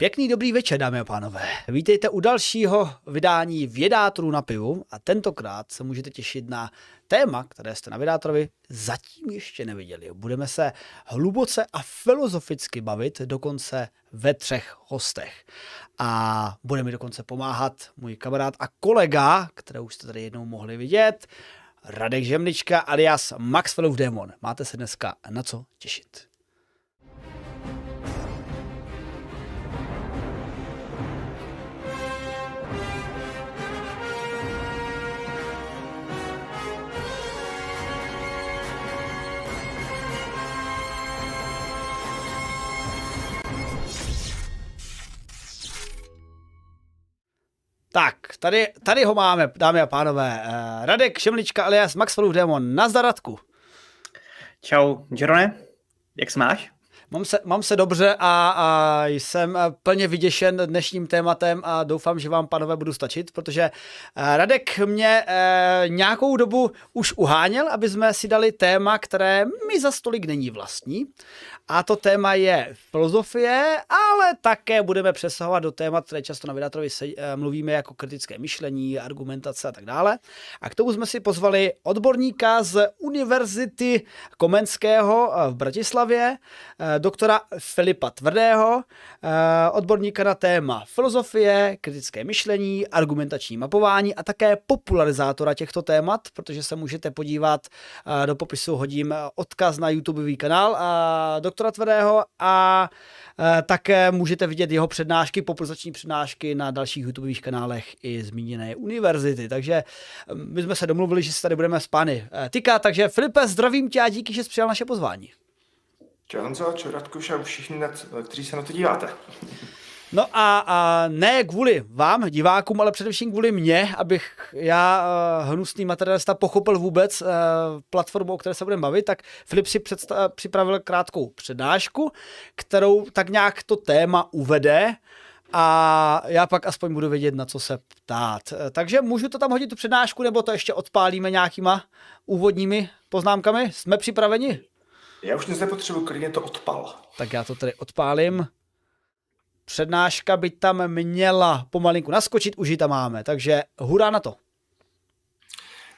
Pěkný dobrý večer, dámy a pánové. Vítejte u dalšího vydání Vědátorů na pivu a tentokrát se můžete těšit na téma, které jste na Vědátorovi zatím ještě neviděli. Budeme se hluboce a filozoficky bavit dokonce ve třech hostech. A bude mi dokonce pomáhat můj kamarád a kolega, kterého už jste tady jednou mohli vidět, Radek Žemlička alias Maxwellův démon. Máte se dneska na co těšit. Tak, tady, tady ho máme, dámy a pánové. Eh, Radek Šemlička alias Maxwellův démon. Nazdar Radku. Čau, Jerone. Jak se máš? Mám se, mám se dobře a, a jsem eh, plně vyděšen dnešním tématem a doufám, že vám, panové, budu stačit, protože eh, Radek mě e, nějakou dobu už uháněl, aby jsme si dali téma, které mi za stolik není vlastní. A to téma je filozofie, ale také budeme přesahovat do témat, které často na Vydátorovi se, e, mluvíme jako kritické myšlení, argumentace a tak dále. A k tomu jsme si pozvali odborníka z Univerzity Komenského v Bratislavě, doktora Filipa Tvrdého, eh, odborníka na téma filozofie, kritické myšlení, argumentační mapování a také popularizátora těchto témat, protože se můžete podívat eh, do popisu, hodím odkaz na YouTubeový kanál eh, doktora Tvrdého a také můžete vidět jeho přednášky, popularizační přednášky na dalších YouTubeových kanálech i zmíněné univerzity. Takže my jsme se domluvili, že se tady budeme s pány tykat. Takže Filipe, zdravím tě a díky, že jsi přijal naše pozvání. Čau Honzo, čau Radkuš a všichni, kteří se na to díváte. No a, a ne kvůli vám, divákům, ale především kvůli mně, abych já, uh, hnusný materialista, pochopil vůbec uh, platformu, o které se budeme bavit, tak Filip si představ, připravil krátkou přednášku, kterou tak nějak to téma uvede a já pak aspoň budu vědět, na co se ptát. Takže můžu to tam hodit tu přednášku, nebo to ještě odpálíme nějakýma úvodními poznámkami? Jsme připraveni? Já už nic nepotřebuji, klidně to odpal. Tak já to tady odpálím. Přednáška by tam měla pomalinku naskočit, už ji tam máme, takže hurá na to.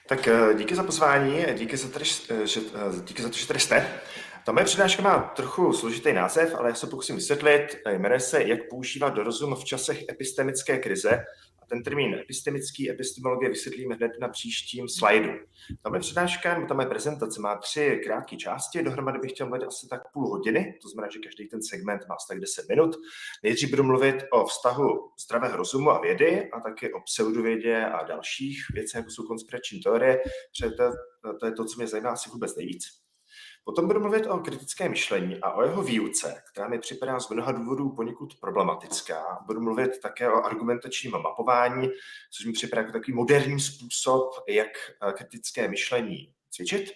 Tak eh, díky za pozvání, díky za, tady, eh, že, eh, díky za to, že tady jste. Ta moje přednáška má trochu složitý název, ale já se pokusím vysvětlit. Jmenuje se Jak používat do rozum v časech epistemické krize ten termín epistemický, epistemologie vysvětlíme hned na příštím slajdu. Tam je přednáška, nebo tam je prezentace, má tři krátké části, dohromady bych chtěl mluvit asi tak půl hodiny, to znamená, že každý ten segment má asi tak 10 minut. Nejdřív budu mluvit o vztahu zdravého rozumu a vědy a taky o pseudovědě a dalších věcech, jako jsou konspirační teorie, protože to, to je to, co mě zajímá asi vůbec nejvíc. Potom budu mluvit o kritickém myšlení a o jeho výuce, která mi připadá z mnoha důvodů poněkud problematická. Budu mluvit také o argumentačním mapování, což mi připadá jako takový moderní způsob, jak eh, kritické myšlení cvičit.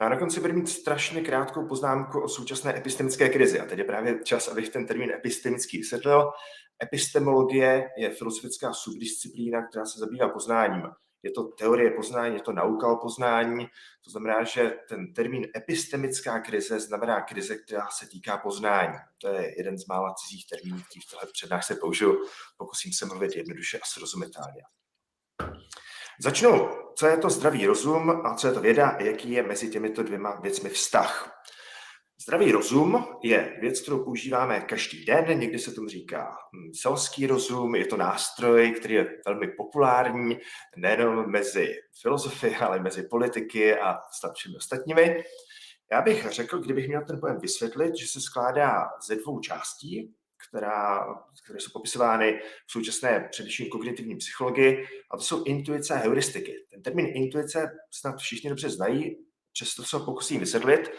No a na konci budu mít strašně krátkou poznámku o současné epistemické krizi. A teď je právě čas, abych ten termín epistemický vysvětlil. Epistemologie je filozofická subdisciplína, která se zabývá poznáním je to teorie poznání, je to nauka o poznání. To znamená, že ten termín epistemická krize znamená krize, která se týká poznání. To je jeden z mála cizích termínů, který v téhle přednášce použiju. Pokusím se mluvit jednoduše a srozumitelně. Začnu, co je to zdravý rozum a co je to věda a jaký je mezi těmito dvěma věcmi vztah. Zdravý rozum je věc, kterou používáme každý den, někdy se tomu říká hm, selský rozum, je to nástroj, který je velmi populární nejen mezi filozofy, ale mezi politiky a všemi ostatními. Já bych řekl, kdybych měl ten pojem vysvětlit, že se skládá ze dvou částí, která, které jsou popisovány v současné především kognitivní psychologii, a to jsou intuice a heuristiky. Ten termín intuice snad všichni dobře znají, přesto se ho pokusím vysvětlit.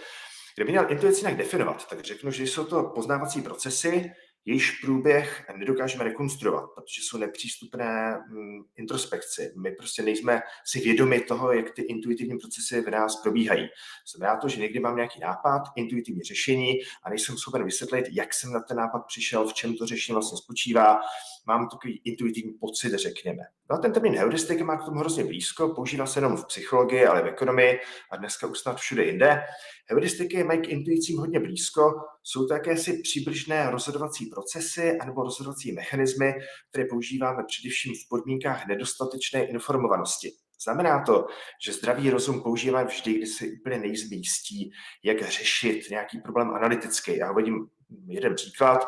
Kdyby měl intuici nějak definovat, tak řeknu, že jsou to poznávací procesy, jejíž průběh nedokážeme rekonstruovat, protože jsou nepřístupné mm, introspekci. My prostě nejsme si vědomi toho, jak ty intuitivní procesy v nás probíhají. Znamená to, že někdy mám nějaký nápad, intuitivní řešení a nejsem schopen vysvětlit, jak jsem na ten nápad přišel, v čem to řešení vlastně spočívá. Mám takový intuitivní pocit, řekněme. No a ten termín heuristika má k tomu hrozně blízko, používá se jenom v psychologii, ale v ekonomii a dneska už snad všude jinde. Heuristiky mají k intuicím hodně blízko, jsou to jakési přibližné rozhodovací procesy anebo rozhodovací mechanismy, které používáme především v podmínkách nedostatečné informovanosti. Znamená to, že zdravý rozum používáme vždy, kdy si úplně nejsme jistí, jak řešit nějaký problém analytický. Já uvedím jeden příklad.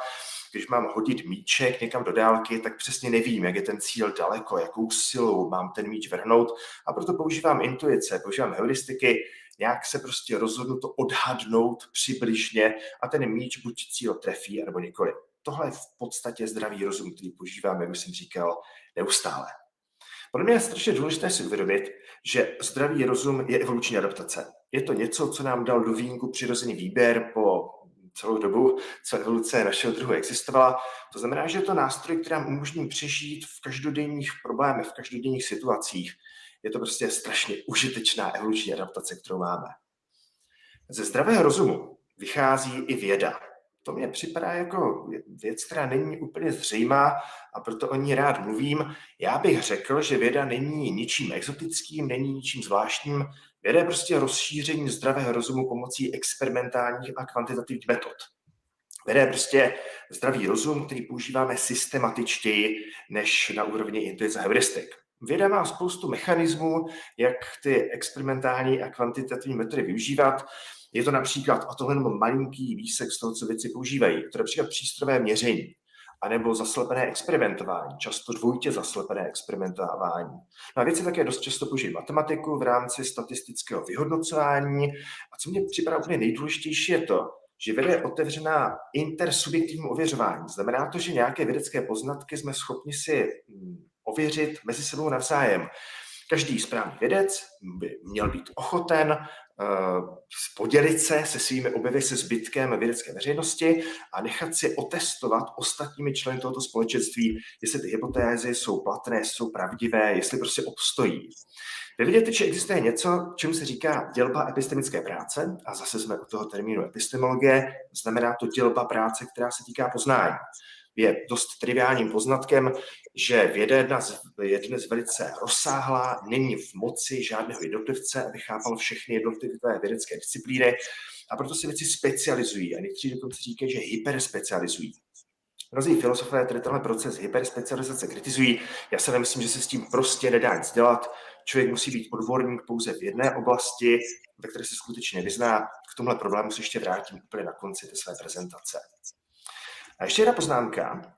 Když mám hodit míček někam do dálky, tak přesně nevím, jak je ten cíl daleko, jakou silou mám ten míč vrhnout a proto používám intuice, používám heuristiky, nějak se prostě rozhodnu to odhadnout přibližně a ten míč buď cíl trefí, nebo nikoli. Tohle je v podstatě zdravý rozum, který používám, jak jsem říkal, neustále. Pro mě je strašně důležité si uvědomit, že zdravý rozum je evoluční adaptace. Je to něco, co nám dal do výjimku přirozený výběr po celou dobu, co evoluce našeho druhu existovala. To znamená, že je to nástroj, který nám umožní přežít v každodenních problémech, v každodenních situacích. Je to prostě strašně užitečná evoluční adaptace, kterou máme. Ze zdravého rozumu vychází i věda. To mě připadá jako věc, která není úplně zřejmá a proto o ní rád mluvím. Já bych řekl, že věda není ničím exotickým, není ničím zvláštním. Věda je prostě rozšíření zdravého rozumu pomocí experimentálních a kvantitativních metod. Věda je prostě zdravý rozum, který používáme systematičtěji než na úrovni intuice heuristik. Věda má spoustu mechanismů, jak ty experimentální a kvantitativní metody využívat. Je to například, a tohle jenom malinký výsek z toho, co věci používají, to je například přístrojové měření, anebo zaslepené experimentování, často dvojitě zaslepené experimentování. No a věci také dost často použijí matematiku v rámci statistického vyhodnocování. A co mě připadá úplně nejdůležitější je to, že věda je otevřená intersubjektivnímu ověřování. Znamená to, že nějaké vědecké poznatky jsme schopni si hm, ověřit mezi sebou navzájem. Každý správný vědec by měl být ochoten uh, podělit se se svými objevy se zbytkem vědecké veřejnosti a nechat si otestovat ostatními členy tohoto společenství, jestli ty hypotézy jsou platné, jsou pravdivé, jestli prostě obstojí. Ve vědě že existuje něco, čemu se říká dělba epistemické práce, a zase jsme u toho termínu epistemologie, znamená to dělba práce, která se týká poznání je dost triviálním poznatkem, že věda je dnes velice rozsáhlá, není v moci žádného jednotlivce, aby chápal všechny jednotlivé vědecké disciplíny a proto se věci specializují a někteří dokonce říkají, že hyperspecializují. Mnozí filozofové tedy tenhle proces hyperspecializace kritizují. Já se nemyslím, že se s tím prostě nedá nic dělat. Člověk musí být odborník pouze v jedné oblasti, ve které se skutečně vyzná. K tomhle problému se ještě vrátím úplně na konci té své prezentace. A ještě jedna poznámka.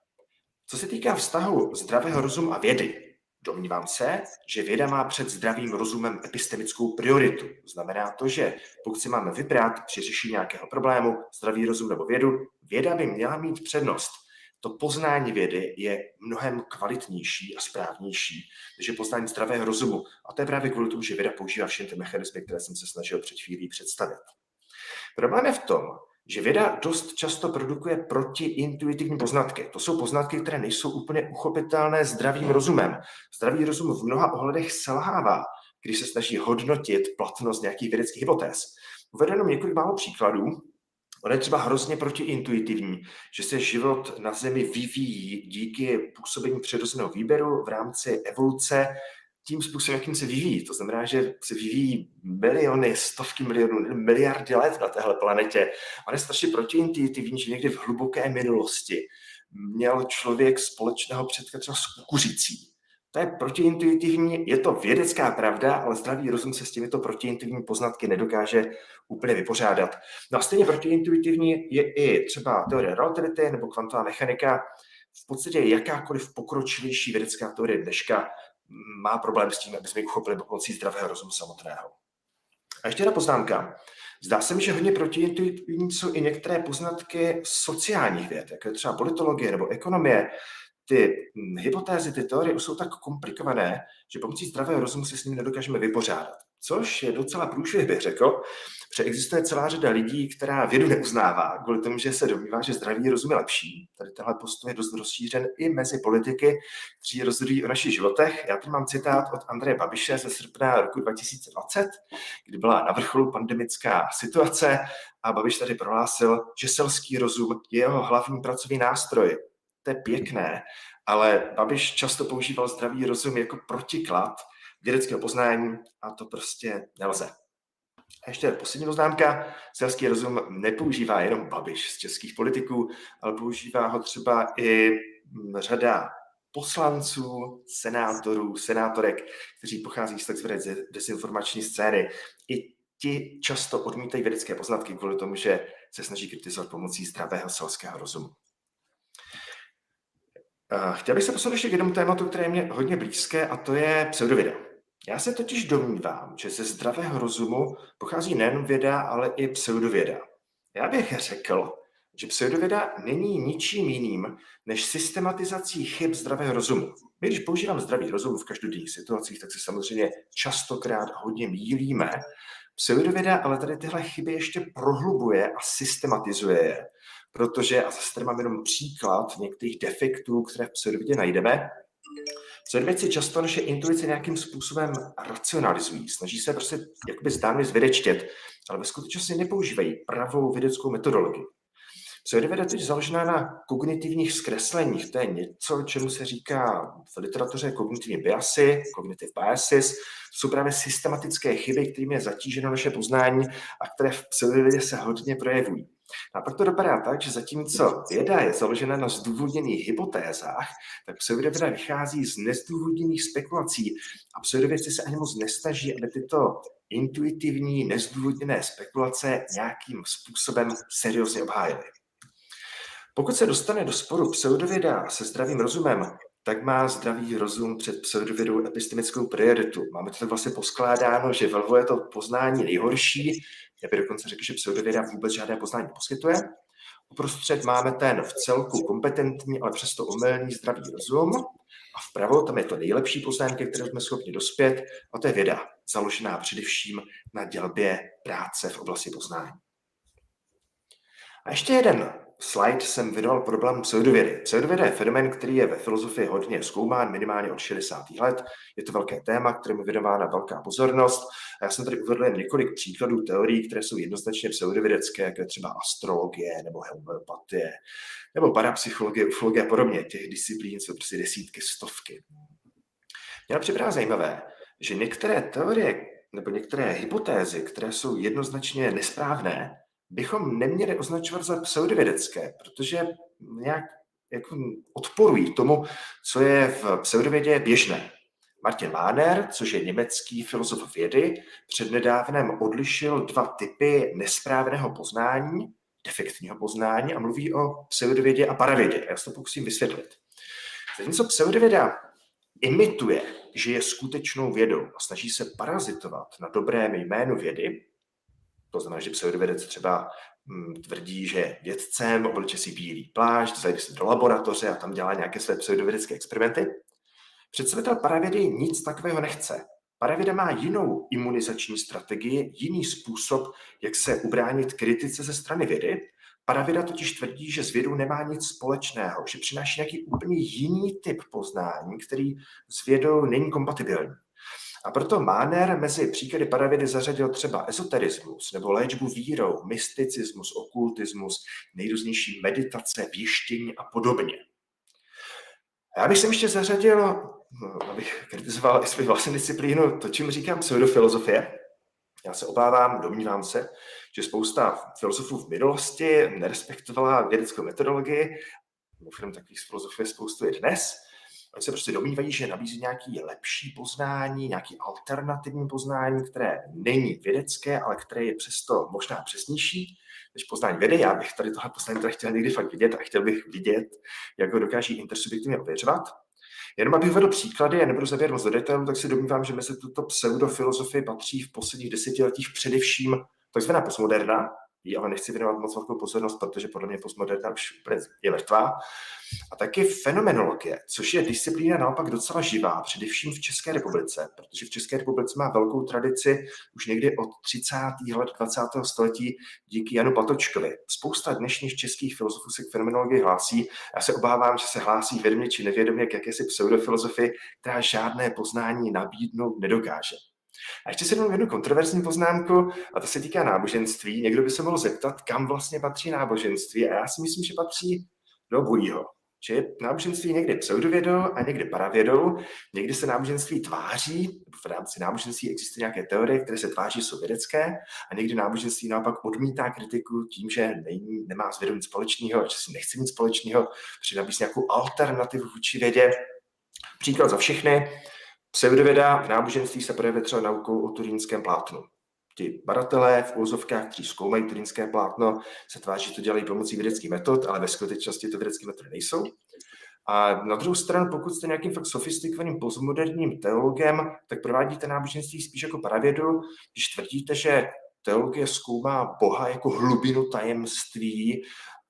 Co se týká vztahu zdravého rozumu a vědy, domnívám se, že věda má před zdravým rozumem epistemickou prioritu. Znamená to, že pokud si máme vybrat při řešení nějakého problému, zdravý rozum nebo vědu, věda by měla mít přednost. To poznání vědy je mnohem kvalitnější a správnější než je poznání zdravého rozumu. A to je právě kvůli tomu, že věda používá všechny ty mechanismy, které jsem se snažil před chvílí představit. Problém je v tom, že věda dost často produkuje protiintuitivní poznatky. To jsou poznatky, které nejsou úplně uchopitelné zdravým rozumem. Zdravý rozum v mnoha ohledech selhává, když se snaží hodnotit platnost nějakých vědeckých hypotéz. Uvedu jenom několik málo příkladů. Ono je třeba hrozně protiintuitivní, že se život na Zemi vyvíjí díky působení přirozeného výběru v rámci evoluce tím způsobem, jakým se vyvíjí. To znamená, že se vyvíjí miliony, stovky milionů, miliardy let na téhle planetě. On je strašně protiintuitivní, že někdy v hluboké minulosti měl člověk společného předka třeba s kukuřicí. To je protiintuitivní, je to vědecká pravda, ale zdravý rozum se s těmito protiintuitivními poznatky nedokáže úplně vypořádat. No a stejně protiintuitivní je i třeba teorie relativity nebo kvantová mechanika. V podstatě jakákoliv pokročilejší vědecká teorie dneška má problém s tím, aby jsme ji uchopili pomocí zdravého rozumu samotného. A ještě jedna poznámka. Zdá se mi, že hodně protiintuitivní jsou i některé poznatky sociálních věd, jako je třeba politologie nebo ekonomie. Ty hypotézy, ty teorie už jsou tak komplikované, že pomocí zdravého rozumu se s nimi nedokážeme vypořádat. Což je docela průšvih, bych řekl, protože existuje celá řada lidí, která vědu neuznává, kvůli tomu, že se domnívá, že zdravý rozum je lepší. Tady tenhle postoj je dost rozšířen i mezi politiky, kteří rozhodují o našich životech. Já tady mám citát od Andreje Babiše ze srpna roku 2020, kdy byla na vrcholu pandemická situace a Babiš tady prohlásil, že selský rozum je jeho hlavní pracovní nástroj. To je pěkné, ale Babiš často používal zdravý rozum jako protiklad vědeckého poznání a to prostě nelze. A ještě poslední poznámka. Selský rozum nepoužívá jenom Babiš z českých politiků, ale používá ho třeba i mm, řada poslanců, senátorů, senátorek, kteří pochází z takzvané desinformační scény. I ti často odmítají vědecké poznatky kvůli tomu, že se snaží kritizovat pomocí zdravého selského rozumu. Chtěl bych se posunout ještě k jednomu tématu, které je mě hodně blízké, a to je pseudověda. Já se totiž domnívám, že ze zdravého rozumu pochází nejen věda, ale i pseudověda. Já bych řekl, že pseudověda není ničím jiným než systematizací chyb zdravého rozumu. My, když používám zdravý rozum v každodenních situacích, tak se samozřejmě častokrát hodně mílíme. Pseudověda ale tady tyhle chyby ještě prohlubuje a systematizuje je, protože, a zase tady mám jenom příklad některých defektů, které v pseudovědě najdeme, Pseudovědci často naše intuice nějakým způsobem racionalizují, snaží se prostě jakoby zdánlivě zvědečtět, ale ve skutečnosti nepoužívají pravou vědeckou metodologii. Pseudověda je založená na kognitivních zkresleních. To je něco, čemu se říká v literatuře kognitivní biasy, cognitive biases. Jsou právě systematické chyby, kterými je zatíženo naše poznání a které v pseudovědě se hodně projevují. A pak to dopadá tak, že zatímco věda je založena na zdůvodněných hypotézách, tak pseudověda vychází z nezdůvodněných spekulací a pseudovědci se ani moc nestaží, aby tyto intuitivní, nezdůvodněné spekulace nějakým způsobem seriózně obhájily. Pokud se dostane do sporu pseudověda se zdravým rozumem, tak má zdravý rozum před pseudovědou epistemickou prioritu. Máme to vlastně poskládáno, že velvo je to poznání nejhorší, já bych dokonce řekl, že pseudověda vůbec žádné poznání poskytuje. Uprostřed máme ten v celku kompetentní, ale přesto omylný zdravý rozum. A vpravo tam je to nejlepší poznání, ke kterému jsme schopni dospět, a to je věda, založená především na dělbě práce v oblasti poznání. A ještě jeden slide jsem věnoval problém pseudovědy. Pseudověda je fenomén, který je ve filozofii hodně zkoumán, minimálně od 60. let. Je to velké téma, kterému je věnována velká pozornost. A já jsem tady uvedl jen několik příkladů teorií, které jsou jednoznačně pseudovědecké, jako je třeba astrologie nebo homeopatie, nebo parapsychologie, ufologie a podobně. Těch disciplín jsou prostě desítky, stovky. Mě připadá zajímavé, že některé teorie nebo některé hypotézy, které jsou jednoznačně nesprávné, bychom neměli označovat za pseudovědecké, protože nějak jako odporují tomu, co je v pseudovědě běžné. Martin Mahner, což je německý filozof vědy, přednedávnem odlišil dva typy nesprávného poznání, defektního poznání a mluví o pseudovědě a paravědě. Já se to pokusím vysvětlit. Zatímco pseudověda imituje, že je skutečnou vědou a snaží se parazitovat na dobrém jménu vědy, to znamená, že pseudovědec třeba hm, tvrdí, že je vědcem, obleče si bílý plášť, zajde se do laboratoře a tam dělá nějaké své pseudovědecké experimenty. Představitel paravědy nic takového nechce. Paravěda má jinou imunizační strategii, jiný způsob, jak se ubránit kritice ze strany vědy. Paravěda totiž tvrdí, že s vědou nemá nic společného, že přináší nějaký úplně jiný typ poznání, který s vědou není kompatibilní. A proto Mahner mezi příklady paravědy zařadil třeba ezoterismus nebo léčbu vírou, mysticismus, okultismus, nejrůznější meditace, věštění a podobně. A já bych sem ještě zařadil, no, abych kritizoval i svou vlastní disciplínu, to, čím říkám pseudofilozofie. Já se obávám, domnívám se, že spousta filozofů v minulosti nerespektovala vědeckou metodologii, mimochodem takových filozofů je spoustu i dnes, Oni se prostě domývají, že nabízí nějaký lepší poznání, nějaký alternativní poznání, které není vědecké, ale které je přesto možná přesnější než poznání vědy. Já bych tady tohle poznání teda chtěl někdy fakt vidět a chtěl bych vidět, jak ho dokáží intersubjektivně ověřovat. Jenom abych vedl příklady, já nebudu zabírat moc do detailu, tak si domnívám, že mezi tuto pseudofilozofii patří v posledních desetiletích především takzvaná postmoderna, jí ale nechci věnovat moc velkou pozornost, protože podle mě postmoderna už je mrtvá. A taky fenomenologie, což je disciplína naopak docela živá, především v České republice, protože v České republice má velkou tradici už někdy od 30. let 20. století díky Janu Patočkovi. Spousta dnešních českých filozofů se k fenomenologii hlásí. Já se obávám, že se hlásí vědomě či nevědomě k jakési pseudofilozofii, která žádné poznání nabídnout nedokáže. A ještě si jednu kontroverzní poznámku, a to se týká náboženství. Někdo by se mohl zeptat, kam vlastně patří náboženství. A já si myslím, že patří do bojího. že je náboženství někdy pseudovědou a někdy paravědou, někdy se náboženství tváří, v rámci náboženství existují nějaké teorie, které se tváří, jsou vědecké, a někdy náboženství naopak odmítá kritiku tím, že není, nemá s vědou nic společného, že si nechce nic společného, přinabízí nějakou alternativu vůči vědě. Příklad za všechny, pseudověda v náboženství se projevuje třeba naukou o turínském plátnu ti badatelé v úzovkách, kteří zkoumají turínské plátno, se tváří, že to dělají pomocí vědeckých metod, ale ve skutečnosti to vědecké metody nejsou. A na druhou stranu, pokud jste nějakým fakt sofistikovaným postmoderním teologem, tak provádíte náboženství spíš jako pravědu, když tvrdíte, že teologie zkoumá Boha jako hlubinu tajemství,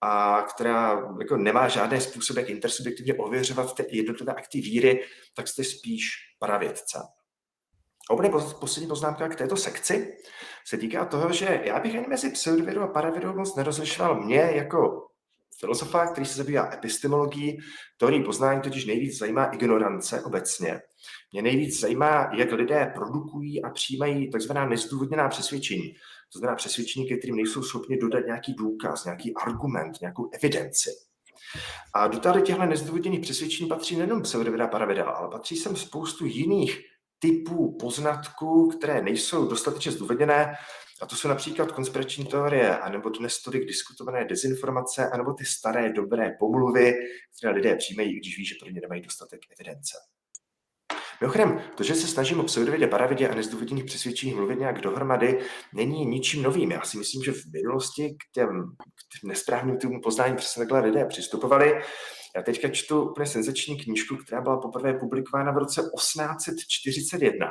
a která jako nemá žádné způsob, jak intersubjektivně ověřovat ty jednotlivé akty víry, tak jste spíš pravědce. A úplně poslední poznámka k této sekci se týká toho, že já bych ani mezi pseudovědou a paravědou moc nerozlišoval mě jako filozofa, který se zabývá epistemologií, teorií poznání totiž nejvíc zajímá ignorance obecně. Mě nejvíc zajímá, jak lidé produkují a přijímají tzv. nezdůvodněná přesvědčení. To znamená přesvědčení, ke kterým nejsou schopni dodat nějaký důkaz, nějaký argument, nějakou evidenci. A do tady těchto nezdůvodněných přesvědčení patří nejenom pseudověda a paravěda, ale patří sem spoustu jiných typů poznatků, které nejsou dostatečně zdůvodněné, a to jsou například konspirační teorie, anebo dnes tolik diskutované dezinformace, anebo ty staré dobré pomluvy, které lidé přijímají, když ví, že pro ně nemají dostatek evidence. Mimochodem, to, že se snažím o pseudovědě, paravědě a nezdůvodněných přesvědčeních mluvit nějak dohromady, není ničím novým. Já si myslím, že v minulosti k těm, k těm nesprávným typům poznání přesně takhle lidé přistupovali. Já teďka čtu úplně senzační knížku, která byla poprvé publikována v roce 1841.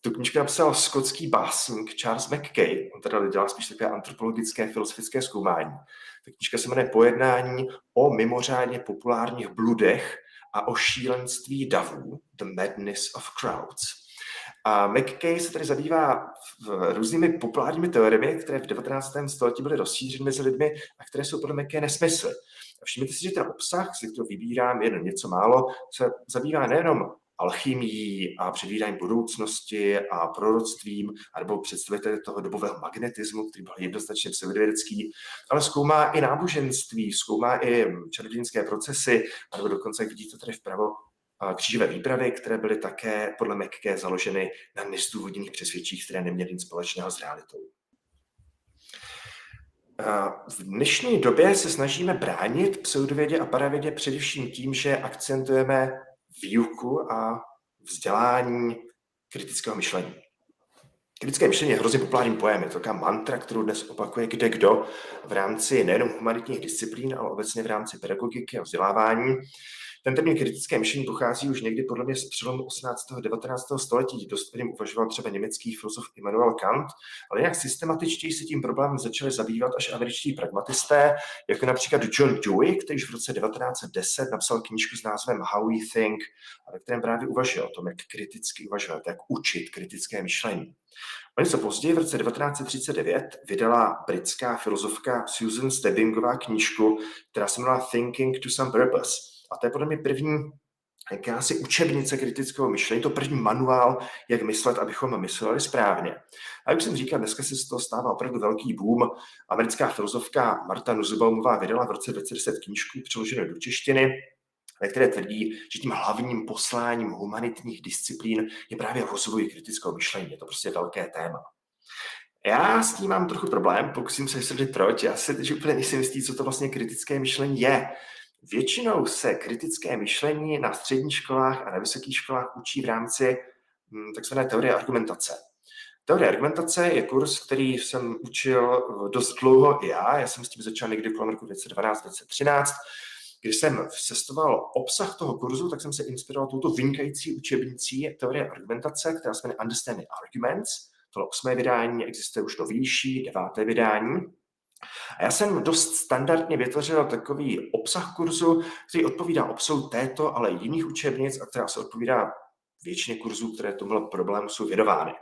Tu knížku napsal skotský básník Charles McKay. On teda dělá spíš takové antropologické, filozofické zkoumání. Ta knížka se jmenuje Pojednání o mimořádně populárních bludech a o šílenství davů, The Madness of Crowds. A McKay se tady zabývá různými populárními teoriemi, které v 19. století byly rozšířeny mezi lidmi a které jsou podle McKay nesmysly. Všimněte si, že ten obsah, z kterého vybírám jen něco málo, se zabývá nejenom alchymii a předvídání budoucnosti a proroctvím, nebo představitele toho dobového magnetismu, který byl jednoznačně pseudovědecký, ale zkoumá i náboženství, zkoumá i čarodějnické procesy, nebo dokonce, jak vidíte tady vpravo, křížové výpravy, které byly také podle McKay založeny na nezdůvodněných přesvědčích, které neměly nic společného s realitou. V dnešní době se snažíme bránit pseudovědě a paravědě především tím, že akcentujeme výuku a vzdělání kritického myšlení. Kritické myšlení je hrozně populární pojem, je to taková mantra, kterou dnes opakuje kde kdo v rámci nejenom humanitních disciplín, ale obecně v rámci pedagogiky a vzdělávání. Ten termín kritické myšlení pochází už někdy podle mě z přelomu 18. a 19. století. Dost o něm uvažoval třeba německý filozof Immanuel Kant, ale nějak systematičtěji se tím problémem začali zabývat až američtí pragmatisté, jako například John Dewey, který v roce 1910 napsal knížku s názvem How We Think, ve kterém právě uvažuje o tom, jak kriticky uvažovat, jak učit kritické myšlení. O něco později, v roce 1939, vydala britská filozofka Susan Stebbingová knížku, která se jmenovala Thinking to Some Purpose a to je podle mě první jakási učebnice kritického myšlení, to první manuál, jak myslet, abychom mysleli správně. A jak jsem říkal, dneska se z toho stává opravdu velký boom. Americká filozofka Marta Nussbaumová vydala v roce 2010 knížku přeloženou do češtiny, ve které tvrdí, že tím hlavním posláním humanitních disciplín je právě rozvoj kritického myšlení. Je to prostě velké téma. Já s tím mám trochu problém, pokusím se vysvětlit proč. Já se teď úplně nejsem jistý, co to vlastně kritické myšlení je. Většinou se kritické myšlení na středních školách a na vysokých školách učí v rámci hm, takzvané teorie argumentace. Teorie argumentace je kurz, který jsem učil dost dlouho i já. Já jsem s tím začal někdy kolem roku 2012-2013. Když jsem sestoval obsah toho kurzu, tak jsem se inspiroval touto vynikající učebnicí teorie argumentace, která se jmenuje Understanding Arguments. To osmé vydání, existuje už novější, deváté vydání. A já jsem dost standardně vytvořil takový obsah kurzu, který odpovídá obsahu této, ale i jiných učebnic a která se odpovídá většině kurzů, které tomuhle problému jsou vědovány.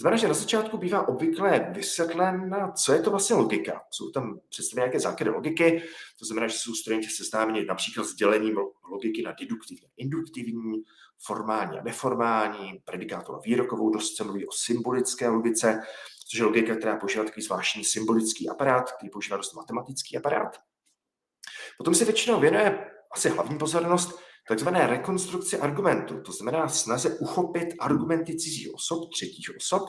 Znamená, že na začátku bývá obvykle vysvětlena, co je to vlastně logika. Jsou tam představeny nějaké základy logiky, to znamená, že jsou studenti seznámeni například s dělením logiky na deduktivní a induktivní, formální a neformální, predikátor a výrokovou, dost se mluví o symbolické logice, což je logika, která používá takový zvláštní symbolický aparát, který používá dost matematický aparát. Potom se většinou věnuje asi hlavní pozornost takzvané rekonstrukci argumentu, to znamená snaze uchopit argumenty cizích osob, třetích osob,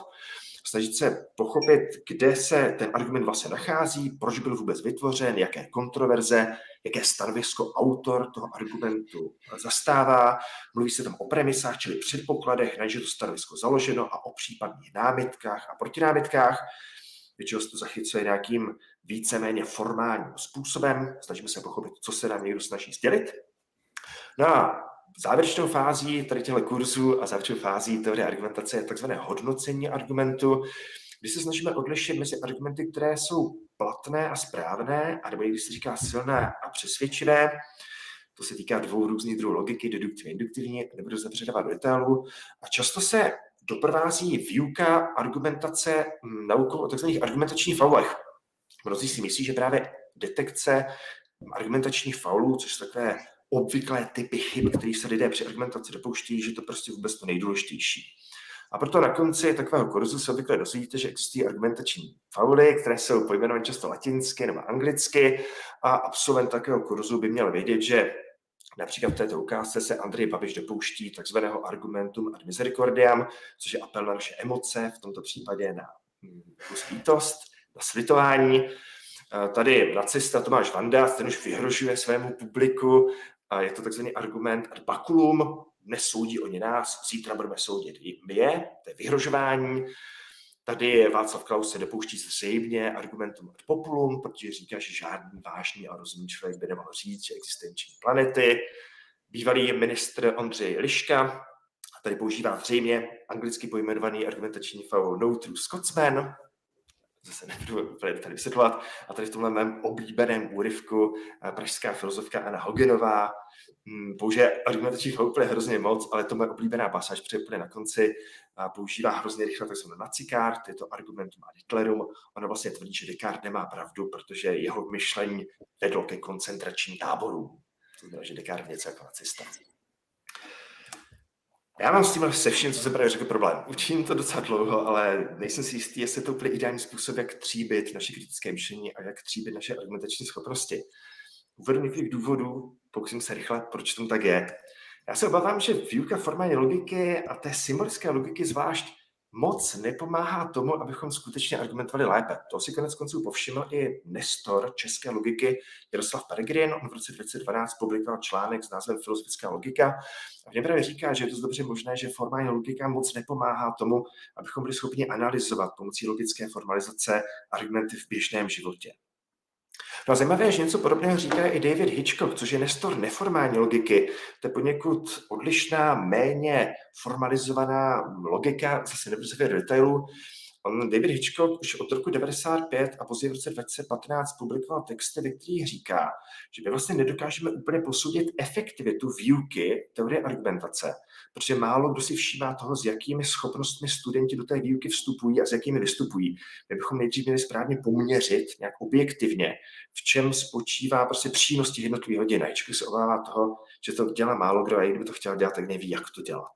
snažit se pochopit, kde se ten argument vlastně nachází, proč byl vůbec vytvořen, jaké kontroverze, jaké stanovisko autor toho argumentu zastává. Mluví se tam o premisách, čili předpokladech, na to stanovisko založeno a o případných námitkách a protinámitkách. Většinou se to zachycuje nějakým víceméně formálním způsobem. Snažíme se pochopit, co se nám někdo snaží sdělit. No a závěrečnou fází tady těchto kurzů a závěrečnou fází teorie argumentace je takzvané hodnocení argumentu, kdy se snažíme odlišit mezi argumenty, které jsou platné a správné, a nebo když se říká silné a přesvědčivé. To se týká dvou různých druhů logiky, deduktivní, induktivní, nebudu zapředávat do detailu. A často se doprovází výuka argumentace naukou o tzv. argumentačních faulech. Mnozí si myslí, že právě detekce argumentačních faulů, což jsou takové obvyklé typy chyb, které se lidé při argumentaci dopouští, že to prostě vůbec to nejdůležitější. A proto na konci takového kurzu se obvykle dozvíte, že existují argumentační fauly, které jsou pojmenovány často latinsky nebo anglicky a absolvent takového kurzu by měl vědět, že Například v této ukázce se Andrej Babiš dopouští takzvaného argumentum ad misericordiam, což je apel na naše emoce, v tomto případě na lítost, na slitování. Tady nacista Tomáš Vanda, ten už vyhrožuje svému publiku a je to takzvaný argument ad baculum, nesoudí oni nás, zítra budeme soudit my je, to je vyhrožování. Tady je Václav Klaus se dopouští zřejmě argumentum ad populum, protože říká, že žádný vážný a rozumný člověk by nemohl říct, že existenční planety. Bývalý ministr Ondřej Liška tady používá zřejmě anglicky pojmenovaný argumentační faul No True Scotsman, zase nebudu tady vysvětlovat. A tady v tomhle mém oblíbeném úryvku eh, pražská filozofka Anna Hogenová hm, použije argumentační úplně hrozně moc, ale to moje oblíbená pasáž, protože úplně na konci používá hrozně rychle takzvanou nacikart, je to argumentum ad Hitlerum. Ona vlastně tvrdí, že Descartes nemá pravdu, protože jeho myšlení vedlo ke koncentračním táborům. To znamená, že Descartes něco jako nacista. Já mám s tím se vším, co se právě řekl, problém. Učím to docela dlouho, ale nejsem si jistý, jestli to úplně ideální způsob, jak tříbit naše kritické myšlení a jak tříbit naše argumentační schopnosti. Uvedu několik důvodů, pokusím se rychle, proč tomu tak je. Já se obávám, že výuka formální logiky a té symbolické logiky zvlášť moc nepomáhá tomu, abychom skutečně argumentovali lépe. To si konec konců povšiml i Nestor české logiky Jaroslav Peregrin. On v roce 2012 publikoval článek s názvem Filozofická logika a v něm právě říká, že je to dobře možné, že formální logika moc nepomáhá tomu, abychom byli schopni analyzovat pomocí logické formalizace argumenty v běžném životě. No a zajímavé že něco podobného říká i David Hitchcock, což je nestor neformální logiky. To je poněkud odlišná, méně formalizovaná logika, zase nebudu se do On, David Hitchcock už od roku 95 a později v roce 2015 publikoval texty, ve kterých říká, že my vlastně nedokážeme úplně posoudit efektivitu výuky teorie argumentace, protože málo kdo si všímá toho, s jakými schopnostmi studenti do té výuky vstupují a s jakými vystupují. My bychom nejdřív měli správně poměřit nějak objektivně, v čem spočívá prostě přínos těch jednotlivých hodin. Hitchcock se obává toho, že to dělá málo kdo a kdyby to chtěl dělat, tak neví, jak to dělat.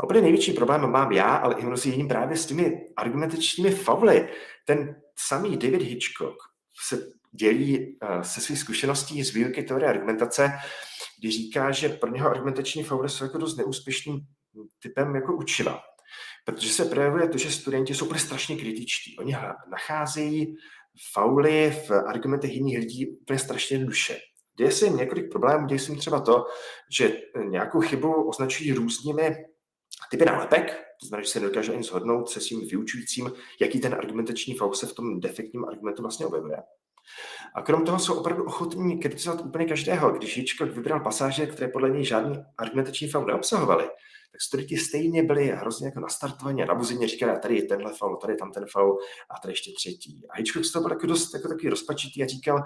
A úplně největší problém mám já, ale i mnozí jiní právě s těmi argumentačními fauly. Ten samý David Hitchcock se dělí uh, se svých zkušeností z výuky teorie argumentace, kdy říká, že pro něho argumentační fauly jsou jako dost neúspěšným typem jako učiva. Protože se projevuje to, že studenti jsou úplně strašně kritičtí. Oni nacházejí fauly v argumentech jiných lidí úplně strašně duše. Děje se jim několik problémů, děje se jim třeba to, že nějakou chybu označují různými typy nálepek, to znamená, že se nedokáže ani shodnout se svým vyučujícím, jaký ten argumentační faul se v tom defektním argumentu vlastně objevuje. A krom toho jsou opravdu ochotní kritizovat úplně každého. Když Hitchcock vybral pasáže, které podle něj žádný argumentační faul neobsahovaly, tak studenti stejně byli hrozně jako nastartovaní a nabuzení říkali, tady je tenhle faul, tady je tam ten faul a tady ještě třetí. A Hitchcock z toho byl jako dost jako takový rozpačitý a říkal,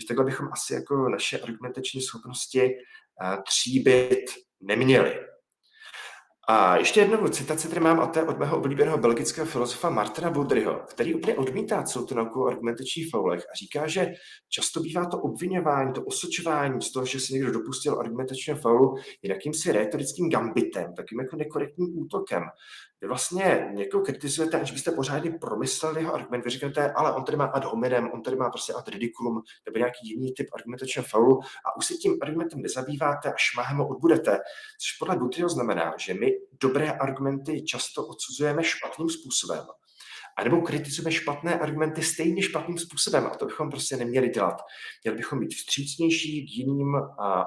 že takhle bychom asi jako naše argumentační schopnosti uh, tříbit neměli. A ještě jednou citaci tady mám, a to je od mého oblíbeného belgického filozofa Martina Budryho, který úplně odmítá celou tu nauku o argumentačních faulech a říká, že často bývá to obvinování, to osočování z toho, že se někdo dopustil argumentačního faulu, je jakýmsi retorickým gambitem, takým jako nekorektním útokem, Vy vlastně někoho kritizujete, aniž byste pořádně promysleli jeho argument. Vy říkáte, ale on tady má ad hominem, on tady má prostě ad ridiculum, nebo nějaký jiný typ argumentačního faulu a už se tím argumentem nezabýváte a šmahem ho odbudete. Což podle Butryho znamená, že my dobré argumenty často odsuzujeme špatným způsobem a nebo kritizujeme špatné argumenty stejně špatným způsobem. A to bychom prostě neměli dělat. Měli bychom být vstřícnější k jiným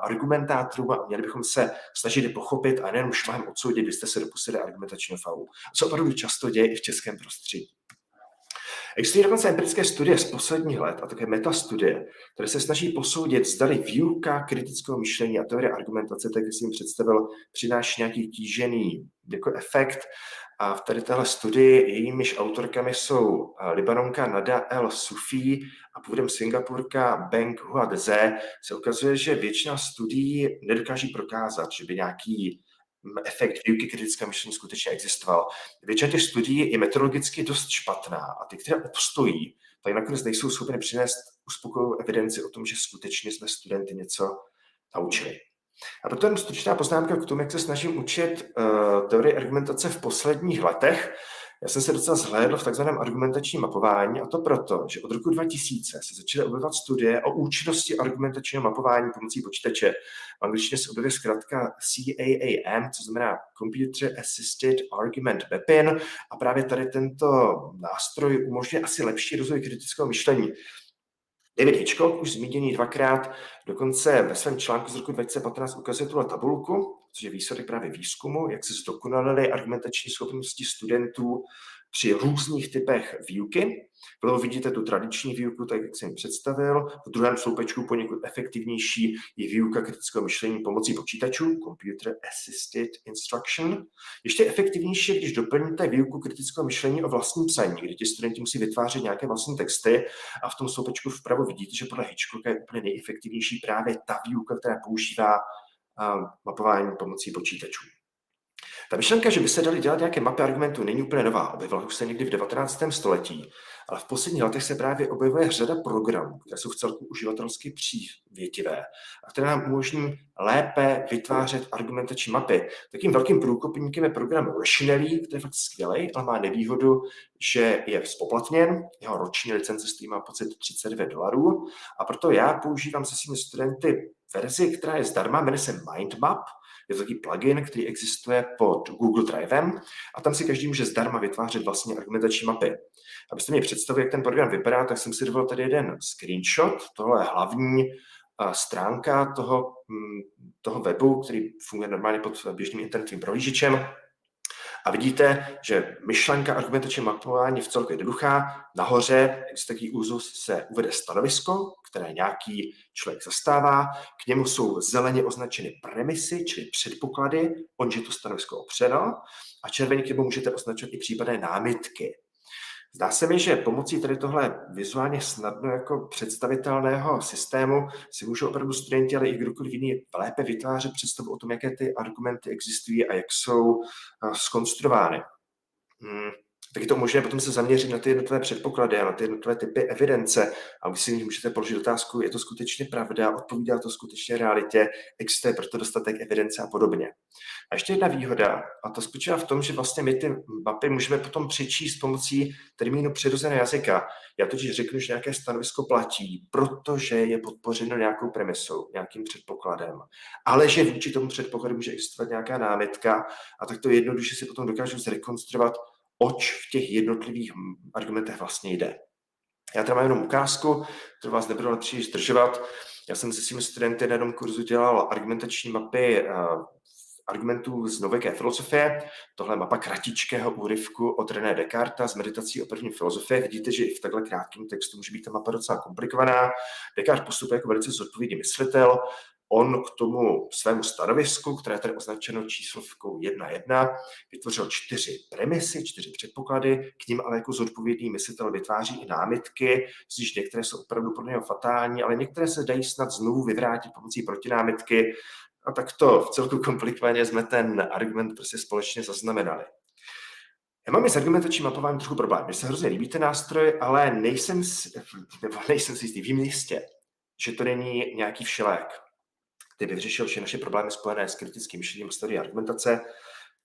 argumentátorům a měli bychom se snažit je pochopit a nejenom šmahem odsoudit, kdy jste se dopustili argumentačního faulu. Co opravdu často děje i v českém prostředí. Existují dokonce empirické studie z posledních let a také metastudie, které se snaží posoudit, zda výuka kritického myšlení a teorie argumentace, tak jak jsem představil, přináší nějaký tížený jako efekt a v tady téhle studii jejímiž autorkami jsou eh, Libanonka Nada El Sufi a původem Singapurka Beng Huadze, se ukazuje, že většina studií nedokáží prokázat, že by nějaký mm, efekt výuky kritického myšlení skutečně existoval. Většina těch studií je metodologicky dost špatná a ty, které obstojí, tak nakonec nejsou schopny přinést uspokojivou evidenci o tom, že skutečně jsme studenty něco naučili. A proto jen stručná poznámka k tomu, jak se snažím učit uh, teorii argumentace v posledních letech. Já jsem se docela zhlédl v takzvaném argumentačním mapování a to proto, že od roku 2000 se začaly objevovat studie o účinnosti argumentačního mapování pomocí počítače. V angličtině se objevuje zkrátka CAAM, co znamená Computer Assisted Argument Mapping a právě tady tento nástroj umožňuje asi lepší rozvoj kritického myšlení. David Hitchcock, už zmíněný dvakrát, dokonce ve svém článku z roku 2015 ukazuje tuhle tabulku, což je výsledek právě výzkumu, jak se zdokonalily argumentační schopnosti studentů při různých typech výuky. Vlevo vidíte tu tradiční výuku, tak jak jsem ji představil. V druhém sloupečku poněkud efektivnější je výuka kritického myšlení pomocí počítačů, Computer Assisted Instruction. Ještě efektivnější je, když doplníte výuku kritického myšlení o vlastním psaní, kdy ti studenti musí vytvářet nějaké vlastní texty a v tom sloupečku vpravo vidíte, že podle Hitchcocka je úplně nejefektivnější právě ta výuka, která používá mapování pomocí počítačů. Ta myšlenka, že by se dali dělat nějaké mapy argumentů, není úplně nová. Objevila už se někdy v 19. století, ale v posledních letech se právě objevuje řada programů, které jsou v celku uživatelsky přívětivé a které nám umožní lépe vytvářet argumentační mapy. Takým velkým průkopníkem je program Rationally, který je fakt skvělý, ale má nevýhodu, že je spoplatněn, jeho roční licence stojí má pocit 39 dolarů a proto já používám se svými studenty verzi, která je zdarma, jmenuje se Mindmap, je to takový plugin, který existuje pod Google Drivem a tam si každý může zdarma vytvářet vlastně argumentační mapy. Abyste mě představili, jak ten program vypadá, tak jsem si dovolil tady jeden screenshot. Tohle je hlavní stránka toho, mm, toho webu, který funguje normálně pod běžným internetovým prohlížečem. A vidíte, že myšlenka argumentačního mapování je v celku jednoduchá. Nahoře, z takový úzus, se uvede stanovisko, které nějaký člověk zastává. K němu jsou zeleně označeny premisy, čili předpoklady, on že to stanovisko opřeno. A červeně k němu můžete označovat i případné námitky. Zdá se mi, že pomocí tady tohle vizuálně snadno jako představitelného systému si můžou opravdu studenti, ale i kdokoliv jiný lépe vytvářet představu o tom, jaké ty argumenty existují a jak jsou eh, skonstruovány. Hmm tak je to možné potom se zaměřit na ty jednotlivé předpoklady a na ty jednotlivé typy evidence a vy si můžete položit otázku, je to skutečně pravda, odpovídá to skutečně realitě, existuje proto dostatek evidence a podobně. A ještě jedna výhoda, a to spočívá v tom, že vlastně my ty mapy můžeme potom přečíst pomocí termínu přirozeného jazyka. Já totiž řeknu, že nějaké stanovisko platí, protože je podpořeno nějakou premisou, nějakým předpokladem, ale že vůči tomu předpokladu může existovat nějaká námitka a tak to jednoduše si potom dokážu zrekonstruovat, oč v těch jednotlivých argumentech vlastně jde. Já tady mám jenom ukázku, kterou vás nebudu příliš zdržovat. Já jsem se svými studenty na jednom kurzu dělal argumentační mapy uh, argumentů z nověké filozofie. Tohle je mapa kratičkého úryvku od René Descartes z meditací o první filozofii. Vidíte, že i v takhle krátkém textu může být ta mapa docela komplikovaná. Descartes postupuje jako velice zodpovědný myslitel, On k tomu svému stanovisku, které je tady označeno číslovkou 1.1, vytvořil čtyři premisy, čtyři předpoklady, k ním ale jako zodpovědný myslitel vytváří i námitky, z nich některé jsou opravdu pro něho fatální, ale některé se dají snad znovu vyvrátit pomocí protinámitky. A tak to v celku komplikovaně jsme ten argument prostě společně zaznamenali. Já mám i s argumentačním mapováním trochu problém. Mně se hrozně líbí ten nástroj, ale nejsem, nebo nejsem si jistý, vím jistě, že to není nějaký všelék který vyřešil všechny naše problémy spojené s kritickým myšlením a argumentace.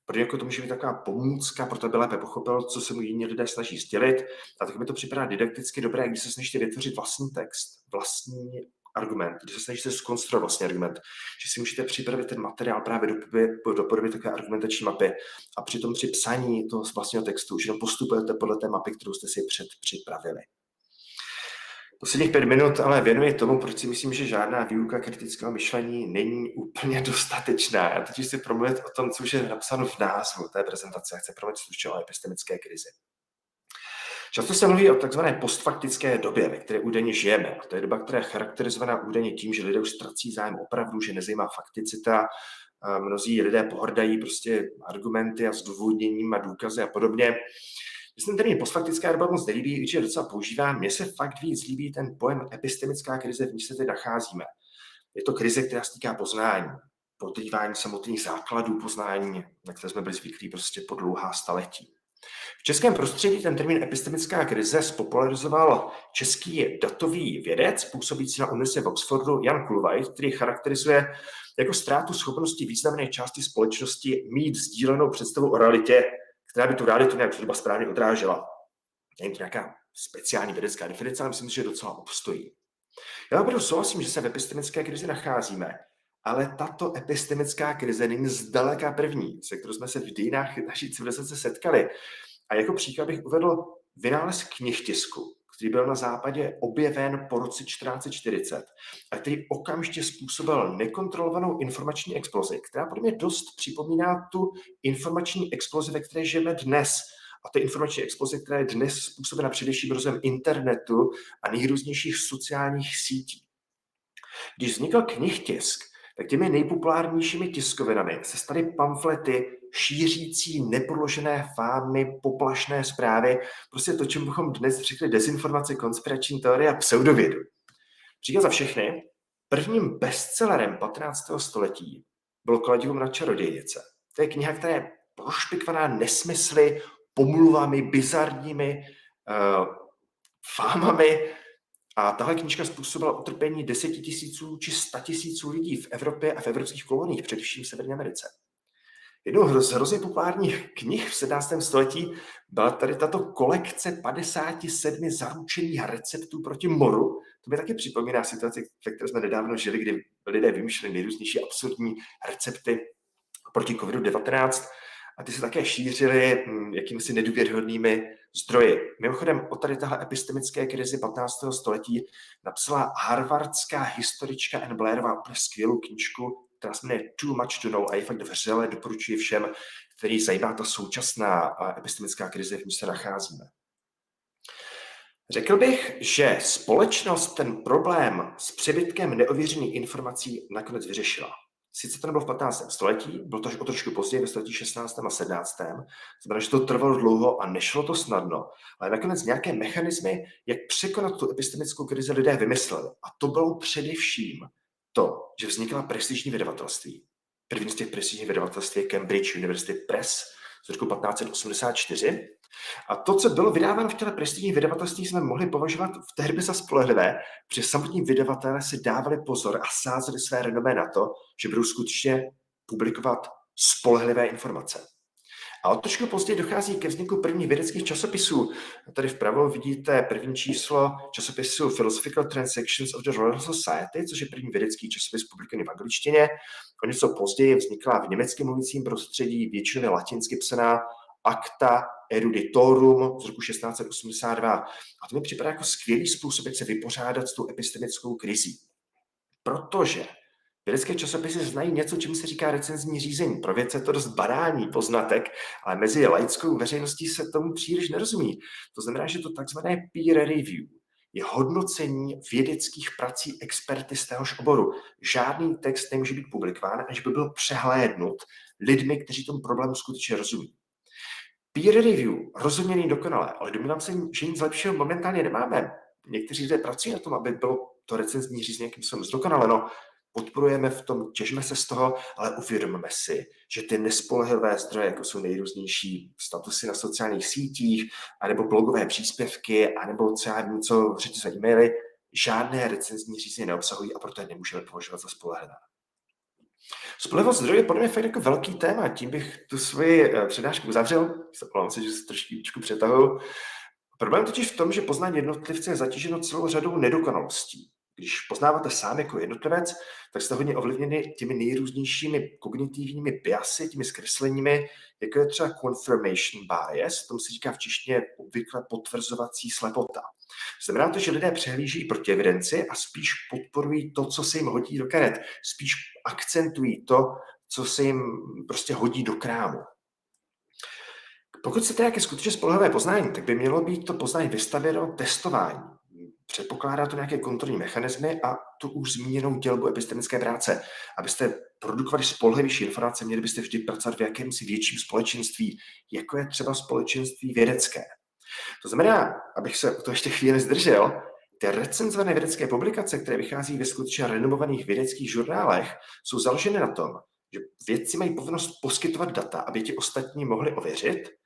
pro někoho to může být taková pomůcka, proto aby lépe pochopil, co se mu jiní lidé snaží sdělit. A tak mi to připadá didakticky dobré, když se snažíte vytvořit vlastní text, vlastní argument, když se snažíte skonstruovat vlastně argument, že si můžete připravit ten materiál právě do, do podoby takové argumentační mapy a přitom při psaní toho vlastního textu už jenom postupujete podle té mapy, kterou jste si před připravili. Posledních pět minut ale věnuji tomu, proč si myslím, že žádná výuka kritického myšlení není úplně dostatečná. Já teď si promluvit o tom, co už je napsáno v názvu té prezentace. Chci promluvit stručně o epistemické krizi. Často se mluví o takzvané postfaktické době, ve které údajně žijeme. A to je doba, která je charakterizovaná údajně tím, že lidé už ztrací zájem opravdu, že nezajímá fakticita, mnozí lidé pohrdají prostě argumenty a zdůvodněním a důkazy a podobně. Myslím, termín postfaktická doba moc nelíbí, když je docela používám. Mně se fakt víc líbí ten pojem epistemická krize, v níž se teď nacházíme. Je to krize, která se týká poznání, podrývání samotných základů poznání, na které jsme byli zvyklí prostě po dlouhá staletí. V českém prostředí ten termín epistemická krize spopularizoval český datový vědec, působící na univerzitě v Oxfordu, Jan Kulvajt, který charakterizuje jako ztrátu schopnosti významné části společnosti mít sdílenou představu o realitě, která by tu realitu nějak třeba správně odrážela. Není to nějaká speciální vědecká definice, ale myslím, že docela obstojí. Já opravdu souhlasím, že se v epistemické krizi nacházíme, ale tato epistemická krize není zdaleka první, se kterou jsme se v dějinách naší civilizace setkali. A jako příklad bych uvedl vynález knihtisku, který byl na západě objeven po roce 1440 a který okamžitě způsobil nekontrolovanou informační explozi, která podle mě dost připomíná tu informační explozi, ve které žijeme dnes. A ta informační exploze, která je dnes způsobena především rozem internetu a nejrůznějších sociálních sítí. Když vznikl knihtisk, tak těmi nejpopulárnějšími tiskovinami se staly pamflety šířící nepodložené fámy, poplašné zprávy, prostě to, čemu bychom dnes řekli dezinformace, konspirační teorie a pseudovědu. Příklad za všechny, prvním bestsellerem 15. století bylo Kladium na čarodějnice. To je kniha, která je prošpikvaná nesmysly, pomluvami, bizarními uh, fámami, a tahle knižka způsobila utrpení deseti tisíců či sta tisíců lidí v Evropě a v evropských koloniích, především v Severní Americe. Jednou z hrozně populárních knih v 17. století byla tady tato kolekce 57 zaručených receptů proti moru. To mi taky připomíná situaci, ve které jsme nedávno žili, kdy lidé vymýšleli nejrůznější absurdní recepty proti COVID-19 a ty se také šířily hm, jakýmsi nedůvěrhodnými zdroji. Mimochodem o tady tahle epistemické krizi 15. století napsala harvardská historička Anne Blairová úplně skvělou knížku, která se jmenuje Too Much to Know a je fakt vřele doporučuji všem, který zajímá ta současná epistemická krize, v níž se nacházíme. Řekl bych, že společnost ten problém s přebytkem neověřených informací nakonec vyřešila. Sice to nebylo v 15. století, bylo to až o trošku později, ve století 16. a 17. Znamená, že to trvalo dlouho a nešlo to snadno, ale nakonec nějaké mechanismy, jak překonat tu epistemickou krizi lidé vymysleli. A to bylo především to, že vznikla prestižní vydavatelství. První z těch prestižních vydavatelství je Cambridge University Press z roku 1584. A to, co bylo vydáváno v těle prestižní vydavatelství, jsme mohli považovat v té době za spolehlivé, protože samotní vydavatelé si dávali pozor a sázeli své renomé na to, že budou skutečně publikovat spolehlivé informace. A od trošku později dochází ke vzniku prvních vědeckých časopisů. Tady vpravo vidíte první číslo časopisu Philosophical Transactions of the Royal Society, což je první vědecký časopis publikovaný v angličtině. O něco později vznikla v německém mluvícím prostředí většinově latinsky psaná Acta Eruditorum z roku 1682. A to mi připadá jako skvělý způsob, jak se vypořádat s tou epistemickou krizí. Protože Vědecké časopisy znají něco, čemu se říká recenzní řízení. Pro vědce je to dost banální poznatek, ale mezi laickou veřejností se tomu příliš nerozumí. To znamená, že to takzvané peer review je hodnocení vědeckých prací experty z téhož oboru. Žádný text nemůže být publikován, až by byl přehlédnut lidmi, kteří tomu problému skutečně rozumí. Peer review rozhodně není dokonalé, ale domnívám se, že nic lepšího momentálně nemáme. Někteří lidé pracují na tom, aby bylo to recenzní řízení nějakým způsobem zdokonaleno podporujeme v tom, těžíme se z toho, ale uvědomíme si, že ty nespolehlivé zdroje, jako jsou nejrůznější statusy na sociálních sítích, anebo blogové příspěvky, anebo co já vím, co řetězové e-maily, žádné recenzní řízení neobsahují a proto je nemůžeme považovat za spolehlivé. Spolehlivost zdrojů je podle mě fakt jako velký téma, tím bych tu svoji eh, přednášku uzavřel. Omlouvám se, že se trošičku přetahuju. Problém totiž v tom, že poznání jednotlivce je zatíženo celou řadou nedokonalostí. Když poznáváte sám jako jednotlivec, tak jste hodně ovlivněni těmi nejrůznějšími kognitivními biasy, těmi zkresleními, jako je třeba confirmation bias, tomu se říká v češtině obvykle potvrzovací slepota. Znamená to, že lidé přehlíží proti evidenci a spíš podporují to, co se jim hodí do karet. Spíš akcentují to, co se jim prostě hodí do krámu. Pokud chcete nějaké skutečně spolehlivé poznání, tak by mělo být to poznání vystavěno testování. Předpokládá to nějaké kontrolní mechanismy a tu už zmíněnou dělbu epistemické práce. Abyste produkovali spolehlivější informace, měli byste vždy pracovat v jakémsi větším společenství, jako je třeba společenství vědecké. To znamená, abych se to ještě chvíli zdržel, ty recenzované vědecké publikace, které vychází ve skutečně renomovaných vědeckých žurnálech, jsou založeny na tom, že vědci mají povinnost poskytovat data, aby ti ostatní mohli ověřit.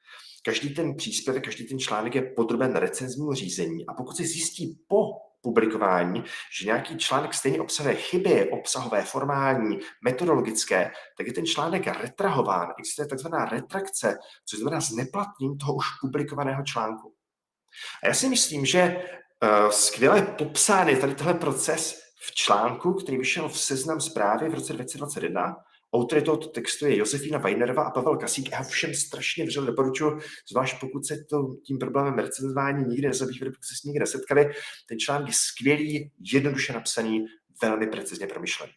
Každý ten příspěvek, každý ten článek je podroben recenznímu řízení a pokud se zjistí po publikování, že nějaký článek stejně obsahuje chyby, obsahové, formální, metodologické, tak je ten článek retrahován. Existuje takzvaná retrakce, což znamená zneplatnění toho už publikovaného článku. A já si myslím, že uh, skvěle popsán tady tenhle proces v článku, který vyšel v seznam zprávy v roce 2021 Autory tohoto textu je Josefína Weinerová a Pavel Kasík. Já všem strašně vřel doporučuji, zvlášť pokud se to, tím problémem recenzování nikdy nezabývali, pokud se s nikdy nesetkali. Ten článek je skvělý, jednoduše napsaný, velmi precizně promyšlený.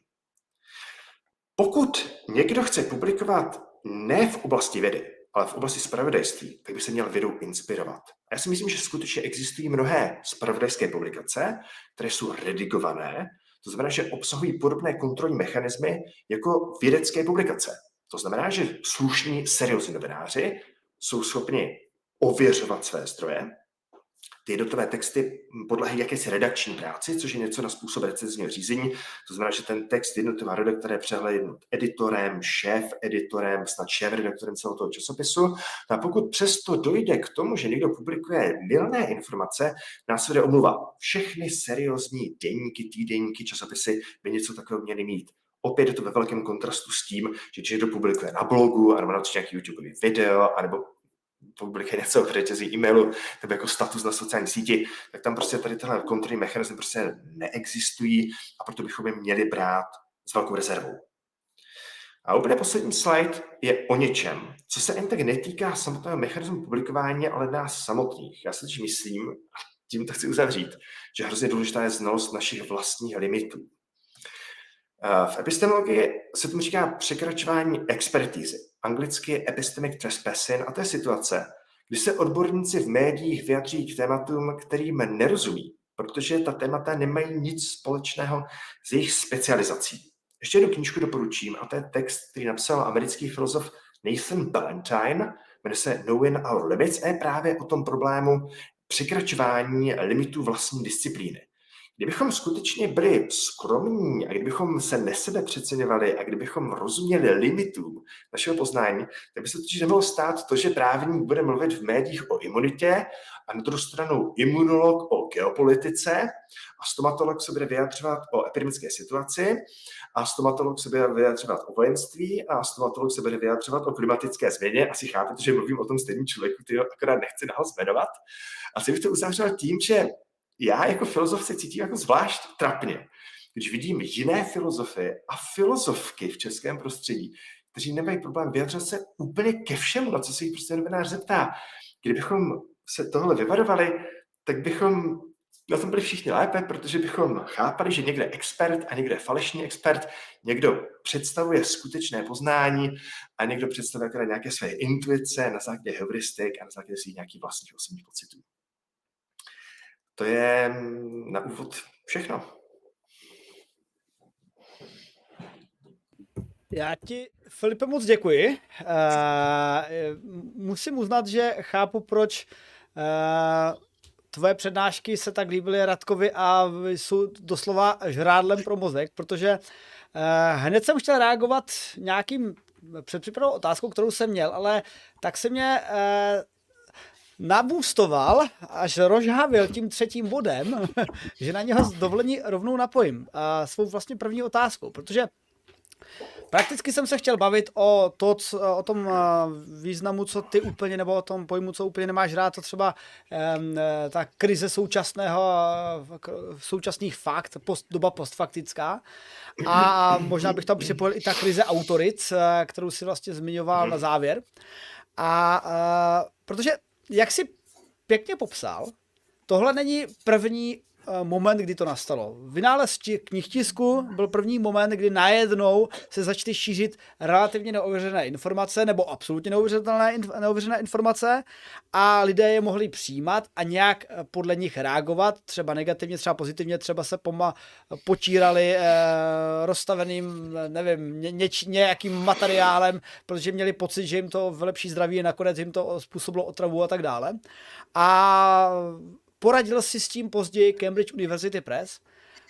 Pokud někdo chce publikovat ne v oblasti vědy, ale v oblasti spravodajství, tak by se měl vědou inspirovat. A já si myslím, že skutečně existují mnohé spravodajské publikace, které jsou redigované, to znamená, že obsahují podobné kontrolní mechanismy jako vědecké publikace. To znamená, že slušní, seriózní novináři jsou schopni ověřovat své zdroje, ty jednotlivé texty podlehají jakési redakční práci, což je něco na způsob recenzního řízení. To znamená, že ten text jednotlivá redaktora je přehlednut editorem, šéf editorem, snad šéf redaktorem celého toho časopisu. No a pokud přesto dojde k tomu, že někdo publikuje milné informace, následuje omluva. Všechny seriózní denníky, týdenníky, časopisy by něco takového měly mít. Opět je to ve velkém kontrastu s tím, že když někdo publikuje na blogu, anebo na nějaký YouTube video, anebo publikuje něco v řetězí e-mailu nebo jako status na sociální síti, tak tam prostě tady tenhle kontrolní mechanismy prostě neexistují a proto bychom je měli brát s velkou rezervou. A úplně poslední slide je o něčem, co se jen tak netýká samotného mechanismu publikování, ale nás samotných. Já si myslím, a tím to chci uzavřít, že hrozně důležitá je znalost našich vlastních limitů. V epistemologii se tomu říká překračování expertízy. Anglicky epistemic trespassing a to je situace, kdy se odborníci v médiích vyjadří k tématům, kterým nerozumí, protože ta témata nemají nic společného s jejich specializací. Ještě jednu knížku doporučím a to je text, který napsal americký filozof Nathan Ballantyne, jmenuje se Knowing Our Limits a je právě o tom problému překračování limitů vlastní disciplíny. Kdybychom skutečně byli skromní a kdybychom se nesebe přeceňovali a kdybychom rozuměli limitům našeho poznání, tak by se totiž nemohlo stát to, že právník bude mluvit v médiích o imunitě a na druhou stranu imunolog o geopolitice a stomatolog se bude vyjadřovat o epidemické situaci a stomatolog se bude vyjadřovat o vojenství a stomatolog se bude vyjadřovat o klimatické změně. Asi chápete, že mluvím o tom stejném člověku, který akorát nechci nahlas jmenovat. A bych to uzavřel tím, že já jako filozof se cítím jako zvlášť trapně, když vidím jiné filozofy a filozofky v českém prostředí, kteří nemají problém vyjadřovat se úplně ke všemu, na co se jich prostě novinář zeptá. Kdybychom se tohle vyvarovali, tak bychom na tom byli všichni lépe, protože bychom chápali, že někde expert a někde falešný expert, někdo představuje skutečné poznání a někdo představuje nějaké své intuice na základě heuristik a na základě svých nějakých vlastních osobních pocitů. To je mm, na úvod všechno. Já ti, Filipe, moc děkuji. Uh, musím uznat, že chápu, proč uh, tvoje přednášky se tak líbily Radkovi a jsou doslova žrádlem pro mozek, protože uh, hned jsem chtěl reagovat nějakým předpřipravou otázkou, kterou jsem měl, ale tak se mě uh, nabůstoval, až rozžhavil tím třetím bodem, že na něho dovolení rovnou napojím a svou vlastně první otázkou, protože Prakticky jsem se chtěl bavit o, to, co, o tom významu, co ty úplně, nebo o tom pojmu, co úplně nemáš rád, co třeba um, ta krize současného, současných fakt, post, doba postfaktická. A možná bych tam připojil i ta krize autoric, kterou si vlastně zmiňoval na závěr. A, a protože, jak si pěkně popsal, tohle není první moment, kdy to nastalo. Vynález knihtisku byl první moment, kdy najednou se začaly šířit relativně neověřené informace nebo absolutně neověřené, informace a lidé je mohli přijímat a nějak eh, podle nich reagovat, třeba negativně, třeba pozitivně, třeba se poma potírali eh, rozstaveným, nevím, ně, něč, nějakým materiálem, protože měli pocit, že jim to v lepší zdraví nakonec jim to způsobilo otravu a tak dále. A Poradil si s tím později Cambridge University Press,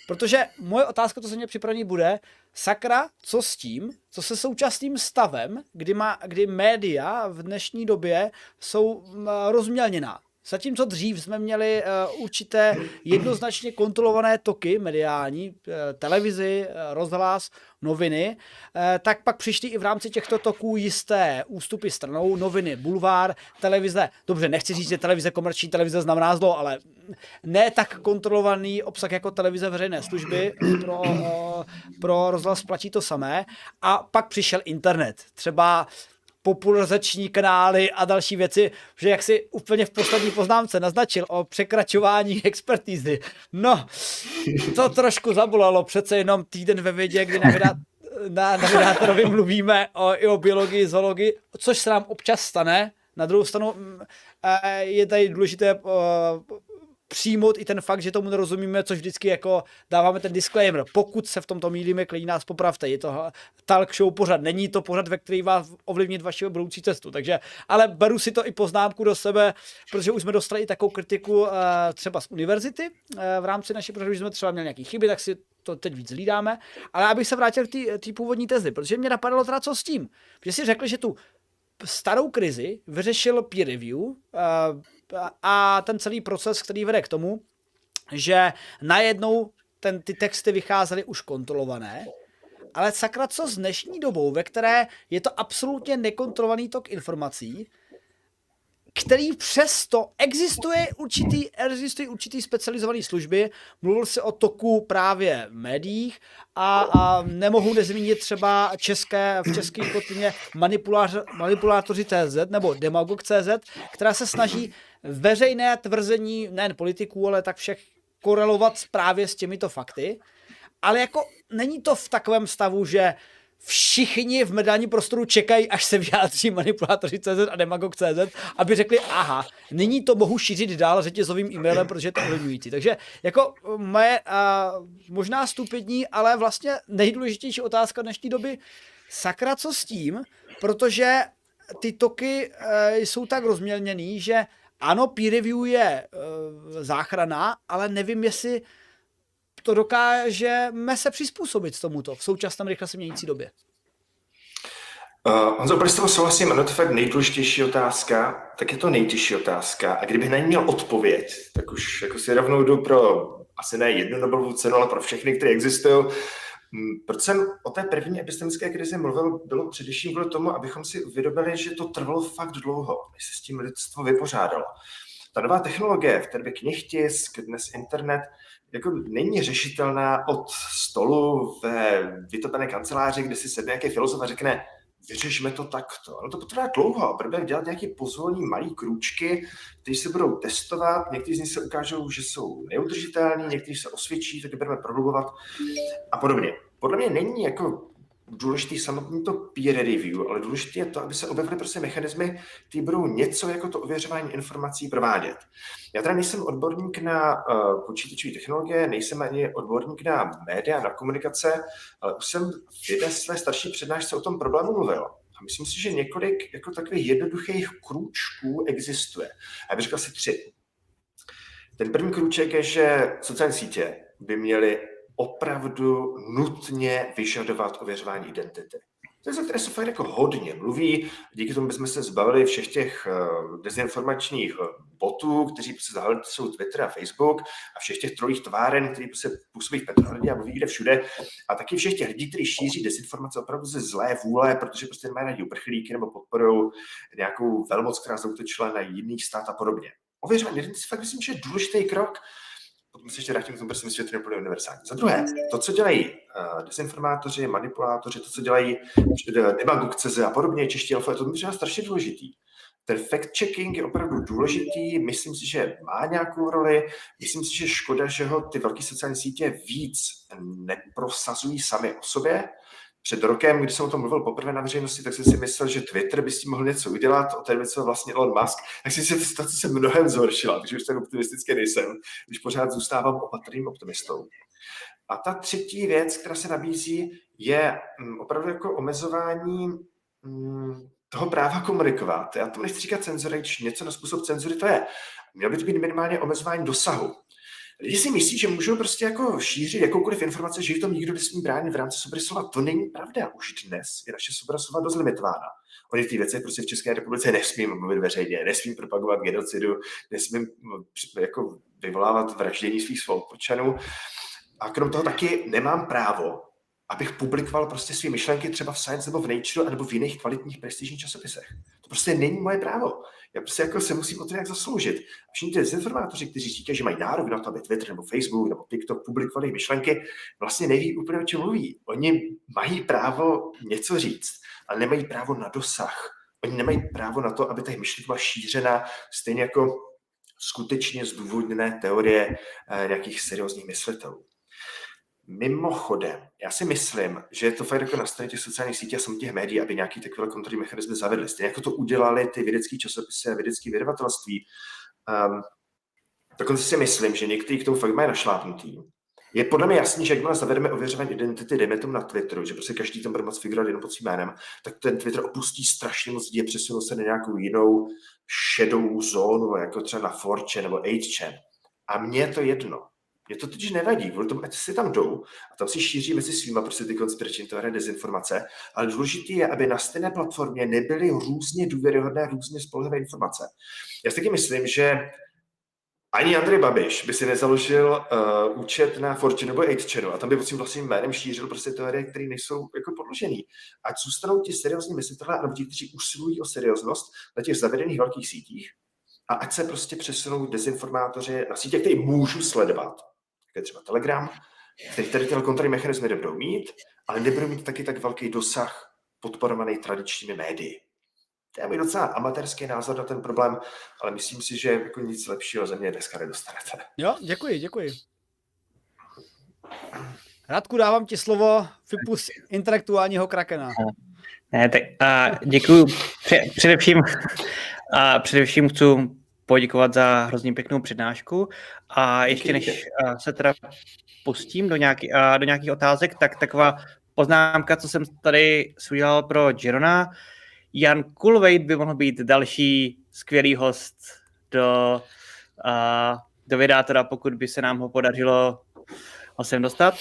protože moje otázka, co se mě připravený bude, sakra, co s tím, co se současným stavem, kdy, má, kdy média v dnešní době jsou rozmělněná. Zatímco dřív jsme měli uh, určité jednoznačně kontrolované toky mediální, uh, televizi, uh, rozhlas, noviny, uh, tak pak přišly i v rámci těchto toků jisté ústupy stranou, noviny, bulvár, televize. Dobře, nechci říct, že televize, komerční televize znamená zlo, ale ne tak kontrolovaný obsah jako televize veřejné služby pro, uh, pro rozhlas platí to samé. A pak přišel internet. Třeba popularizační kanály a další věci, že jak si úplně v poslední poznámce naznačil o překračování expertízy. No, to trošku zabolalo, přece jenom týden ve vědě, kdy na, vydá, na, vydátorovi mluvíme o, i o biologii, zoologii, což se nám občas stane, na druhou stranu mm, je tady důležité přijmout i ten fakt, že tomu nerozumíme, což vždycky jako dáváme ten disclaimer. Pokud se v tomto mílíme, klidně nás popravte. Je to talk show pořad. Není to pořad, ve který vás ovlivnit vaši budoucí cestu. Takže, ale beru si to i poznámku do sebe, protože už jsme dostali i takovou kritiku uh, třeba z univerzity uh, v rámci naší pořadu, že jsme třeba měli nějaké chyby, tak si to teď víc hlídáme. Ale abych se vrátil k té původní tezi, protože mě napadlo teda co s tím. Že si řekli, že tu starou krizi vyřešil peer review, uh, a ten celý proces, který vede k tomu, že najednou ten, ty texty vycházely už kontrolované, ale sakra co s dnešní dobou, ve které je to absolutně nekontrolovaný tok informací, který přesto existuje určitý, existují určitý specializované služby. Mluvil se o toku právě v médiích a, a nemohu nezmínit třeba české, v české kotlině manipulátoři CZ nebo demagog CZ, která se snaží veřejné tvrzení nejen politiků, ale tak všech korelovat právě s těmito fakty. Ale jako není to v takovém stavu, že všichni v mediální prostoru čekají, až se vyjádří manipulátoři CZ a demagog CZ, aby řekli, aha, nyní to mohu šířit dál řetězovým e-mailem, protože je to ovlivňující. Takže jako moje uh, možná stupidní, ale vlastně nejdůležitější otázka dnešní doby, sakra co s tím, protože ty toky uh, jsou tak rozmělněný, že ano, peer review je uh, záchrana, ale nevím, jestli to dokážeme se přizpůsobit tomuto v současném rychle se měnící době. Uh, Honzo, úplně s toho souhlasím, ano, to fakt nejdůležitější otázka, tak je to nejtěžší otázka. A kdybych na ní měl odpověď, tak už jako si rovnou jdu pro asi ne jednu Nobelovu cenu, ale pro všechny, které existují. Proč jsem o té první epistemické krizi mluvil, bylo především kvůli tomu, abychom si uvědomili, že to trvalo fakt dlouho, než se s tím lidstvo vypořádalo. Ta nová technologie, v té době knihtisk, dnes internet, jako není řešitelná od stolu ve vytopené kanceláři, kde si sedne nějaký filozof a řekne, vyřešíme to takto. No to potrvá dlouho, protože dělat nějaké pozvolní malé krůčky, které se budou testovat, někteří z nich se ukážou, že jsou neudržitelní, někteří se osvědčí, tak budeme prohlubovat a podobně. Podle mě není jako důležitý samotný to peer review, ale důležité je to, aby se objevily prostě mechanismy, které budou něco jako to ověřování informací provádět. Já teda nejsem odborník na uh, počítačové technologie, nejsem ani odborník na média, na komunikace, ale už jsem v jedné své starší přednášce o tom problému mluvil. A myslím si, že několik jako takových jednoduchých krůčků existuje. Já bych řekl asi tři. Ten první krůček je, že sociální sítě by měly opravdu nutně vyžadovat ověřování identity. To je, které se fakt jako hodně mluví. Díky tomu bychom se zbavili všech těch uh, dezinformačních eh, botů, kteří se jsou Twitter a Facebook a všech těch trojích tváren, který se působí v Petrohradě a mluví kde všude. A taky všech těch lidí, kteří šíří dezinformace opravdu ze zlé vůle, protože prostě mají rádi uprchlíky nebo podporují nějakou velmoc, která zautočila na jiný stát a podobně. Ověřování identity fakt myslím, že je důležitý krok, potom se ještě vrátím k tomu, protože svět nebude univerzální. Za druhé, to, co dělají uh, dezinformátoři, manipulátoři, to, co dělají demagogceze a podobně, čeští alfa, to je strašně důležitý. Ten fact-checking je opravdu důležitý, myslím si, že má nějakou roli, myslím si, že škoda, že ho ty velké sociální sítě víc neprosazují sami o sobě, před rokem, když jsem o tom mluvil poprvé na veřejnosti, tak jsem si myslel, že Twitter by s tím mohl něco udělat, o té věci vlastně Elon Musk, tak si ta situace se mnohem zhoršila, takže už tak optimistický nejsem, když pořád zůstávám opatrným optimistou. A ta třetí věc, která se nabízí, je mm, opravdu jako omezování mm, toho práva komunikovat. Já to nechci říkat cenzury, když něco na způsob cenzury to je. Mělo by to být minimálně omezování dosahu. Lidi si myslí, že můžou prostě jako šířit jakoukoliv informace, že v tom nikdo nesmí bránit v rámci svobody slova. To není pravda. Už dnes je naše svoboda slova dost limitována. O ty věci prostě v České republice nesmím mluvit veřejně, nesmím propagovat genocidu, nesmím jako vyvolávat vraždění svých spoluobčanů. A krom toho taky nemám právo abych publikoval prostě své myšlenky třeba v Science nebo v Nature nebo v jiných kvalitních prestižních časopisech. To prostě není moje právo. Já prostě jako se musím o to nějak zasloužit. A všichni ty dezinformátoři, kteří říkají, že mají nárok na to, aby Twitter nebo Facebook nebo TikTok publikovali myšlenky, vlastně neví úplně, o čem mluví. Oni mají právo něco říct, ale nemají právo na dosah. Oni nemají právo na to, aby ta myšlenka byla šířena stejně jako skutečně zdůvodněné teorie eh, nějakých seriózních myslitelů. Mimochodem, já si myslím, že je to fakt jako na straně těch sociálních sítí a samotných médií, aby nějaký takové kontrolní mechanizmy zavedly. Stejně jako to udělali ty vědecké časopisy a vědecké vydavatelství. Um, dokonce si myslím, že někteří k tomu fakt mají našlápnutý. Je podle mě jasný, že jakmile zavedeme ověřování identity, dejme tomu na Twitteru, že prostě každý tam bude moc figurovat jenom pod svým jménem, tak ten Twitter opustí strašně moc lidí a se na nějakou jinou šedou zónu, jako třeba na 4 nebo 8chan. A mně je to jedno. Mě to totiž nevadí, kvůli tomu, ať si tam jdou a tam si šíří mezi svýma prostě ty konspirační teorie, dezinformace, ale důležité je, aby na stejné platformě nebyly různě důvěryhodné, různě spolehlivé informace. Já si taky myslím, že ani Andrej Babiš by si nezaložil uh, účet na Fortune nebo 8chanu a tam by pod svým vlastním jménem šířil prostě teorie, které nejsou jako podložené. Ať zůstanou ti seriózní myslitelé, nebo ti, kteří usilují o serióznost na těch zavedených velkých sítích, a ať se prostě přesunou dezinformátoři na sítě, které můžu sledovat, jako je třeba Telegram, který tady tyhle kontrolní mechanizmy nebudou mít, ale nebudou mít taky tak velký dosah podporovaný tradičními médii. To je můj docela amatérský názor na ten problém, ale myslím si, že jako nic lepšího ze mě dneska nedostanete. Jo, děkuji, děkuji. Radku, dávám ti slovo, vypust intelektuálního krakena. Ne, tak uh, děkuji. Především, uh, především chci poděkovat za hrozně pěknou přednášku a ještě než se teda pustím do, nějaký, do nějakých otázek, tak taková poznámka, co jsem tady udělal pro Jerona. Jan Kulvejt by mohl být další skvělý host do, do vydátora, pokud by se nám ho podařilo ho sem dostat.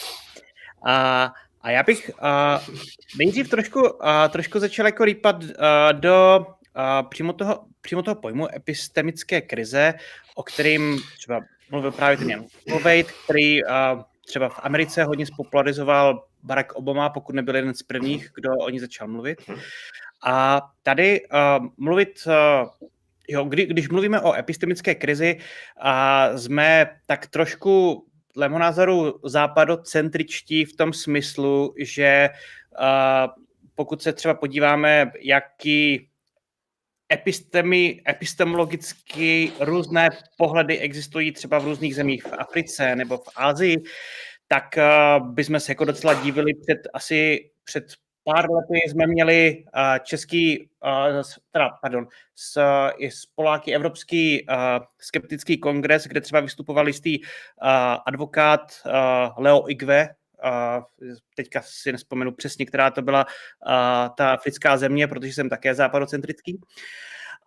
A, a já bych uh, nejdřív trošku, uh, trošku začal jako rýpat uh, do přímo, toho, přímo toho pojmu epistemické krize, o kterým třeba mluvil právě ten Jan Mulvejt, který třeba v Americe hodně spopularizoval Barack Obama, pokud nebyl jeden z prvních, kdo o ní začal mluvit. A tady uh, mluvit, uh, jo, kdy, když mluvíme o epistemické krizi, uh, jsme tak trošku dle mého názoru západocentričtí v tom smyslu, že uh, pokud se třeba podíváme, jaký epistemy, epistemologicky různé pohledy existují třeba v různých zemích v Africe nebo v Ázii, tak uh, bychom se jako docela divili před asi před pár lety jsme měli uh, český, uh, teda, pardon, s, i s Poláky Evropský skeptický kongres, kde třeba vystupoval jistý advokát Leo Igve, uh, teďka si nespomenu přesně, která to byla uh, ta africká země, protože jsem také západocentrický.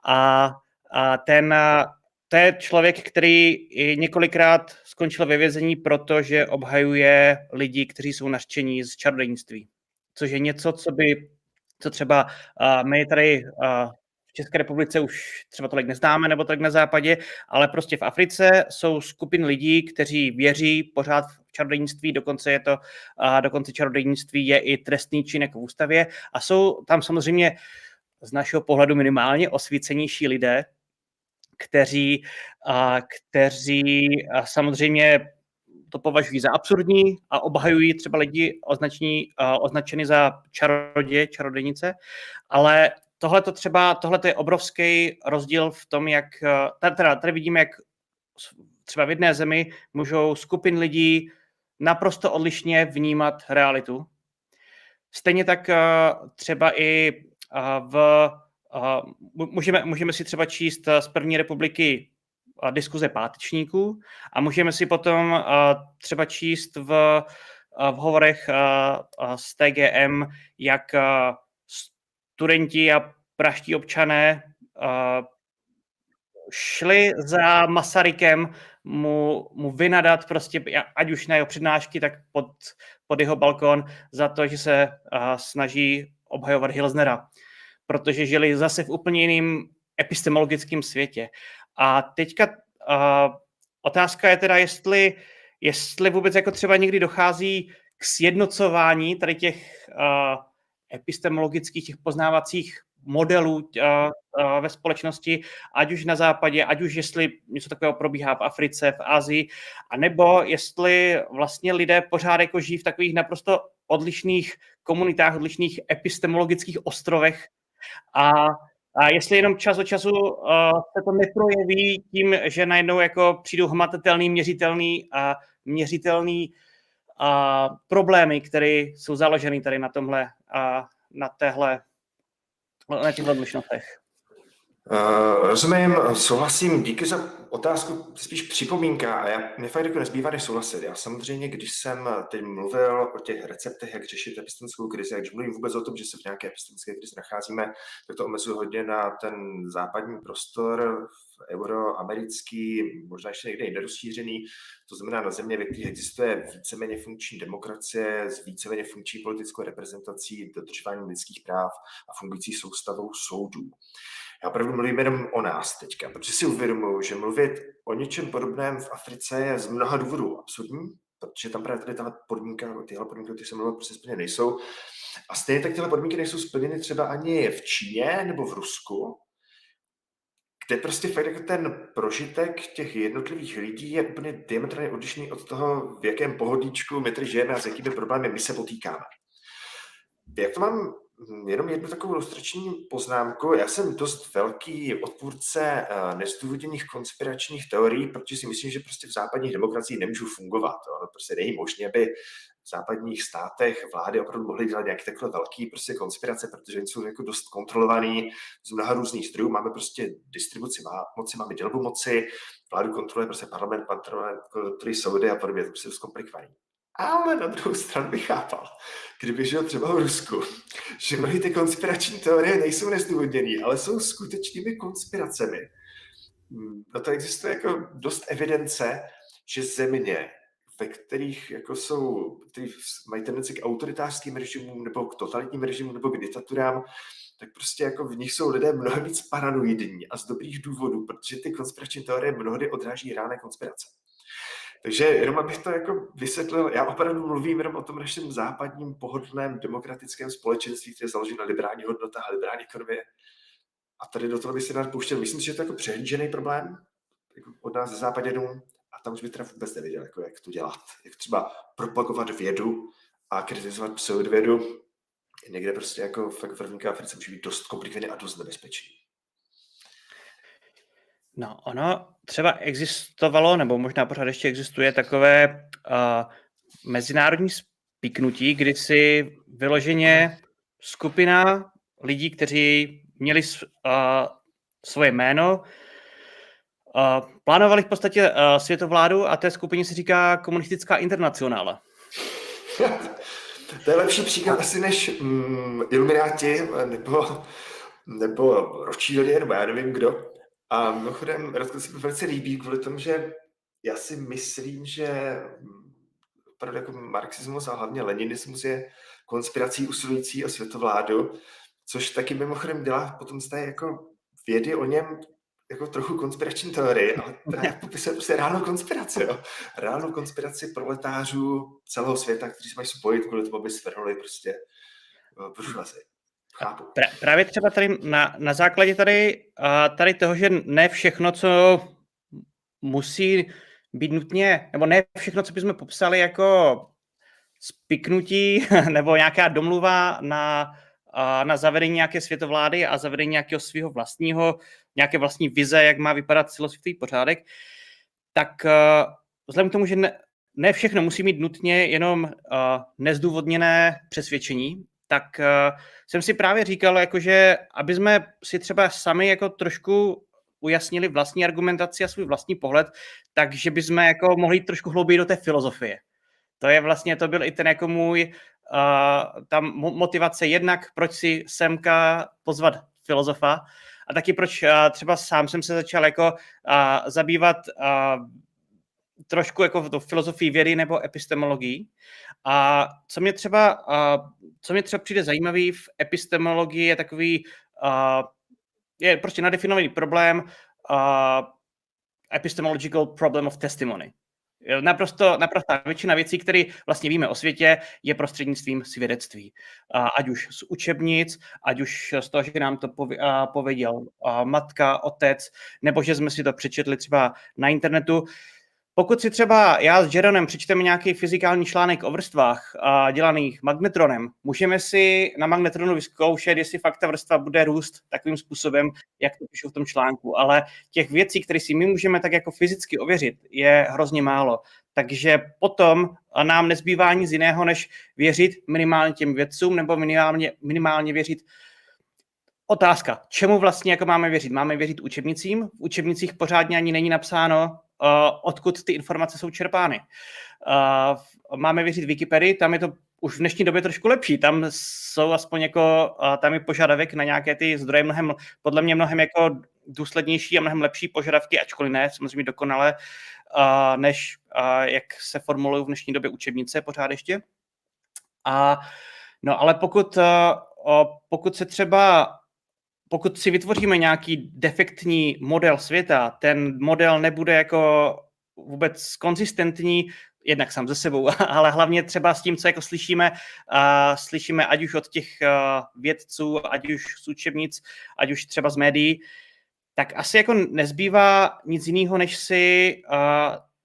A, a ten, to je člověk, který několikrát skončil ve vězení, protože obhajuje lidi, kteří jsou nařčení z čarodějnictví. Což je něco, co by co třeba uh, my tady uh, v České republice už třeba tolik neznáme, nebo tolik na západě, ale prostě v Africe jsou skupiny lidí, kteří věří pořád v čarodejnictví, dokonce je to, uh, dokonce čarodejnictví je i trestný činek v ústavě. A jsou tam samozřejmě z našeho pohledu minimálně osvícenější lidé, kteří, uh, kteří uh, samozřejmě to považují za absurdní a obhajují třeba lidi označení, uh, označeny za čarodě, čarodejnice, ale tohle to třeba, tohle je obrovský rozdíl v tom, jak, uh, teda tady vidíme, jak třeba v jedné zemi můžou skupin lidí naprosto odlišně vnímat realitu. Stejně tak uh, třeba i uh, v uh, můžeme, můžeme si třeba číst z první republiky diskuze pátečníků a můžeme si potom třeba číst v, v hovorech z TGM, jak studenti a praští občané šli za Masarykem mu, mu vynadat prostě, ať už na jeho přednášky, tak pod, pod jeho balkon za to, že se snaží obhajovat Hilsnera, protože žili zase v úplně jiným epistemologickém světě. A teďka uh, otázka je teda, jestli, jestli vůbec jako třeba někdy dochází k sjednocování tady těch uh, epistemologických, těch poznávacích modelů ve společnosti, ať už na západě, ať už jestli něco takového probíhá v Africe, v Asii, anebo jestli vlastně lidé pořád jako žijí v takových naprosto odlišných komunitách, odlišných epistemologických ostrovech. A a jestli jenom čas od času uh, se to neprojeví tím, že najednou jako přijdou hmatatelný, měřitelný a měřitelný uh, problémy, které jsou založeny tady na tomhle a uh, na téhle na těchto odlišnostech. Uh, rozumím, souhlasím, díky za otázku, spíš připomínka a já, mě fakt jako nezbývá než souhlasit. Já samozřejmě, když jsem teď mluvil o těch receptech, jak řešit epistemickou krizi, když mluvím vůbec o tom, že se v nějaké epistemické krizi nacházíme, tak to omezuje hodně na ten západní prostor, euroamerický, možná ještě někde jinde rozšířený, to znamená na země, ve kterých existuje víceméně funkční demokracie s víceméně funkční politickou reprezentací, dodržováním lidských práv a fungující soustavou soudů. Já opravdu mluvím jenom o nás teďka, protože si uvědomuji, že mluvit o něčem podobném v Africe je z mnoha důvodů absurdní, protože tam právě tady tahle podmínka, tyhle podmínky, které jsem mluvil, prostě splněny nejsou. A stejně tak tyhle podmínky nejsou splněny třeba ani v Číně nebo v Rusku, kde prostě fakt jako ten prožitek těch jednotlivých lidí je úplně diametrálně odlišný od toho, v jakém pohodlíčku my tady žijeme a s jakými problémy my se potýkáme. Jak to mám jenom jednu takovou ilustrační poznámku. Já jsem dost velký odpůrce uh, nestůvoděných konspiračních teorií, protože si myslím, že prostě v západních demokraciích nemůžou fungovat. To prostě není možné, aby v západních státech vlády opravdu mohly dělat nějaké takové velké prostě konspirace, protože jsou jako dost kontrolovaný z mnoha různých zdrojů. Máme prostě distribuci moci, máme dělbu moci, vládu kontroluje prostě parlament, parlament, který soudy a podobně. To prostě je zkomplikovaný. Ale na druhou stranu bych chápal, kdyby žil třeba v Rusku, že mnohé ty konspirační teorie nejsou nezdůvodněné, ale jsou skutečnými konspiracemi. Hmm, na to existuje jako dost evidence, že země, ve kterých jako jsou, který mají tendenci k autoritářským režimům nebo k totalitním režimům nebo k diktaturám, tak prostě jako v nich jsou lidé mnohem víc paranoidní a z dobrých důvodů, protože ty konspirační teorie mnohdy odráží reálné konspirace. Takže jenom abych to jako vysvětlil, já opravdu mluvím jenom o tom našem západním pohodlném demokratickém společenství, které je založeno na liberální hodnotách a liberální ekonomie. A tady do toho by se nás pouštěl. Myslím si, že to je jako přehlížený problém jako od nás západěnů a tam už by teda vůbec nevěděl, jako jak to dělat. Jak třeba propagovat vědu a kritizovat pseudovědu. Někde prostě jako v Africe může být dost komplikovaný a dost nebezpečný. No, ono třeba existovalo, nebo možná pořád ještě existuje takové uh, mezinárodní spiknutí, kdy si vyloženě skupina lidí, kteří měli uh, svoje jméno, uh, plánovali v podstatě uh, světovládu a té skupině se říká komunistická internacionála. to je lepší příklad asi než mm, Illuminati nebo, nebo Rothschildi, nebo já nevím kdo. A mimochodem, Radko se mi velice líbí kvůli tomu, že já si myslím, že opravdu jako marxismus a hlavně leninismus je konspirací usilující o světovládu což taky mimochodem dělá potom z té jako vědy o něm jako trochu konspirační teorii, ale teda popisuje prostě reálnou konspiraci, jo. Reálnou konspiraci proletářů celého světa, kteří se mají spojit kvůli tomu, aby svrhli prostě buržuazy. Chápu. Právě třeba tady na, na základě tady, tady toho, že ne všechno, co musí být nutně, nebo ne všechno, co bychom popsali jako spiknutí nebo nějaká domluva na, na zavedení nějaké světovlády a zavedení nějakého svého vlastního, nějaké vlastní vize, jak má vypadat celosvětový pořádek, tak vzhledem k tomu, že ne, ne všechno musí mít nutně jenom nezdůvodněné přesvědčení, tak uh, jsem si právě říkal, jakože aby jsme si třeba sami jako trošku ujasnili vlastní argumentaci a svůj vlastní pohled, takže bychom jako mohli jít trošku hlouběji do té filozofie. To je vlastně, to byl i ten jako můj uh, tam motivace jednak, proč si semka pozvat filozofa a taky proč uh, třeba sám jsem se začal jako uh, zabývat uh, trošku jako to filozofii vědy nebo epistemologii. A co mě třeba, uh, co mě třeba přijde zajímavý v epistemologii je takový uh, je prostě nadefinovaný problém uh, epistemological problem of testimony. Naprosto, naprosto většina věcí, které vlastně víme o světě, je prostřednictvím svědectví. Ať už z učebnic, ať už z toho, že nám to pověděl matka, otec, nebo že jsme si to přečetli třeba na internetu. Pokud si třeba já s Jeronem přečteme nějaký fyzikální článek o vrstvách a dělaných magnetronem, můžeme si na magnetronu vyzkoušet, jestli fakt ta vrstva bude růst takovým způsobem, jak to píšu v tom článku. Ale těch věcí, které si my můžeme tak jako fyzicky ověřit, je hrozně málo. Takže potom nám nezbývá nic jiného, než věřit minimálně těm vědcům nebo minimálně, minimálně věřit Otázka, čemu vlastně jako máme věřit? Máme věřit učebnicím? V učebnicích pořádně ani není napsáno, odkud ty informace jsou čerpány. Uh, máme věřit Wikipedii, tam je to už v dnešní době trošku lepší. Tam jsou aspoň jako, uh, tam je požadavek na nějaké ty zdroje mnohem, podle mě mnohem jako důslednější a mnohem lepší požadavky, ačkoliv ne, samozřejmě dokonale, než jak se formulují v dnešní době učebnice pořád ještě. A, no ale pokud, pokud se třeba pokud si vytvoříme nějaký defektní model světa, ten model nebude jako vůbec konzistentní, jednak sám ze sebou, ale hlavně třeba s tím, co jako slyšíme, uh, slyšíme ať už od těch vědců, ať už z učebnic, ať už třeba z médií, tak asi jako nezbývá nic jiného, než si,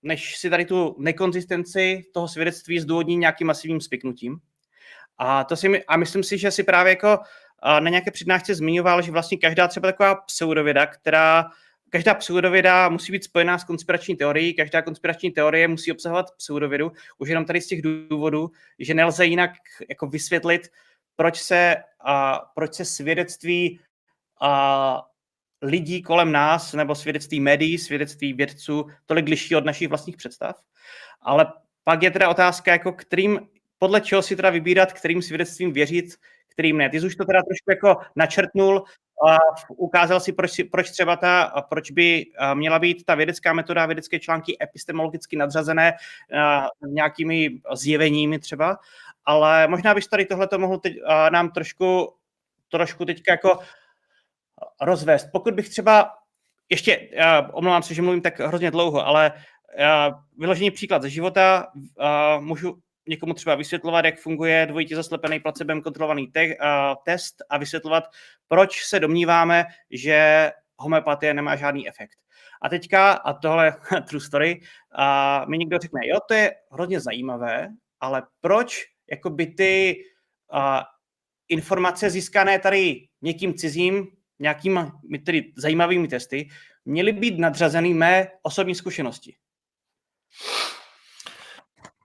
než si tady tu nekonzistenci toho svědectví zdůvodní nějakým masivním spiknutím. A, to si, a myslím si, že si právě jako na nějaké přednášce zmiňoval, že vlastně každá třeba taková pseudověda, která každá pseudověda musí být spojená s konspirační teorií, každá konspirační teorie musí obsahovat pseudovědu, už jenom tady z těch důvodů, že nelze jinak jako vysvětlit, proč se, a, proč se svědectví a, lidí kolem nás, nebo svědectví médií, svědectví vědců, tolik liší od našich vlastních představ. Ale pak je teda otázka, jako kterým, podle čeho si teda vybírat, kterým svědectvím věřit, kterým ne. Ty jsi už to teda trošku jako načrtnul, a ukázal si, proč, proč třeba ta, proč by měla být ta vědecká metoda, vědecké články epistemologicky nadřazené nějakými zjeveními třeba, ale možná bys tady tohle mohl teď, nám trošku, trošku teďka jako rozvést. Pokud bych třeba ještě, omlouvám se, že mluvím tak hrozně dlouho, ale vyložený příklad ze života, můžu někomu třeba vysvětlovat, jak funguje dvojitě zaslepený placebem kontrolovaný te- uh, test a vysvětlovat, proč se domníváme, že homeopatie nemá žádný efekt. A teďka, a tohle true story, uh, mi někdo řekne, jo, to je hrozně zajímavé, ale proč jakoby ty uh, informace získané tady někým cizím, nějakými tedy zajímavými testy, měly být nadřazeny mé osobní zkušenosti?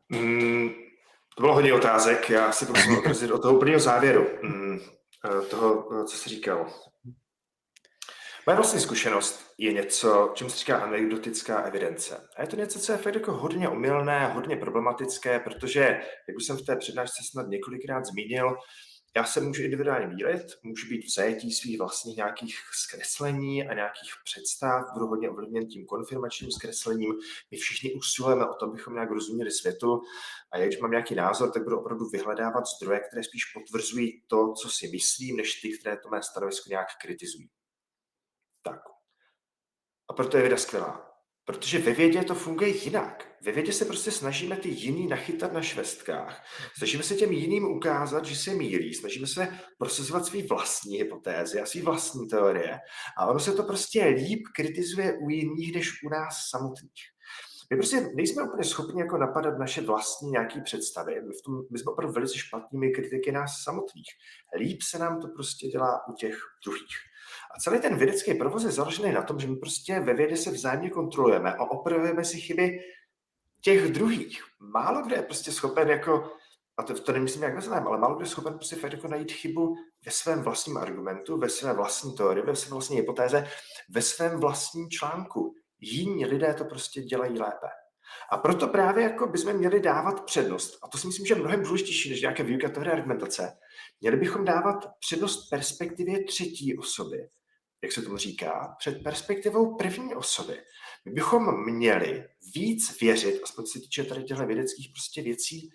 Mm, to bylo hodně otázek, já si prosím odrazit od toho úplného závěru, mm, eh, toho, eh, co jsi říkal. Moje vlastní zkušenost je něco, čemu se říká anekdotická evidence. A je to něco, co je fakt jako hodně omylné, hodně problematické, protože, jak už jsem v té přednášce snad několikrát zmínil, já se můžu individuálně mílit, můžu být v zajetí svých vlastních nějakých zkreslení a nějakých představ, budu hodně ovlivněn tím konfirmačním zkreslením. My všichni usilujeme o to, abychom nějak rozuměli světu a jak když mám nějaký názor, tak budu opravdu vyhledávat zdroje, které spíš potvrzují to, co si myslím, než ty, které to mé stanovisko nějak kritizují. Tak. A proto je věda skvělá. Protože ve vědě to funguje jinak. Ve vědě se prostě snažíme ty jiný nachytat na švestkách. Snažíme se těm jiným ukázat, že se mílí. Snažíme se prosazovat svý vlastní hypotézy a svý vlastní teorie. A ono se to prostě líp kritizuje u jiných, než u nás samotných. My prostě nejsme úplně schopni jako napadat naše vlastní nějaké představy. My, v tom, my jsme opravdu velice špatnými kritiky nás samotných. Líp se nám to prostě dělá u těch druhých. A celý ten vědecký provoz je založený na tom, že my prostě ve vědě se vzájemně kontrolujeme a opravujeme si chyby těch druhých. Málo kdo je prostě schopen jako, a to, to nemyslím jak neznáme, ale málo kdo je schopen prostě fakt jako najít chybu ve svém vlastním argumentu, ve své vlastní teorii, ve své vlastní hypotéze, ve svém vlastním článku. Jiní lidé to prostě dělají lépe. A proto právě jako bychom měli dávat přednost, a to si myslím, že je mnohem důležitější než nějaké výuka teorie argumentace, měli bychom dávat přednost perspektivě třetí osoby, jak se tomu říká, před perspektivou první osoby. My bychom měli víc věřit, aspoň se týče tady těchto vědeckých prostě věcí,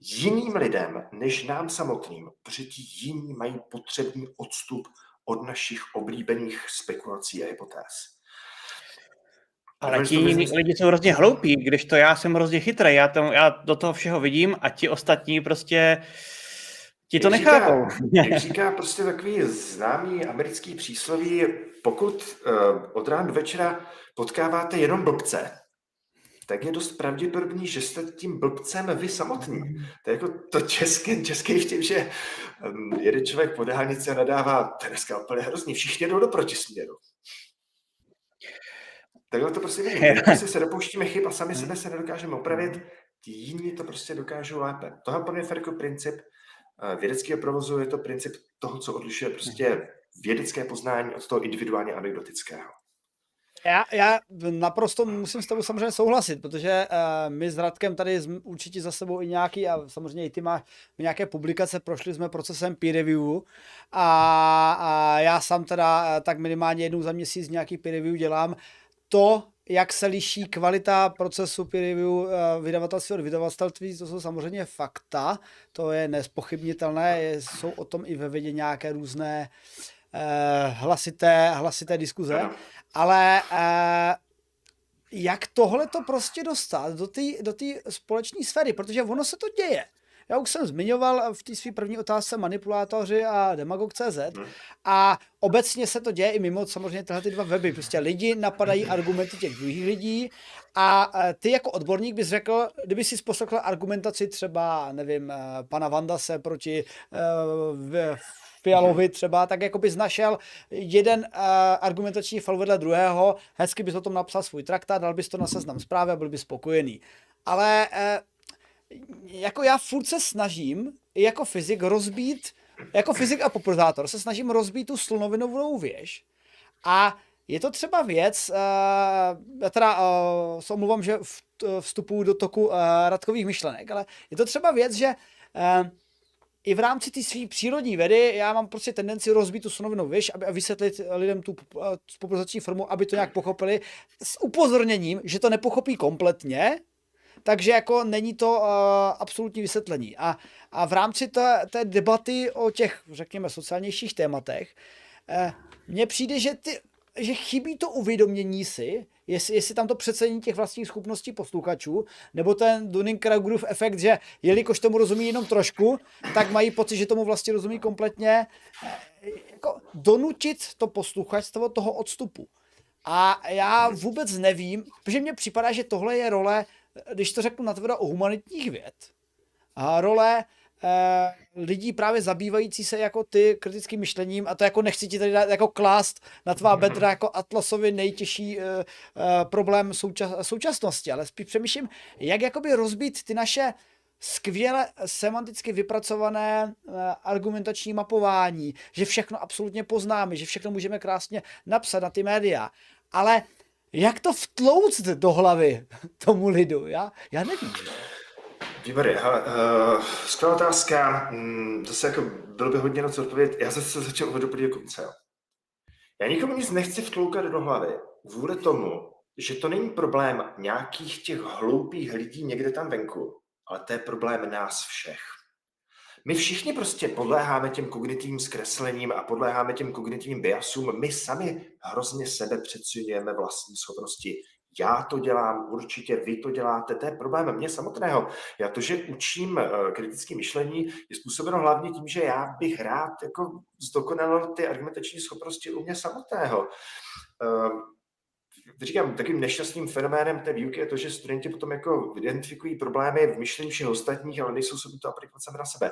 jiným lidem, než nám samotným, protože ti jiní mají potřebný odstup od našich oblíbených spekulací a hypotéz. Ale ti jiní lidi jsou hrozně hloupí, když to já jsem hrozně chytrý, já, tam, já do toho všeho vidím a ti ostatní prostě ti to nechápou. Říká, jak říká prostě takový známý americký přísloví, pokud uh, od rána do večera potkáváte jenom blbce, tak je dost pravděpodobný, že jste tím blbcem vy samotný. To je jako to české, české v tím, že um, jeden člověk po dálnici nadává, to je dneska úplně hrozný, všichni jdou do protisměru. Takhle to prostě. My prostě se dopouštíme chyb a sami sebe se nedokážeme opravit, ti jiní to prostě dokážou lépe. Tohle pro mě jako princip vědeckého provozu, je to princip toho, co odlišuje prostě vědecké poznání od toho individuálně anekdotického. Já, já naprosto musím s tebou samozřejmě souhlasit, protože uh, my s Radkem tady určitě za sebou i nějaký, a samozřejmě i ty máš nějaké publikace, prošli jsme procesem peer review a, a já sám teda uh, tak minimálně jednou za měsíc nějaký peer review dělám to, jak se liší kvalita procesu peer review eh, vydavatelství od vydavatelství, to jsou samozřejmě fakta, to je nespochybnitelné, jsou o tom i ve vědě nějaké různé eh, hlasité, hlasité diskuze, ale eh, jak tohle to prostě dostat do té do společné sféry, protože ono se to děje. Já už jsem zmiňoval v té své první otázce manipulátoři a demagog.cz hmm. a obecně se to děje i mimo samozřejmě tyhle ty dva weby. Prostě lidi napadají argumenty těch druhých lidí a ty jako odborník bys řekl, kdyby si poslechl argumentaci třeba, nevím, eh, pana Vandase proti uh, Fialovi třeba, tak jako bys našel jeden uh, argumentační fal vedle druhého, hezky bys o tom napsal svůj traktát, dal bys to na seznam zprávy a byl bys spokojený. Ale uh, jako já furt se snažím jako fyzik rozbít, jako fyzik a popularizátor se snažím rozbít tu slunovinovou věž. A je to třeba věc, uh, já teda uh, se omluvám, že vstupuji do toku uh, radkových myšlenek, ale je to třeba věc, že uh, i v rámci té své přírodní vědy já mám prostě tendenci rozbít tu slunovinovou věž aby, a vysvětlit lidem tu popularizační formu, aby to nějak pochopili, s upozorněním, že to nepochopí kompletně, takže jako není to uh, absolutní vysvětlení. A, a v rámci té, té debaty o těch, řekněme, sociálnějších tématech, uh, mně přijde, že, ty, že chybí to uvědomění si, jestli, jestli tam to přecení těch vlastních schopností posluchačů, nebo ten Dunning-Krugerův efekt, že jelikož tomu rozumí jenom trošku, tak mají pocit, že tomu vlastně rozumí kompletně. Eh, jako donutit to posluchačstvo toho odstupu. A já vůbec nevím, protože mně připadá, že tohle je role když to řeknu na o humanitních věd, a role eh, lidí právě zabývající se jako ty kritickým myšlením a to jako nechci ti tady dát jako klást na tvá bedra jako Atlasovi nejtěžší eh, eh, problém součas, současnosti, ale spíš přemýšlím, jak jakoby rozbít ty naše skvěle semanticky vypracované eh, argumentační mapování, že všechno absolutně poznáme, že všechno můžeme krásně napsat na ty média, ale jak to vtlouct do hlavy tomu lidu? Já, já nevím. Výborně. Uh, skvělá otázka. Mm, zase jako bylo by hodně na co odpovědět. Já zase začal od do konce. Já nikomu nic nechci vtloukat do hlavy. Kvůli tomu, že to není problém nějakých těch hloupých lidí někde tam venku, ale to je problém nás všech. My všichni prostě podléháme těm kognitivním zkreslením a podléháme těm kognitivním biasům. My sami hrozně sebe předsunujeme vlastní schopnosti. Já to dělám, určitě vy to děláte, to je problém mě samotného. Já to, že učím eh, kritické myšlení, je způsobeno hlavně tím, že já bych rád jako zdokonalil ty argumentační schopnosti u mě samotného. Ehm, říkám, takým nešťastným fenoménem té výuky je to, že studenti potom jako identifikují problémy v myšlení všech ostatních, ale nejsou schopni to aplikovat sami na sebe.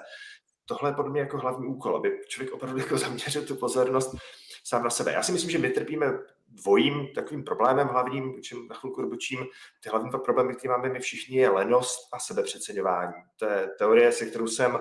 Tohle je podle mě jako hlavní úkol, aby člověk opravdu jako zaměřil tu pozornost sám na sebe. Já si myslím, že my trpíme dvojím takovým problémem hlavním, čím na chvilku dobočím, ty hlavní problémy, které máme my všichni, je lenost a sebepřeceňování. To je teorie, se kterou jsem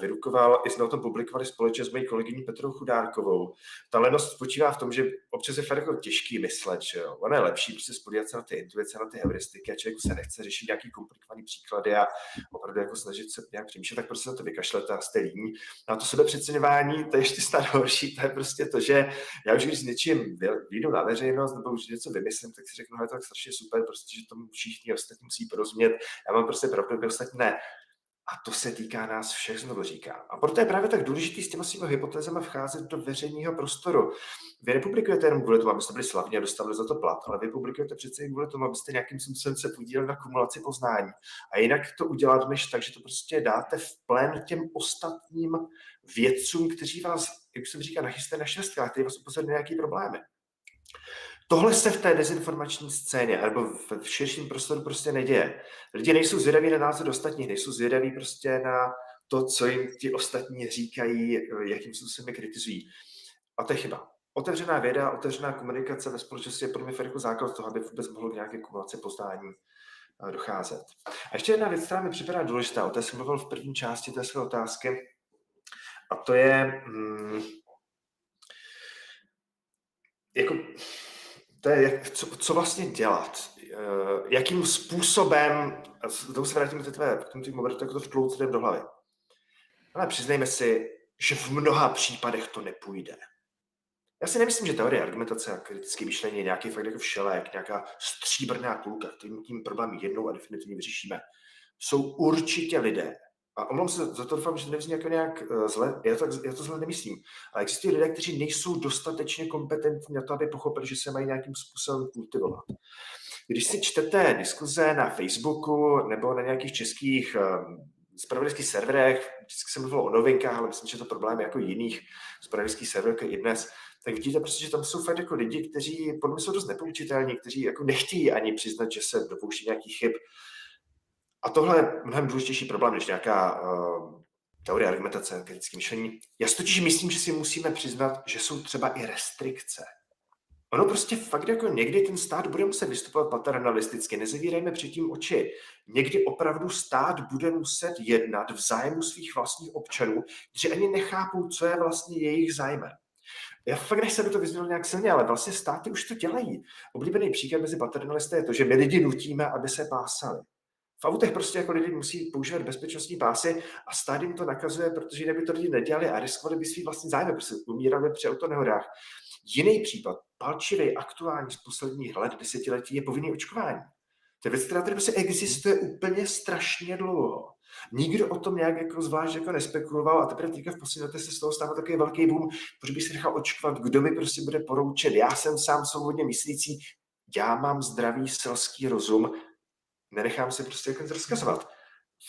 vyrukoval, i jsme o tom publikovali společně s mojí kolegyní Petrou Chudárkovou. Ta lenost spočívá v tom, že občas je fakt jako těžký myslet, že jo. Ono je lepší prostě spodívat se na ty intuice, na ty heuristiky a člověku se nechce řešit nějaký komplikovaný příklady a opravdu jako snažit se nějak přemýšlet, tak prostě na to vykašlete a jste líní. No a to sebepřeceňování, to je ještě snad horší, to je prostě to, že já už když s něčím vyjdu na veřejnost nebo už něco vymyslím, tak si řeknu, že to je strašně super, prostě, že tomu všichni ostatní musí porozumět. Já mám prostě pravdu, že ostatní ne. A to se týká nás všech, znovu říkám. A proto je právě tak důležité s těma svými hypotézami vcházet do veřejného prostoru. Vy nepublikujete jenom kvůli tomu, abyste byli slavní a dostali za to plat, ale vy publikujete přece i kvůli tomu, abyste nějakým způsobem se podíleli na kumulaci poznání. A jinak to udělat než tak, že to prostě dáte v plén těm ostatním vědcům, kteří vás, jak jsem říkal, nachystají na šestkách, kteří vás upozorní na nějaké problémy. Tohle se v té dezinformační scéně nebo v širším prostoru prostě neděje. Lidi nejsou zvědaví na názor ostatních, nejsou zvědaví prostě na to, co jim ti ostatní říkají, jakým způsobem je kritizují. A to je chyba. Otevřená věda, otevřená komunikace ve společnosti je pro mě jako základ toho, aby vůbec mohlo k nějaké kumulaci poznání eh, docházet. A ještě jedna věc, která mi připadá důležitá, o té jsem mluvil v první části té své otázky, a to je, hmm, jako, to je, jak, co, co vlastně dělat, uh, jakým způsobem, to se vrátím k tvé, k tomu týmu, tak to vtloucne do hlavy. Ale přiznejme si, že v mnoha případech to nepůjde. Já si nemyslím, že teorie argumentace a kritické myšlení je nějaký fakt jako všelék, nějaká stříbrná kulka, kterým tím problém jednou a definitivně vyřešíme. Jsou určitě lidé, a omlouvám se za to, doufám, že to nevzní jako nějak uh, zle, já to, já to zle nemyslím, ale existují lidé, kteří nejsou dostatečně kompetentní na to, aby pochopili, že se mají nějakým způsobem kultivovat. Když si čtete diskuze na Facebooku nebo na nějakých českých um, spravodajských serverech, vždycky se mluvilo o novinkách, ale myslím, že to problém jako jiných spravodajských serverů jako i dnes, tak vidíte prostě, že tam jsou fakt jako lidi, kteří podle mě jsou dost nepoučitelní, kteří jako nechtějí ani přiznat, že se dopouští nějakých chyb, a tohle je mnohem důležitější problém, než nějaká uh, teorie argumentace, kritické myšlení. Já si totiž myslím, že si musíme přiznat, že jsou třeba i restrikce. Ono prostě fakt jako někdy ten stát bude muset vystupovat paternalisticky, nezavírejme předtím oči. Někdy opravdu stát bude muset jednat v zájmu svých vlastních občanů, kteří ani nechápou, co je vlastně jejich zájmem. Já fakt nechci, aby to vyznělo nějak silně, ale vlastně státy už to dělají. Oblíbený příklad mezi paternalisty je to, že my lidi nutíme, aby se pásali. V autech prostě jako lidi musí používat bezpečnostní pásy a stát jim to nakazuje, protože jinak by to lidi nedělali a riskovali by svý vlastní zájmy, protože umírali při autonehodách. Jiný případ, palčivý, aktuální z posledních let, desetiletí, je povinný očkování. To je věc, která tady prostě existuje úplně strašně dlouho. Nikdo o tom nějak jako zvlášť jako nespekuloval a teprve teďka v poslední letech se z toho stává takový velký boom, protože bych si nechal očkovat, kdo mi prostě bude poroučet. Já jsem sám svobodně myslící, já mám zdravý selský rozum nenechám se prostě jako rozkazovat.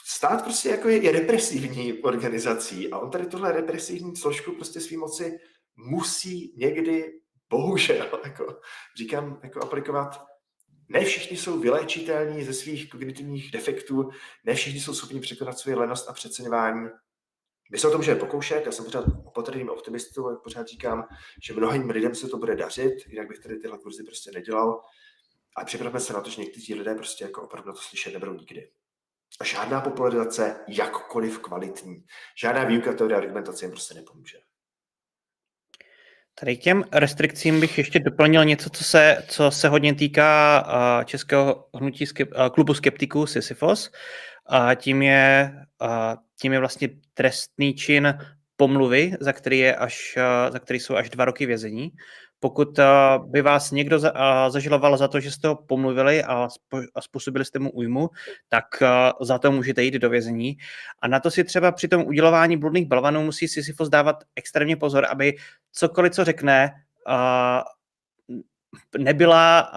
Stát prostě jako je, je represivní organizací a on tady tuhle represivní složku prostě svý moci musí někdy, bohužel, jako říkám, jako aplikovat. Ne všichni jsou vyléčitelní ze svých kognitivních defektů, ne všichni jsou schopni překonat svou lenost a přeceňování. My se o tom můžeme pokoušet, já jsem pořád opatrným optimistou, jak pořád říkám, že mnohým lidem se to bude dařit, jinak bych tady tyhle kurzy prostě nedělal. Ale připravme se na to, že někteří lidé prostě jako opravdu to slyšet nebudou nikdy. A žádná popularizace, jakkoliv kvalitní, žádná výuka teorie argumentace jim prostě nepomůže. Tady těm restrikcím bych ještě doplnil něco, co se, co se hodně týká českého hnutí skep, klubu skeptiků Sisyphos. a tím je, a tím je vlastně trestný čin pomluvy, za který, je až, za který jsou až dva roky vězení. Pokud by vás někdo zažiloval za to, že jste ho pomluvili a způsobili jste mu újmu, tak za to můžete jít do vězení. A na to si třeba při tom udělování bludných balvanů musí Sisyfos dávat extrémně pozor, aby cokoliv, co řekne, nebyla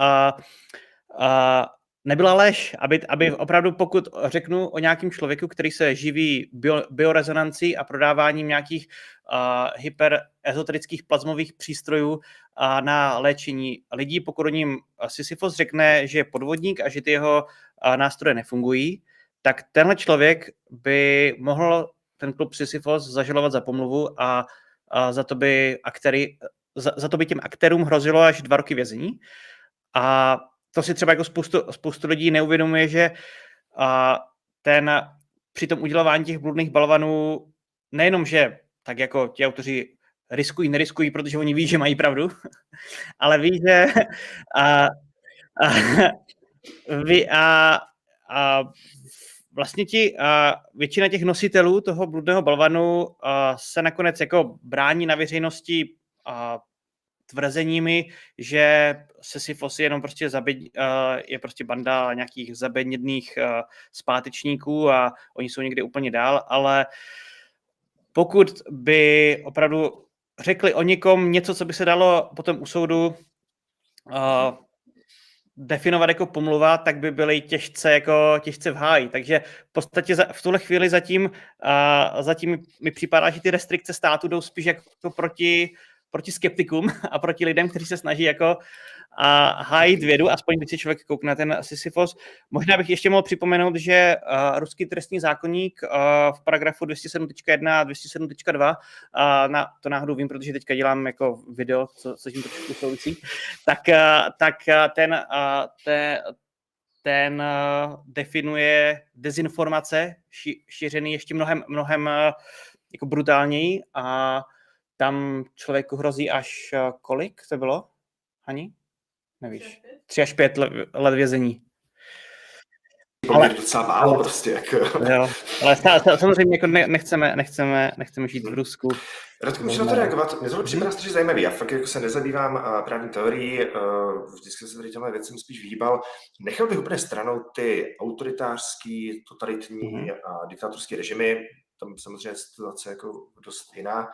nebyla lež, aby, aby opravdu pokud řeknu o nějakém člověku, který se živí bio, biorezonancí a prodáváním nějakých uh, hyperezoterických plazmových přístrojů uh, na léčení lidí, pokud o ním Sisyfos řekne, že je podvodník a že ty jeho uh, nástroje nefungují, tak tenhle člověk by mohl ten klub Sisyfos zažalovat za pomluvu a, a za to by aktéry, za, za to by těm aktérům hrozilo až dva roky vězení. A to si třeba jako spoustu, spoustu lidí neuvědomuje, že a, ten při tom udělování těch bludných balvanů nejenom, že tak jako ti autoři riskují, neriskují, protože oni ví, že mají pravdu, ale ví, že a, a, ví, a, a vlastně ti a většina těch nositelů toho bludného balvanu a, se nakonec jako brání na veřejnosti a, tvrzeními, že Sisyphos je jenom prostě zabed, uh, je prostě banda nějakých zabednědných uh, zpátečníků a oni jsou někde úplně dál, ale pokud by opravdu řekli o někom něco, co by se dalo potom u soudu uh, definovat jako pomluva, tak by byly těžce, jako, těžce v háji. Takže v podstatě za, v tuhle chvíli zatím, uh, zatím mi připadá, že ty restrikce státu jdou spíš jako proti proti skeptikům a proti lidem, kteří se snaží jako a hájit vědu, aspoň když si člověk koukne ten Sisyphos. Možná bych ještě mohl připomenout, že uh, ruský trestní zákonník uh, v paragrafu 207.1 a 207.2, uh, na, to náhodou vím, protože teďka dělám jako video, co, co tím trošku souvisí, tak, uh, tak uh, ten, uh, te, ten uh, definuje dezinformace ši, šířený ještě mnohem, mnohem uh, jako brutálněji a tam člověku hrozí až eh, kolik to bylo, Hani? Nevíš. Tři až pět let vězení. Ale docela málo prostě. Jako. Jo, ale samozřejmě jako nechceme, nechceme, nechceme žít v Rusku. Radku, můžu na to reagovat? Mě to připadá strašně zajímavý. Já fakt jako se nezabývám uh, právní teorií, uh, vždycky se tady těmhle věcem spíš vyhýbal. Nechal bych úplně stranou ty autoritářský, totalitní mm-hmm. a diktátorské režimy. Tam samozřejmě situace jako dost jiná.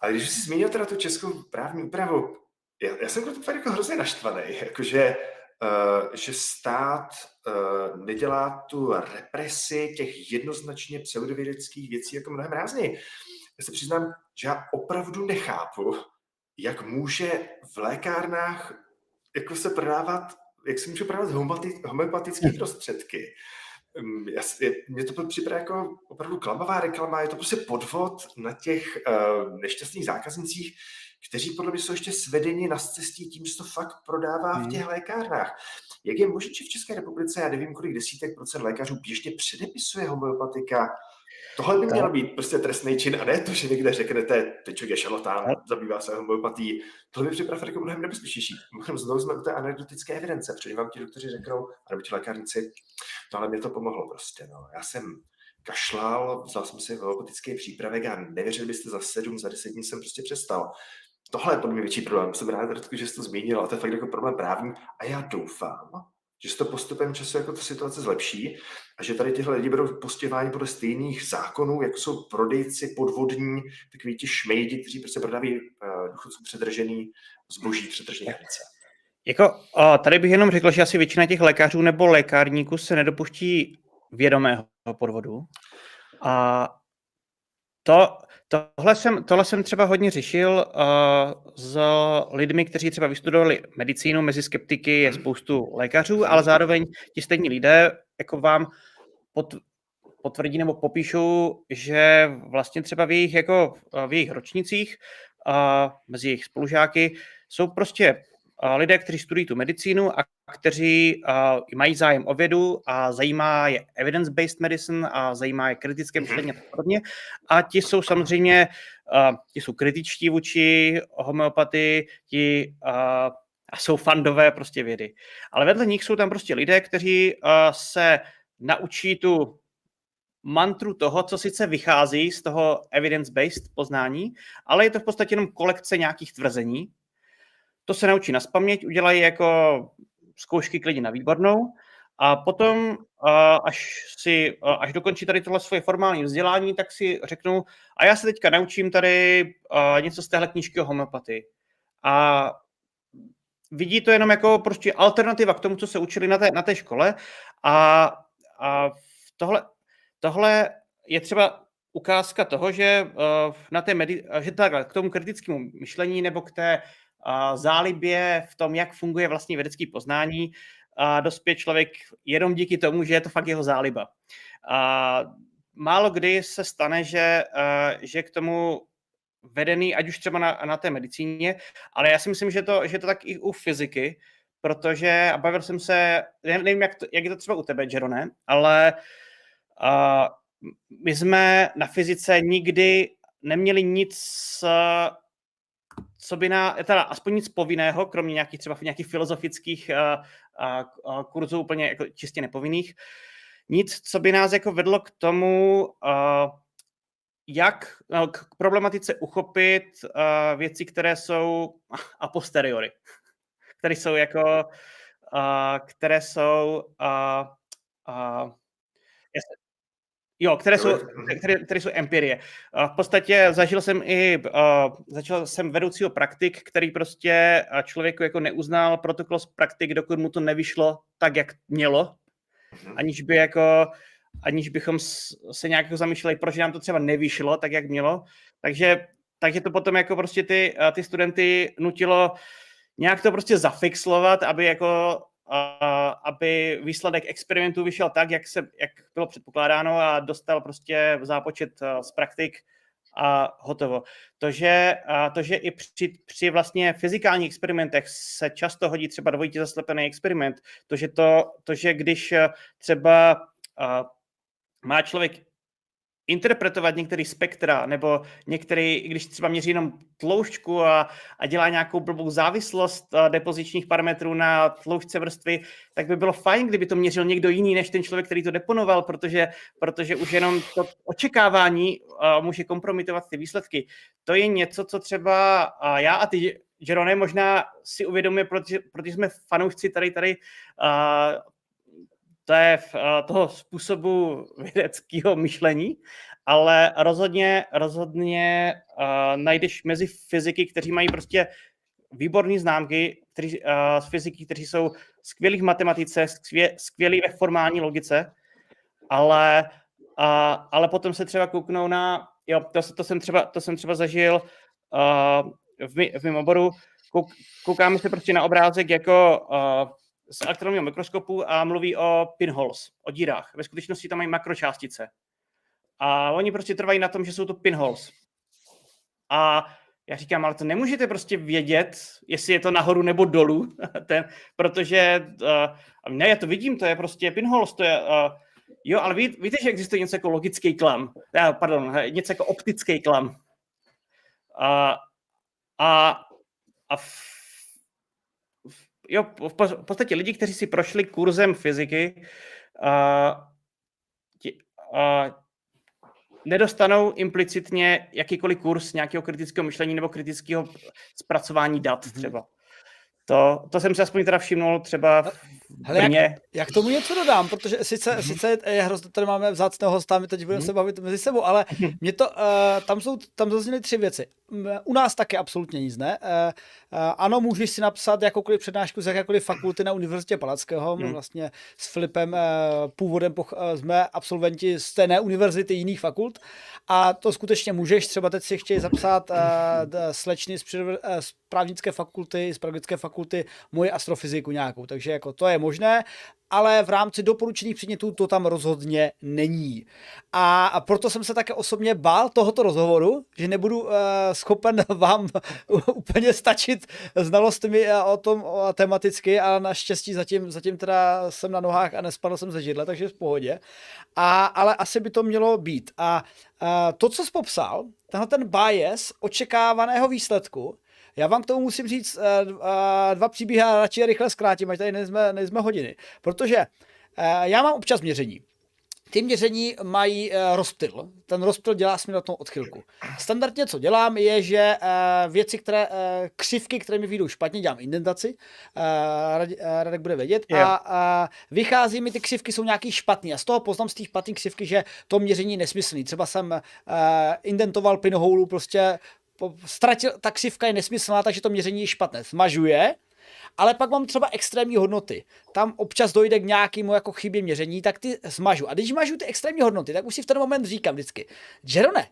Ale když jsi zmínil teda tu českou právní úpravu, já, já jsem to jako hrozně naštvaný, jakože uh, že stát uh, nedělá tu represi těch jednoznačně pseudovědeckých věcí jako mnohem rázněji. Já se přiznám, že já opravdu nechápu, jak může v lékárnách jako se prodávat, jak se může prodávat homeopatické prostředky. Mně to připadá jako opravdu klamavá reklama, je to prostě podvod na těch uh, nešťastných zákaznicích, kteří podle mě jsou ještě svedeni na cestí tím, že to fakt prodává hmm. v těch lékárnách. Jak je možné, že v České republice, já nevím, kolik desítek procent lékařů běžně předepisuje homeopatika, Tohle by měl být prostě trestný čin a ne to, že někde řeknete, teď je šalotán, zabývá se homeopatí. Tohle by připravil jako mnohem nebezpečnější. Mnohem znovu jsme u té anekdotické evidence, protože vám ti doktoři řeknou, nebo ti lékárníci, tohle mě to pomohlo prostě. No. Já jsem kašlal, vzal jsem si homeopatický přípravek a nevěřil byste za sedm, za deset dní jsem prostě přestal. Tohle je podle mě větší problém. Jsem rád, že jsi to zmínil, a to je fakt jako problém právní. A já doufám, že se to postupem času jako ta situace zlepší a že tady tyhle lidi budou postěváni podle stejných zákonů, jako jsou prodejci podvodní, takový ti šmejdi, kteří prostě prodávají uh, důchodcům předržený zboží předržený hranice. Jako, o, tady bych jenom řekl, že asi většina těch lékařů nebo lékárníků se nedopuští vědomého podvodu. A to, tohle, jsem, tohle jsem třeba hodně řešil uh, s lidmi, kteří třeba vystudovali medicínu, mezi skeptiky je spoustu lékařů, ale zároveň ti stejní lidé jako vám pot, potvrdí nebo popíšou, že vlastně třeba v jejich, jako, v jejich ročnicích uh, mezi jejich spolužáky jsou prostě lidé, kteří studují tu medicínu a kteří uh, mají zájem o vědu a zajímá je evidence-based medicine a zajímá je kritické mhm. myšlení a podobně. A ti jsou samozřejmě, uh, ti jsou kritičtí vůči homeopatii, ti uh, a jsou fandové prostě vědy. Ale vedle nich jsou tam prostě lidé, kteří uh, se naučí tu mantru toho, co sice vychází z toho evidence-based poznání, ale je to v podstatě jenom kolekce nějakých tvrzení. To se naučí na spaměť, udělají jako zkoušky klidně na výbornou a potom, až, si, až dokončí tady tohle svoje formální vzdělání, tak si řeknu, a já se teďka naučím tady něco z téhle knížky o homeopatii. A vidí to jenom jako prostě alternativa k tomu, co se učili na té, na té škole a, a tohle, tohle je třeba ukázka toho, že, na té medi- že takhle, k tomu kritickému myšlení nebo k té zálibě v tom, jak funguje vlastně vědecké poznání, uh, dospěje člověk jenom díky tomu, že je to fakt jeho záliba. Uh, málo kdy se stane, že, že k tomu vedený, ať už třeba na, na té medicíně, ale já si myslím, že to, že to tak i u fyziky, protože, a bavil jsem se, nevím, jak, to, jak je to třeba u tebe, Jerone, ale uh, my jsme na fyzice nikdy neměli nic, co by na, teda aspoň nic povinného, kromě nějakých třeba nějakých filozofických uh, uh, kurzů úplně jako čistě nepovinných, nic, co by nás jako vedlo k tomu, uh, jak no, k problematice uchopit uh, věci, které jsou a posteriori, které jsou jako, uh, které jsou uh, uh, Jo, které jsou, které, které jsou empirie. V podstatě zažil jsem i, uh, začal jsem vedoucího praktik, který prostě člověku jako neuznal protokol z praktik, dokud mu to nevyšlo tak, jak mělo, mhm. aniž by jako aniž bychom se nějak jako zamýšleli, proč nám to třeba nevyšlo tak, jak mělo. Takže, takže to potom jako prostě ty, ty studenty nutilo nějak to prostě zafixlovat, aby jako aby výsledek experimentu vyšel tak, jak, se, jak bylo předpokládáno a dostal prostě zápočet z praktik a hotovo. To, že, to, že i při, při vlastně fyzikálních experimentech se často hodí třeba dvojitě zaslepený experiment, to, že, to, to, že když třeba má člověk interpretovat některý spektra, nebo některý, když třeba měří jenom tloušťku a, a dělá nějakou blbou závislost depozičních parametrů na tloušťce vrstvy, tak by bylo fajn, kdyby to měřil někdo jiný než ten člověk, který to deponoval, protože, protože už jenom to očekávání může kompromitovat ty výsledky. To je něco, co třeba já a ty, Jerone, možná si uvědomuje, protože, protože jsme fanoušci tady, tady to je v eh, toho způsobu vědeckého myšlení, ale rozhodně, rozhodně uh, najdeš mezi fyziky, kteří mají prostě výborné známky, kteří, uh, z fyziky, kteří jsou skvělí v matematice, skvě, skvělí ve formální logice, ale, uh, ale potom se třeba kouknou na, jo, to, to, jsem, třeba, to jsem třeba zažil uh, v, mý, v mém oboru, kouk, koukáme se prostě na obrázek jako uh, z elektronového mikroskopu a mluví o pinholes, o dírách. Ve skutečnosti tam mají makročástice. A oni prostě trvají na tom, že jsou to pinholes. A já říkám, ale to nemůžete prostě vědět, jestli je to nahoru nebo dolů, ten, protože uh, ne, já to vidím, to je prostě pinholes, to je, uh, jo, ale ví, víte, že existuje něco jako logický klam, uh, pardon, něco jako optický klam. Uh, a, a jo, v podstatě lidi, kteří si prošli kurzem fyziky, uh, ti, uh, nedostanou implicitně jakýkoliv kurz nějakého kritického myšlení nebo kritického zpracování dat mhm. třeba. To, to jsem si aspoň teda všimnul třeba v Hele, Brně. Jak, jak tomu něco dodám, protože sice, mm-hmm. sice je hrozně, tady máme vzácného hosta, my teď budeme mm-hmm. se bavit mezi sebou, ale mhm. mě to, uh, tam jsou, tam zazněly tři věci. U nás taky absolutně nic, ne? Uh, uh, ano, můžeš si napsat jakoukoliv přednášku z jakékoliv fakulty na Univerzitě Palackého, mm. vlastně s Filipem uh, původem poch- uh, jsme absolventi z té univerzity jiných fakult a to skutečně můžeš, třeba teď si chtějí zapsat uh, slečny z, uh, z právnické fakulty, z pedagogické fakulty, moje astrofyziku nějakou, takže jako to je možné, ale v rámci doporučených předmětů to tam rozhodně není. A, proto jsem se také osobně bál tohoto rozhovoru, že nebudu uh, schopen vám úplně stačit znalostmi eh, o tom o, tematicky a naštěstí zatím, zatím teda jsem na nohách a nespadl jsem ze židle, takže v pohodě. A, ale asi by to mělo být. A, a to, co jsi popsal, tenhle ten bias očekávaného výsledku, já vám k tomu musím říct uh, uh, dva příběhy a radši je rychle zkrátím, ať tady nejsme, nejsme hodiny. Protože uh, já mám občas měření. ty měření mají uh, rozptyl. Ten rozptyl dělá směrnou odchylku. Standardně, co dělám, je, že uh, věci, které, uh, křivky, které mi vyjdou špatně, dělám indentaci, uh, Radek bude vědět, yeah. a vychází mi, ty křivky jsou nějaký špatný a z toho poznám z těch špatných křivky, že to měření je nesmyslný. Třeba jsem indentoval pinohoulu, prostě ztratil, ta křivka je nesmyslná, takže to měření je špatné. Zmažuje, ale pak mám třeba extrémní hodnoty. Tam občas dojde k nějakému jako chybě měření, tak ty zmažu. A když mažu ty extrémní hodnoty, tak už si v ten moment říkám vždycky, Jerone,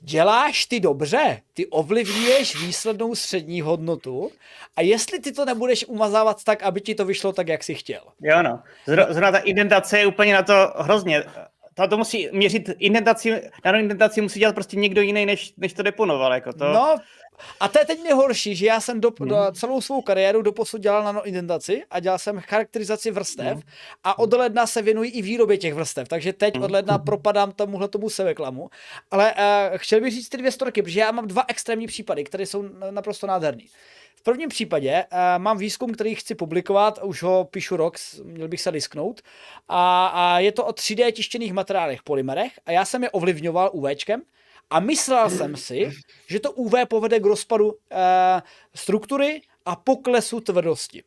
děláš ty dobře, ty ovlivňuješ výslednou střední hodnotu a jestli ty to nebudeš umazávat tak, aby ti to vyšlo tak, jak jsi chtěl. Jo no, zrovna ta indentace je úplně na to hrozně to, to musí měřit indentaci, danou indentaci musí dělat prostě někdo jiný, než, než to deponoval. Jako to. No, a to je teď nejhorší, že já jsem do, hmm. do celou svou kariéru doposud dělal nanoidentaci a dělal jsem charakterizaci vrstev hmm. a od ledna se věnuji i výrobě těch vrstev, takže teď od ledna hmm. propadám tomuhle tomu seveklamu. Ale uh, chtěl bych říct ty dvě storky, protože já mám dva extrémní případy, které jsou naprosto nádherné. V prvním případě uh, mám výzkum, který chci publikovat, už ho píšu rok, měl bych se disknout, a, a je to o 3D tištěných materiálech, polymerech a já jsem je ovlivňoval UVčkem, a myslel jsem si, že to UV povede k rozpadu e, struktury a poklesu tvrdosti.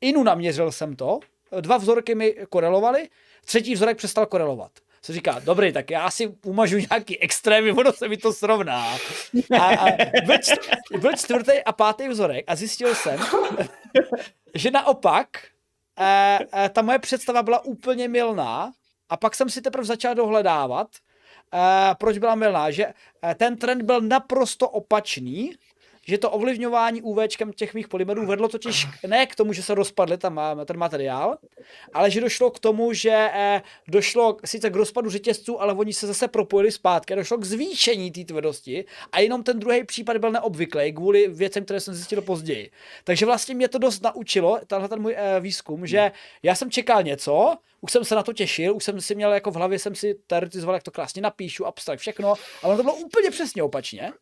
Inu naměřil jsem to, dva vzorky mi korelovaly, třetí vzorek přestal korelovat. Se říká, dobrý, tak já si umažu nějaký extrémy, ono se mi to srovná. A, a byl, byl čtvrtý a pátý vzorek a zjistil jsem, že naopak e, e, ta moje představa byla úplně milná a pak jsem si teprve začal dohledávat, Uh, proč byla milná? Že ten trend byl naprosto opačný, že to ovlivňování UVčkem těch mých polymerů vedlo totiž ne k tomu, že se rozpadly tam ten materiál, ale že došlo k tomu, že eh, došlo sice k rozpadu řetězců, ale oni se zase propojili zpátky, došlo k zvýšení té tvrdosti a jenom ten druhý případ byl neobvyklý kvůli věcem, které jsem zjistil později. Takže vlastně mě to dost naučilo, tenhle ten můj eh, výzkum, že já jsem čekal něco, už jsem se na to těšil, už jsem si měl jako v hlavě, jsem si teoretizoval, jak to krásně napíšu, abstrakt, všechno, ale to bylo úplně přesně opačně.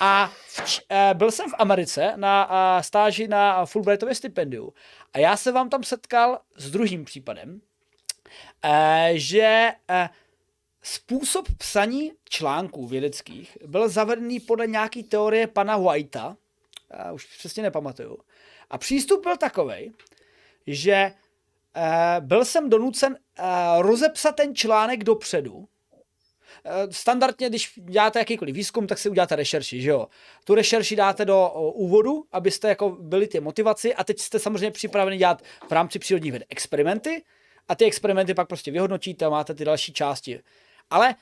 A v, uh, byl jsem v Americe na uh, stáži na Fulbrightově stipendiu a já se vám tam setkal s druhým případem, uh, že způsob psaní článků vědeckých byl zavedený podle nějaký teorie pana Whitea, uh, už přesně nepamatuju. A přístup byl takový, že byl jsem donucen rozepsat ten článek dopředu, Eh, standardně, když děláte jakýkoliv výzkum, tak si uděláte rešerši, že jo. Tu rešerši dáte do úvodu, abyste jako byli ty motivaci a teď jste samozřejmě připraveni dělat v rámci přírodních věd experimenty a ty experimenty pak prostě vyhodnotíte a máte ty další části. Ale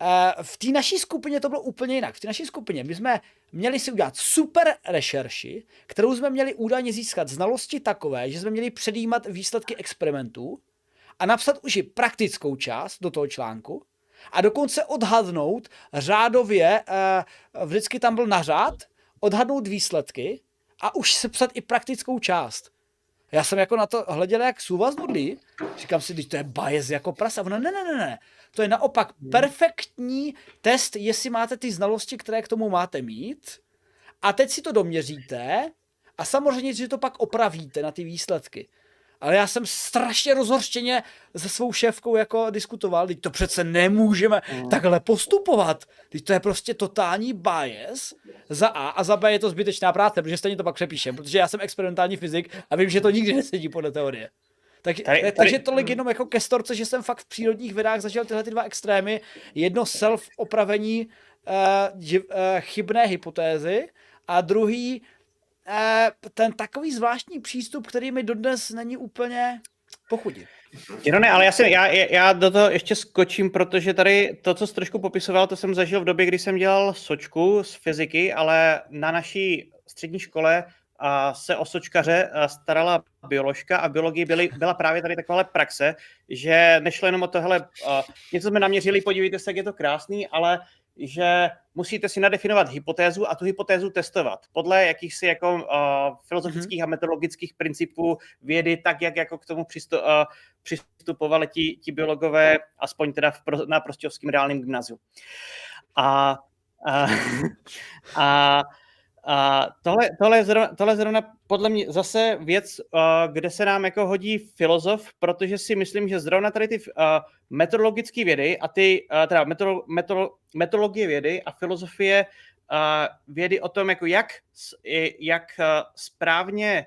eh, v té naší skupině to bylo úplně jinak. V té naší skupině my jsme měli si udělat super rešerši, kterou jsme měli údajně získat znalosti takové, že jsme měli předjímat výsledky experimentů a napsat už i praktickou část do toho článku, a dokonce odhadnout řádově, eh, vždycky tam byl na řád, odhadnout výsledky a už se psat i praktickou část. Já jsem jako na to hleděl jak sůva z modlí. Říkám si, to je bias jako prasa. Ono, ne, ne, ne, ne. To je naopak perfektní test, jestli máte ty znalosti, které k tomu máte mít. A teď si to doměříte a samozřejmě, že to pak opravíte na ty výsledky ale já jsem strašně rozhorštěně se svou šéfkou jako diskutoval, teď to přece nemůžeme mm. takhle postupovat, teď to je prostě totální bias za A a za B je to zbytečná práce, protože stejně to pak přepíšem, protože já jsem experimentální fyzik a vím, že to nikdy nesedí podle teorie. Tak, tady, tady, takže tolik mm. jenom jako ke storce, že jsem fakt v přírodních vědách zažil tyhle ty dva extrémy. Jedno self-opravení uh, uh, chybné hypotézy a druhý Eh, ten takový zvláštní přístup, který mi dodnes není úplně pochudí. No ne, ale já, jsem, já, já do toho ještě skočím, protože tady to, co jsi trošku popisoval, to jsem zažil v době, kdy jsem dělal sočku z fyziky, ale na naší střední škole a se o sočkaře starala bioložka a biologii byly, byla právě tady taková praxe, že nešlo jenom o to, hele, něco jsme naměřili, podívejte se, jak je to krásný, ale že musíte si nadefinovat hypotézu a tu hypotézu testovat podle jakýchsi jako uh, filozofických mm-hmm. a metodologických principů vědy, tak jak jako k tomu přistu, uh, přistupovali ti, ti biologové, aspoň teda v, na Prostějovském reálném gymnáziu. A, a, a A tohle, tohle, je zrovna, tohle je zrovna podle mě zase věc, uh, kde se nám jako hodí filozof, protože si myslím, že zrovna tady ty uh, metodologické vědy a ty, uh, teda metodolo, metodolo, metodologie vědy a filozofie vědy o tom, jako jak, jak správně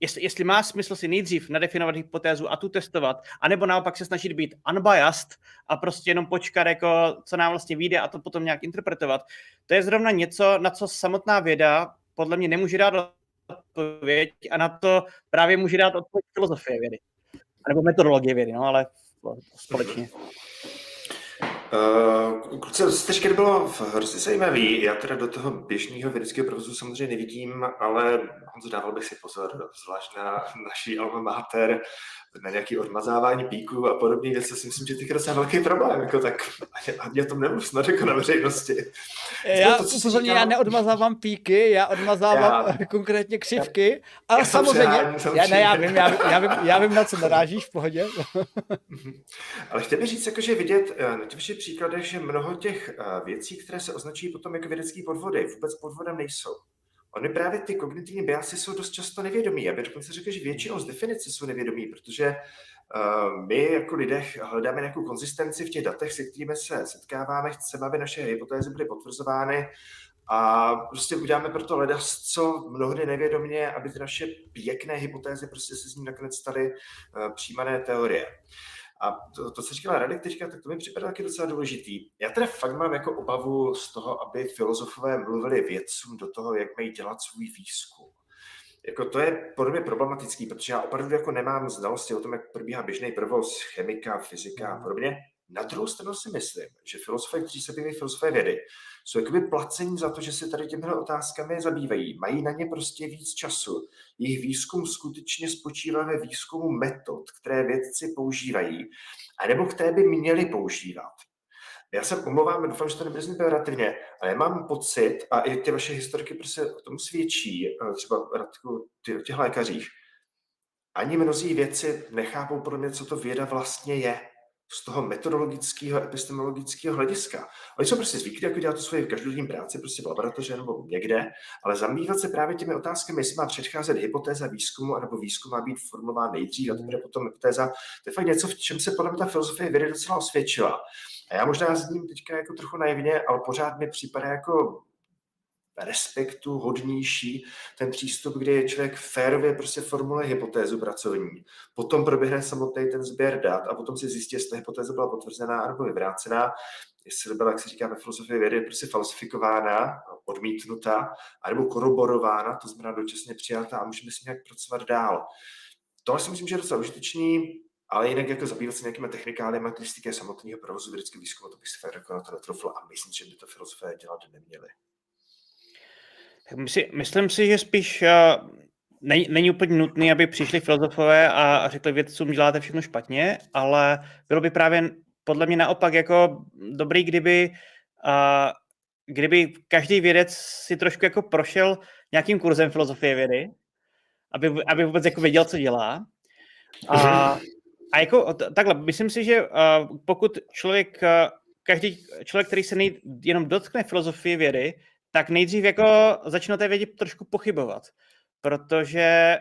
jestli, jestli má smysl si nejdřív nadefinovat hypotézu a tu testovat, anebo naopak se snažit být unbiased a prostě jenom počkat, jako, co nám vlastně vyjde a to potom nějak interpretovat. To je zrovna něco, na co samotná věda podle mě nemůže dát odpověď a na to právě může dát odpověď filozofie vědy. Nebo metodologie vědy, no, ale společně. Uh, kluci, to jste bylo hrozně zajímavý. Já teda do toho běžného vědeckého provozu samozřejmě nevidím, ale Honzo, dával bych si pozor, zvlášť na naší alma mater, na nějaké odmazávání píků a podobné věci, si myslím, že ty je velký problém, jako tak a mě tom nemluv snad jako na veřejnosti. Já to, upozorně, já neodmazávám píky, já odmazávám já, konkrétně křivky, já, ale já samozřejmě, přehání, já, ne, já, vím, já, vím, já, vím, já vím, na co narážíš v pohodě. ale chtěl bych říct, jako, že vidět eh, na těch příkladech, že mnoho těch eh, věcí, které se označují potom jako vědecké podvody, vůbec podvodem nejsou. Ony právě ty kognitivní biasy jsou dost často nevědomí. Já bych dokonce řekl, že většinou z definice jsou nevědomí, protože uh, my jako lidé hledáme nějakou konzistenci v těch datech, se kterými se setkáváme, chceme, aby naše hypotézy byly potvrzovány a prostě uděláme pro to leda, co mnohdy nevědomě, aby ty naše pěkné hypotézy prostě se z ní nakonec staly uh, přijímané teorie. A to, to co říkala Radek teďka, tak to mi připadá taky docela důležitý. Já teda fakt mám jako obavu z toho, aby filozofové mluvili vědcům do toho, jak mají dělat svůj výzkum. Jako to je podle mě problematický, protože já opravdu jako nemám znalosti o tom, jak probíhá běžný provoz, chemika, fyzika a podobně. Na druhou stranu si myslím, že filozofové, kteří se bývají filozofové vědy, jsou jakoby placení za to, že se tady těmi otázkami zabývají. Mají na ně prostě víc času. Jejich výzkum skutečně spočívá ve výzkumu metod, které vědci používají, anebo které by měli používat. Já se omlouvám, doufám, že to nebude znít pejorativně, ale mám pocit, a i ty vaše historiky prostě o tom svědčí, eh, třeba Radku, ty o těch lékařích, ani mnozí věci nechápou podle mě, co to věda vlastně je z toho metodologického, epistemologického hlediska. Oni jsou prostě zvyklí jako dělat tu svoji každodenní práci prostě v laboratoři nebo někde, ale zamývat se právě těmi otázkami, jestli má předcházet hypotéza výzkumu, anebo výzkum má být formulován nejdřív a teprve potom hypotéza. To je fakt něco, v čem se podle mě ta filozofie vědy docela osvědčila. A já možná s ním teďka jako trochu naivně, ale pořád mi připadá jako respektu hodnější ten přístup, kdy člověk férově prostě formuluje hypotézu pracovní, potom proběhne samotný ten sběr dat a potom si zjistí, jestli hypotéza byla potvrzená nebo vyvrácená, jestli byla, jak se říká ve filozofii vědy, prostě falsifikována, odmítnutá, anebo koroborována, to znamená dočasně přijatá a můžeme si nějak pracovat dál. Tohle si myslím, že je docela užitečný, ale jinak jako zabývat se nějakými technikáliemi, které samotného provozu vědeckého výzkumu, to bych si fér jako na to netrofil a myslím, že by to filozofé dělat neměli. Mysli, myslím si, že spíš uh, není, není úplně nutný, aby přišli filozofové a, řekli vědcům, děláte všechno špatně, ale bylo by právě podle mě naopak jako dobrý, kdyby uh, kdyby každý vědec si trošku jako prošel nějakým kurzem filozofie vědy, aby, aby vůbec jako věděl, co dělá. A, a jako takhle, myslím si, že uh, pokud člověk, každý člověk, který se nej, jenom dotkne filozofie vědy, tak nejdřív jako začne té vědě trošku pochybovat, protože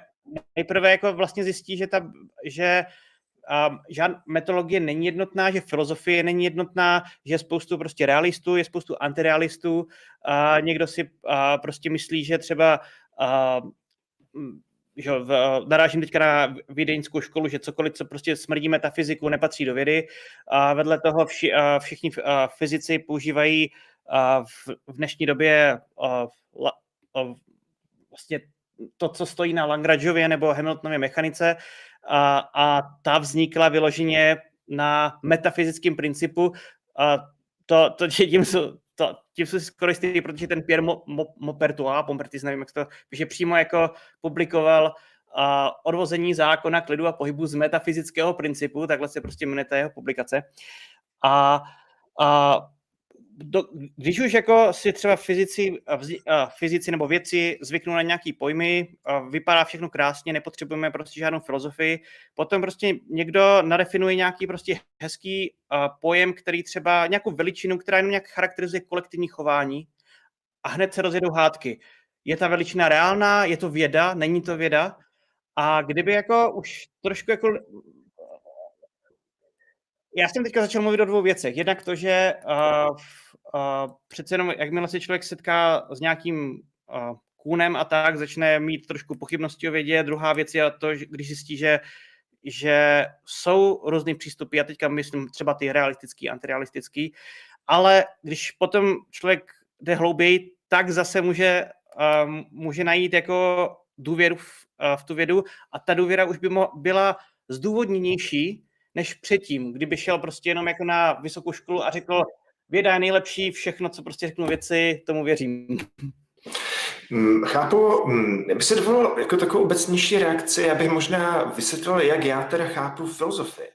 nejprve jako vlastně zjistí, že, ta, že um, žádná metodologie není jednotná, že filozofie není jednotná, že je spoustu prostě realistů, je spoustu antirealistů, a někdo si uh, prostě myslí, že třeba uh, že v, narážím teďka na vědeňskou školu, že cokoliv, co prostě smrdí metafyziku, nepatří do vědy. A vedle toho vši, a všichni a fyzici používají a v, v dnešní době a, a, vlastně to, co stojí na Lagrangeově nebo Hamiltonově mechanice a, a ta vznikla vyloženě na metafyzickém principu. A to, to tím, jsou, to, tím jsou skoro jistý, protože ten Pierre Maupertuis, Pompertis, nevím, jak to píše, přímo jako publikoval uh, odvození zákona klidu a pohybu z metafyzického principu, takhle se prostě jmenuje ta jeho publikace. A, a do, když už jako si třeba fyzici, fyzici nebo věci zvyknou na nějaký pojmy, vypadá všechno krásně, nepotřebujeme prostě žádnou filozofii, potom prostě někdo nadefinuje nějaký prostě hezký pojem, který třeba nějakou veličinu, která jenom nějak charakterizuje kolektivní chování a hned se rozjedou hádky. Je ta veličina reálná, je to věda, není to věda? A kdyby jako už trošku jako... Já jsem teďka začal mluvit o dvou věcech. Jednak to, že uh, přece jenom, jakmile se člověk setká s nějakým uh, kůnem a tak, začne mít trošku pochybnosti o vědě. Druhá věc je to, že když zjistí, že že jsou různý přístupy, já teďka myslím třeba ty realistický, antirealistický, ale když potom člověk jde hlouběji, tak zase může, um, může najít jako důvěru v, uh, v tu vědu a ta důvěra už by mo- byla zdůvodněnější než předtím, kdyby šel prostě jenom jako na vysokou školu a řekl, věda je nejlepší, všechno, co prostě řeknu věci, tomu věřím. Mm, chápu, mm, já bych se dovolil jako takovou obecnější reakci, já bych možná vysvětlil, jak já teda chápu filozofii.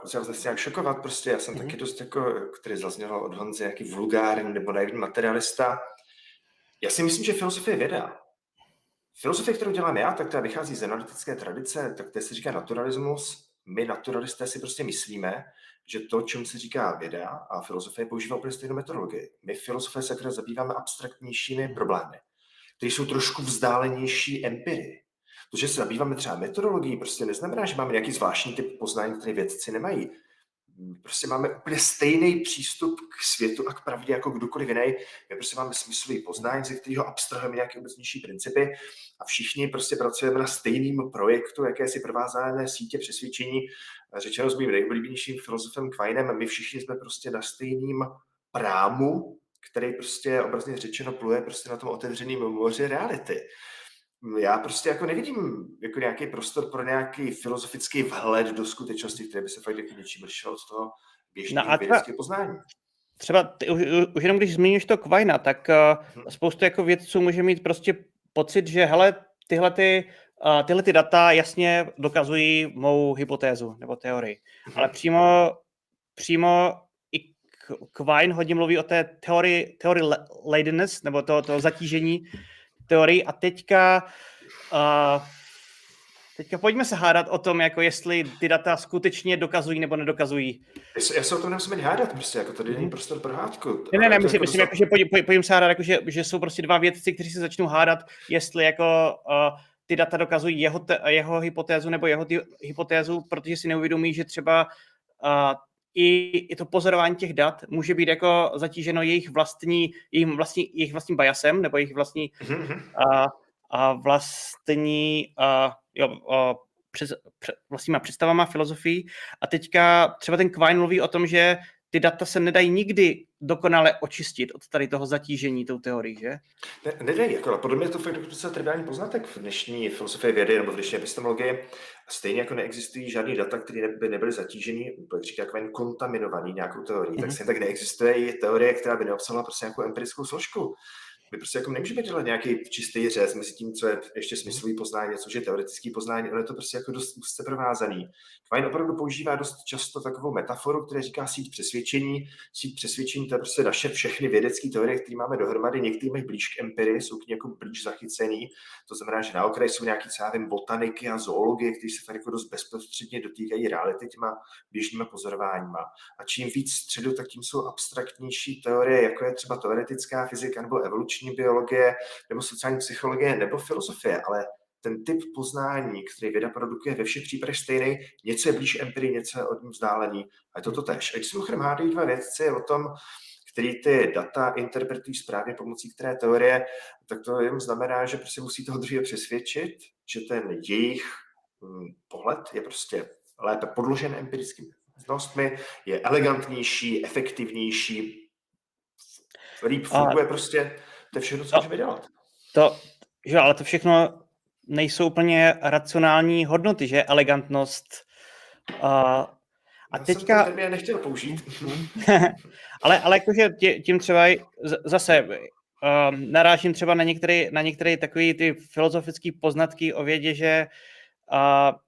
Kluci, já nějak šokovat, prostě já jsem mm-hmm. taky dost jako, který zazněl od Honzy, jaký vulgární nebo naivní materialista. Já si myslím, že filozofie je věda. Filozofie, kterou dělám já, tak to vychází z analytické tradice, tak to se říká naturalismus. My naturalisté si prostě myslíme, že to, čemu se říká věda a filozofie, používá úplně stejnou metodologii. My filozofie se které zabýváme abstraktnějšími problémy které jsou trošku vzdálenější empirii. To, že se zabýváme třeba metodologií, prostě neznamená, že máme nějaký zvláštní typ poznání, které vědci nemají. Prostě máme úplně stejný přístup k světu a k pravdě jako kdokoliv jiný. My prostě máme smyslový poznání, ze kterého abstrahujeme nějaké obecnější principy a všichni prostě pracujeme na stejném projektu, jakési provázané sítě přesvědčení. Řečeno s mým nejoblíbenějším filozofem Quinem, my všichni jsme prostě na stejným prámu, který prostě obrazně řečeno pluje prostě na tom otevřeném moři reality. Já prostě jako nevidím jako nějaký prostor pro nějaký filozofický vhled do skutečnosti, který by se fakt jako něčím lišil od toho běžného no vědeckého poznání. Třeba ty, už, už jenom když zmíníš to Kvajna, tak uh, hmm. spoustu jako vědců může mít prostě pocit, že hele, tyhle ty, uh, tyhle ty data jasně dokazují mou hypotézu nebo teorii. Hmm. Ale přímo, přímo Quine hodně mluví o té teorii, teorii ladeness, nebo to, to zatížení teorii a teďka uh, Teďka pojďme se hádat o tom, jako jestli ty data skutečně dokazují nebo nedokazují. Já se o tom nemusím hádat, prostě, jako tady není prostor pro hádku. Ne, ne, ne, myslím, jako myslím jako, že pojď, pojď, pojďme se hádat, jako, že, že jsou prostě dva vědci, kteří se začnou hádat, jestli jako uh, ty data dokazují jeho, te, jeho hypotézu nebo jeho ty, hypotézu, protože si neuvědomí, že třeba uh, i, i to pozorování těch dat může být jako zatíženo jejich vlastní, jejich vlastní, jejich vlastním biasem, nebo jejich vlastní mm-hmm. a, a vlastní a, jo, a, přes, před, vlastníma představama, filozofií. A teďka třeba ten Quine mluví o tom, že ty data se nedají nikdy dokonale očistit od tady toho zatížení tou teorií, že? Ne, nedají, jako, podle mě je to fakt docela triviální poznatek v dnešní filozofii vědy nebo v dnešní epistemologii. Stejně jako neexistují žádný data, které by nebyly zatíženy, jak říká jako kontaminovaný nějakou teorií, mm-hmm. tak mhm. se tak neexistuje i teorie, která by neobsahovala prostě nějakou empirickou složku. My prostě jako nemůžeme dělat nějaký čistý řez mezi tím, co je ještě smyslový poznání, co je teoretický poznání, ale je to prostě jako dost úzce provázaný. Quine opravdu používá dost často takovou metaforu, která říká síť přesvědčení. Síť přesvědčení to je prostě naše všechny vědecké teorie, které máme dohromady, některé mají blíž k empirii, jsou k ní jako blíž zachycený. To znamená, že na okraji jsou nějaký třeba botaniky a zoologie, které se tady jako dost bezprostředně dotýkají reality těma běžnými pozorováníma. A čím víc středu, tak tím jsou abstraktnější teorie, jako je třeba teoretická fyzika nebo evoluční evoluční biologie, nebo sociální psychologie, nebo filozofie, ale ten typ poznání, který věda produkuje ve všech případech stejný, něco je blíž empirii, něco je od ní vzdálený. A je to to tež. A když mimochodem hádají dva vědci o tom, který ty data interpretují správně pomocí které teorie, tak to jen znamená, že prostě musí toho druhého přesvědčit, že ten jejich hm, pohled je prostě lépe podložen empirickými znalostmi, je elegantnější, efektivnější, líp funguje a... prostě to je všechno, co no, můžeme dělat. To, že, ale to všechno nejsou úplně racionální hodnoty, že? Elegantnost. Uh, a Já teďka... Jsem to nechtěl použít. ale, ale jakože tím třeba zase uh, narážím třeba na některé, na některé takové ty filozofické poznatky o vědě, že uh,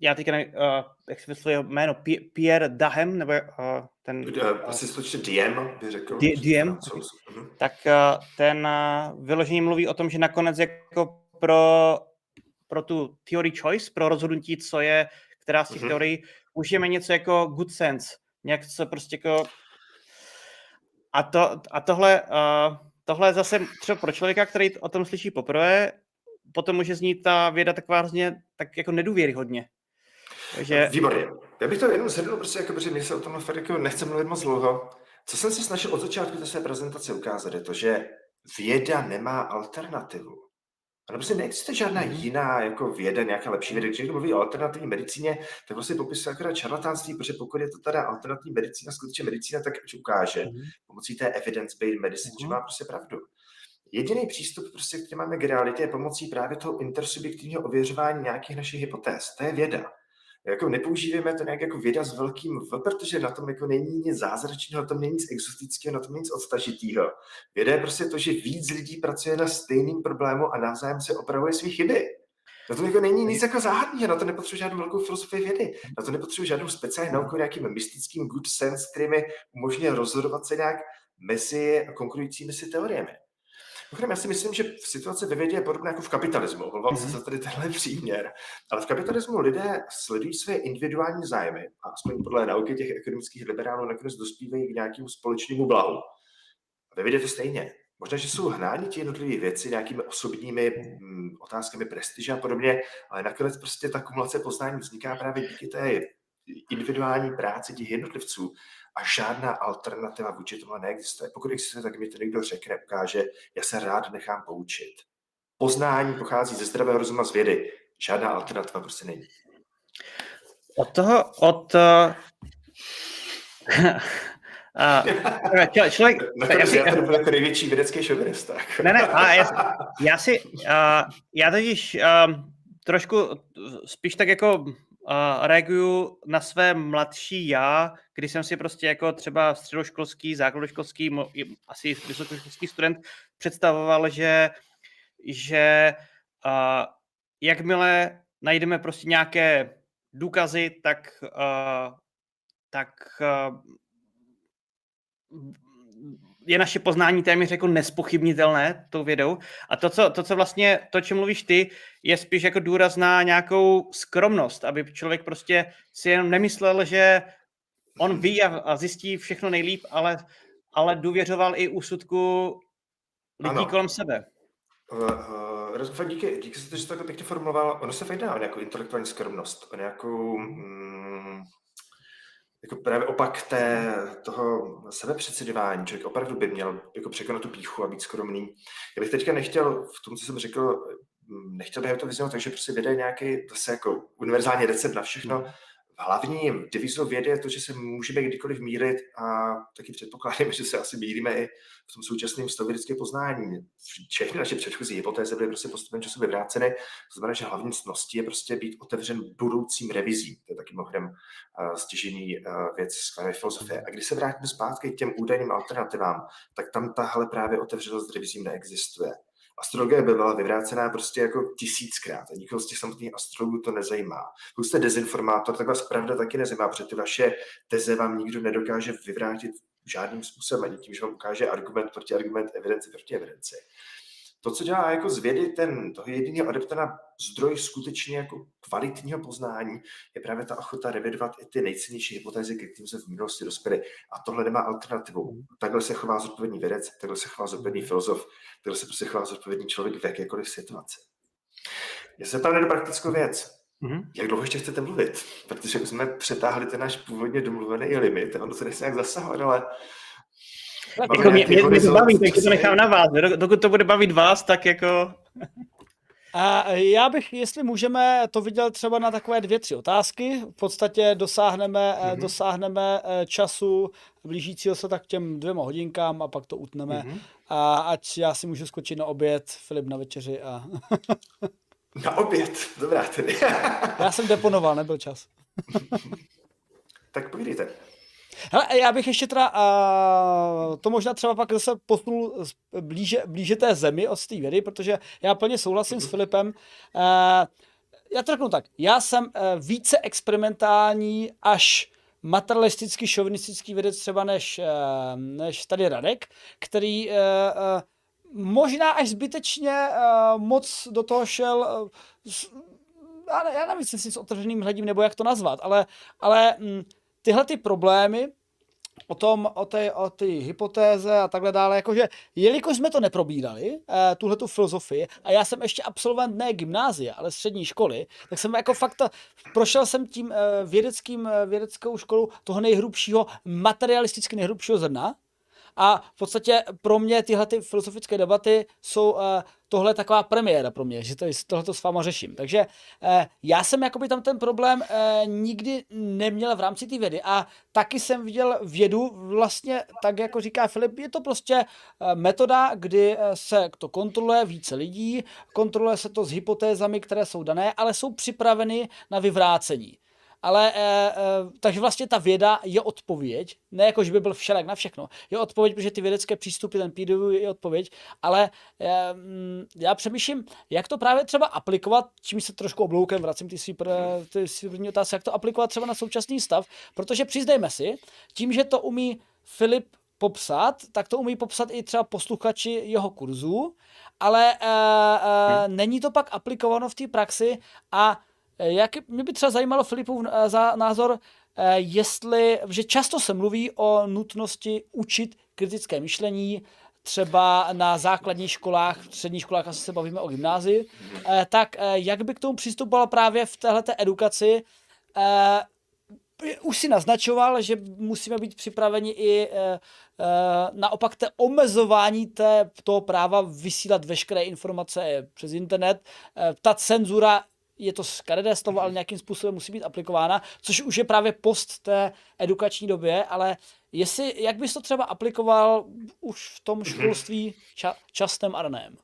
já teďka nevím, uh, jak se vyslovuje jméno, Pierre Dahem, nebo uh, ten... Uh, asi se to DM, by řekl. D- DM, uh-huh. tak uh, ten uh, vyloženě mluví o tom, že nakonec jako pro, pro tu theory choice, pro rozhodnutí, co je, která z těch uh-huh. teorií, užijeme něco jako good sense, nějak co prostě jako... A, to, a tohle, uh, tohle zase třeba pro člověka, který o tom slyší poprvé, potom může znít ta věda taková hrozně tak jako nedůvěryhodně. Takže... Výborně. Já bych to jenom zhrnul, prostě, jako, protože my se o tom fakt jako nechce mluvit moc dlouho. Co jsem se snažil od začátku té své prezentace ukázat, je to, že věda nemá alternativu. Ale prostě neexistuje žádná mm. jiná jako věda, nějaká lepší věda. Když někdo mluví o alternativní medicíně, tak vlastně popisuje akorát čarlatánství, protože pokud je to teda alternativní medicína, skutečně medicína, tak ukáže mm. pomocí té evidence-based medicine, mm. že má prostě pravdu. Jediný přístup, prostě, který máme k realitě, je pomocí právě toho intersubjektivního ověřování nějakých našich hypotéz. To je věda jako nepoužíváme to nějak jako věda s velkým V, protože na tom jako není nic zázračného, na tom není nic exotického, na tom nic odstažitého. Věda je prostě to, že víc lidí pracuje na stejným problému a navzájem se opravuje své chyby. Na to jako není nic jako záhadného, na to nepotřebuje žádnou velkou filozofii vědy, na to nepotřebuje žádnou speciální nauku nějakým mystickým good sense, který mi umožňuje rozhodovat se nějak mezi konkurujícími si teoriemi. Mimochodem, já si myslím, že v situaci ve vědě je podobná jako v kapitalismu. Omlouvám mm-hmm. se za tady tenhle příměr. Ale v kapitalismu lidé sledují své individuální zájmy, a aspoň podle nauky těch ekonomických liberálů nakonec dospívají k nějakému společnému blahu. A ve vědě to stejně. Možná, že jsou hnáni ti jednotlivé věci nějakými osobními mm, otázkami prestiže a podobně, ale nakonec prostě ta kumulace poznání vzniká právě díky té individuální práci těch jednotlivců a žádná alternativa vůči tomu neexistuje. Pokud existuje, tak mi to někdo řekne, ukáže, já se rád nechám poučit. Poznání pochází ze zdravého rozuma z vědy. Žádná alternativa prostě není. Od toho, od uh... Uh, člověk... já, si, já to byl jako největší vědecký šovinista. Ne, ne, a já, já si, uh, já totiž uh, trošku spíš tak jako uh, reaguju na své mladší já, kdy jsem si prostě jako třeba středoškolský, základoškolský, asi vysokoškolský student představoval, že, že uh, jakmile najdeme prostě nějaké důkazy, tak, uh, tak uh, je naše poznání téměř jako nespochybnitelné tou vědou. A to co, to, co vlastně, to, čem mluvíš ty, je spíš jako důraz na nějakou skromnost, aby člověk prostě si jenom nemyslel, že on ví a, a zjistí všechno nejlíp, ale, ale důvěřoval i úsudku lidí ano. kolem sebe. Uh, uh, díky, díky za to, že jsi to pěkně formuloval. Ono se fakt o nějakou intelektuální skromnost, o nějakou mm, jako právě opak té, toho sebepředsedování. Člověk opravdu by měl jako překonat tu píchu a být skromný. Já bych teďka nechtěl, v tom, co jsem řekl, nechtěl bych to vyzvat, takže prostě vydají nějaký zase jako univerzální recept na všechno, hlavní devizou vědy je to, že se můžeme kdykoliv mírit a taky předpokládáme, že se asi míríme i v tom současném stavu vědeckého poznání. Všechny naše předchozí hypotézy byly prostě postupem času vyvráceny. To znamená, že hlavní cností je prostě být otevřen budoucím revizím. To je taky mimochodem uh, stěžený uh, věc z filozofie. A když se vrátíme zpátky k těm údajným alternativám, tak tam tahle právě otevřenost revizím neexistuje astrologie by byla vyvrácená prostě jako tisíckrát a nikoho z těch samotných astrologů to nezajímá. Pokud jste dezinformátor, tak vás pravda taky nezajímá, protože ty vaše teze vám nikdo nedokáže vyvrátit žádným způsobem, ani tím, že vám ukáže argument proti argument, evidenci proti evidenci to, co dělá jako z vědy ten, toho jediného adepta na zdroj skutečně jako kvalitního poznání, je právě ta ochota revidovat i ty nejcennější hypotézy, ke kterým se v minulosti dospěli. A tohle nemá alternativu. Hmm. Takhle se chová zodpovědný vědec, takhle se chová zodpovědný filozof, takhle se prostě chová zodpovědný člověk v jakékoliv situaci. Já se tam praktickou věc. Mm-hmm. Jak dlouho ještě chcete mluvit? Protože už jsme přetáhli ten náš původně domluvený limit, ono se nechce nějak zasahovat, ale jako mě, mě, mě to baví, takže to nechám na vás. Dokud to bude bavit vás, tak jako... A já bych, jestli můžeme, to viděl třeba na takové dvě, tři otázky. V podstatě dosáhneme, mm-hmm. dosáhneme eh, času blížícího se tak k těm dvěma hodinkám a pak to utneme. Mm-hmm. A ať já si můžu skočit na oběd, Filip na večeři a... na oběd, dobrá tedy. já jsem deponoval, nebyl čas. tak povídejte. Hele, já bych ještě teda, uh, to možná třeba pak zase posunul blíže, blíže té zemi od té vědy, protože já plně souhlasím s mhm. Filipem. Uh, já to řeknu tak, já jsem uh, více experimentální až materialistický, šovinistický vědec třeba než, uh, než tady Radek, který uh, uh, možná až zbytečně uh, moc do toho šel uh, s, já nevím, jestli s otevřeným hledím, nebo jak to nazvat, ale, ale mm, tyhle ty problémy o tom, o té, o ty hypotéze a takhle dále, jakože jelikož jsme to neprobírali, eh, tuhle tu filozofii, a já jsem ještě absolvent ne gymnázia, ale střední školy, tak jsem jako fakt, prošel jsem tím eh, vědeckým, eh, vědeckou školu toho nejhrubšího, materialisticky nejhrubšího zrna, a v podstatě pro mě tyhle ty filozofické debaty jsou uh, tohle taková premiéra pro mě, že to, tohle to s váma řeším. Takže uh, já jsem jakoby tam ten problém uh, nikdy neměl v rámci té vědy a taky jsem viděl vědu vlastně, tak jako říká Filip, je to prostě uh, metoda, kdy uh, se to kontroluje více lidí, kontroluje se to s hypotézami, které jsou dané, ale jsou připraveny na vyvrácení ale e, e, takže vlastně ta věda je odpověď, ne jako, že by byl všelek na všechno, je odpověď, protože ty vědecké přístupy, ten PW je odpověď, ale e, já přemýšlím, jak to právě třeba aplikovat, čím se trošku obloukem vracím ty svý, ty svý první otázky, jak to aplikovat třeba na současný stav, protože přiznejme si, tím, že to umí Filip popsat, tak to umí popsat i třeba posluchači jeho kurzů, ale e, e, hmm. není to pak aplikováno v té praxi a jak, mě by třeba zajímalo Filipův eh, za názor, eh, jestli, že často se mluví o nutnosti učit kritické myšlení, třeba na základních školách, v středních školách, asi se bavíme o gymnázii, tak jak by k tomu přistupoval právě v této edukaci? Už si naznačoval, že musíme být připraveni i naopak té omezování té, toho práva vysílat veškeré informace přes internet. Ta cenzura je to skaredé slovo, ale nějakým způsobem musí být aplikována, což už je právě post té edukační době, ale jestli, jak bys to třeba aplikoval už v tom školství ča, častém a raném?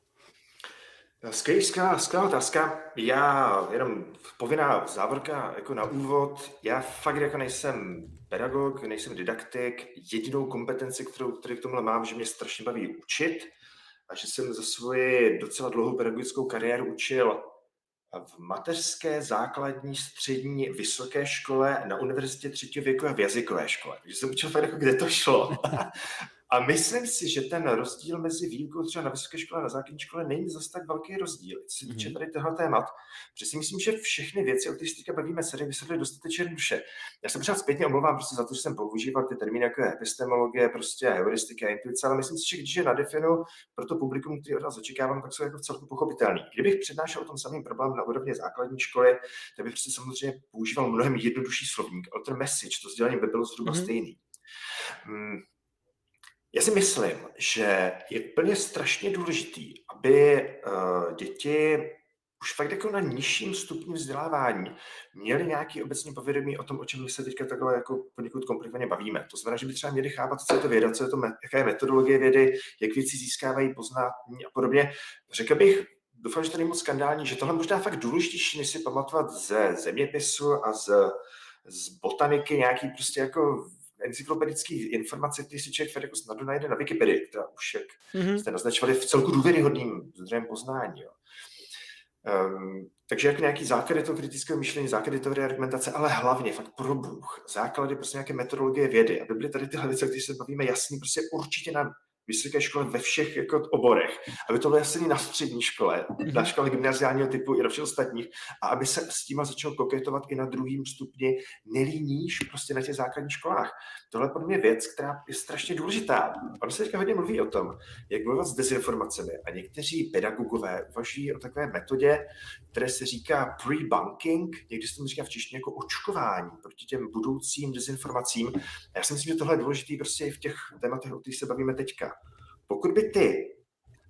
Skvělá, skvělá otázka. Já jenom povinná závorka jako na úvod. Já fakt jako nejsem pedagog, nejsem didaktik. Jedinou kompetenci, kterou, kterou k tomuhle mám, že mě strašně baví učit a že jsem za svoji docela dlouhou pedagogickou kariéru učil v mateřské, základní, střední, vysoké škole, na univerzitě třetího věku a v jazykové škole. Takže jsem učil jako, kde to šlo. A myslím si, že ten rozdíl mezi výukou třeba na vysoké škole a na základní škole není zase tak velký rozdíl, co se týče tady tohle témat. Protože si myslím, že všechny věci, o kterých se teďka bavíme, se dají vysvětlit dostatečně jednoduše. Já jsem třeba zpětně omlouvám prostě za to, že jsem používal ty termíny jako je epistemologie, prostě heuristika a intuice, ale myslím si, že když je nadefinu pro to publikum, který od nás očekávám, tak jsou jako celku pochopitelný. Kdybych přednášel o tom samým problém na úrovni základní školy, tak bych prostě samozřejmě používal mnohem jednodušší slovník, ale ten message, to sdělení by bylo zhruba mm-hmm. stejný. Já si myslím, že je plně strašně důležitý, aby uh, děti už fakt jako na nižším stupni vzdělávání měli nějaký obecně povědomí o tom, o čem my se teďka takhle jako poněkud komplikovaně bavíme. To znamená, že by třeba měli chápat, co je to věda, co je to, jaká je metodologie vědy, jak věci získávají poznání a podobně. Řekl bych, doufám, že to není moc skandální, že tohle možná fakt důležitější, než si pamatovat ze zeměpisu a z, z botaniky nějaký prostě jako encyklopedické informace, které si člověk jako snadno najde na Wikipedii, která už, jak mm-hmm. jste naznačovali, v celku důvěryhodným zdrojem poznání. Jo. Um, takže jako nějaký základy toho kritického myšlení, základy teorie argumentace, ale hlavně fakt pro Bůh, základy prostě nějaké metodologie vědy, aby byly tady tyhle věci, o kterých se bavíme, jasný, prostě určitě na vysoké škole ve všech jako oborech, aby to bylo jasný na střední škole, na mhm. škole gymnaziálního typu i na všech ostatních, a aby se s tím začal koketovat i na druhém stupni, nelíníš prostě na těch základních školách. Tohle je pro mě věc, která je strašně důležitá. On se teďka hodně mluví o tom, jak bojovat s dezinformacemi a někteří pedagogové uvažují o takové metodě, které se říká pre-bunking, někdy se to říká v češtině jako očkování proti těm budoucím dezinformacím. A já si myslím, že tohle je důležité prostě i v těch tématech, o kterých se bavíme teďka. Pokud by ty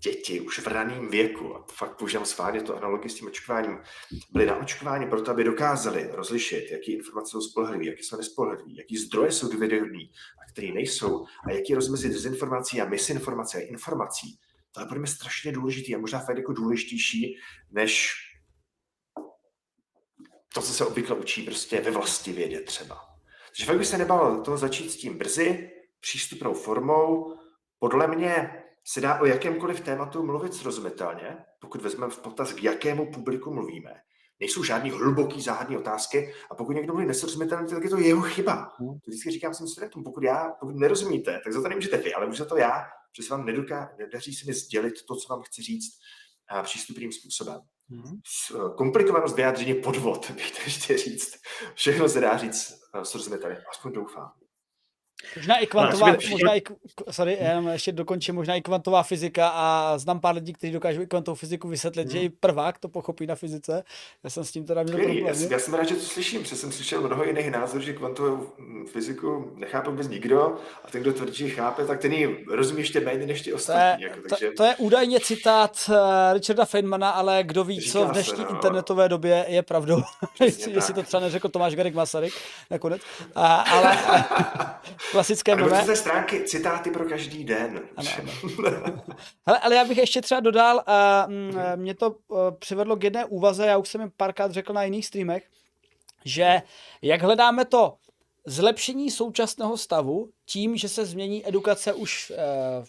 děti už v raném věku, a fakt používám schválně to analogii s tím očkováním, byly na očkování proto, aby dokázali rozlišit, jaký informace jsou spolehlivé, jaké jsou nespolehlivé, jaký zdroje jsou důvěryhodné a které nejsou, a jaký mezi dezinformací a misinformací a informací. To je pro mě strašně důležitý a možná fakt jako důležitější, než to, co se obvykle učí prostě ve vlasti vědě třeba. Takže fakt bych se nebal toho začít s tím brzy, přístupnou formou. Podle mě se dá o jakémkoliv tématu mluvit srozumitelně, pokud vezmeme v potaz, k jakému publiku mluvíme. Nejsou žádný hluboký záhadní otázky a pokud někdo mluví nesrozumitelně, tak je to jeho chyba. Hmm. To vždycky říkám svým studentům, pokud, já, pokud nerozumíte, tak za to nemůžete vy, ale může to já, protože se vám nedoká, nedaří se mi sdělit to, co vám chci říct přístupným způsobem. Mm-hmm. Komplikovanost vyjádření podvod, bych to ještě říct. Všechno se dá říct srozumitelně, aspoň doufám. Možná i kvantová, možná i, sorry, jenom ještě dokončím, možná i kvantová fyzika a znám pár lidí, kteří dokážou i kvantovou fyziku vysvětlit, hmm. že i prvák to pochopí na fyzice. Já jsem s tím teda měl problém. Já, já, jsem rád, že to slyším, protože jsem slyšel mnoho jiných názorů, že kvantovou fyziku nechápe vůbec nikdo a ten, kdo tvrdí, že chápe, tak ten ji rozumí ještě méně než ti ostatní. To je, jako, takže... to, to je údajně citát uh, Richarda Feynmana, ale kdo ví, Říká co v dnešní se, no. internetové době je pravdou. Jestli to třeba neřekl Tomáš Garik Masaryk nakonec. Uh, ale klasické. A stránky citáty pro každý den. Ano, ano. Hele, ale já bych ještě třeba dodal, uh, mě to uh, přivedlo k jedné úvaze, já už jsem jim párkrát řekl na jiných streamech, že jak hledáme to zlepšení současného stavu tím, že se změní edukace už uh,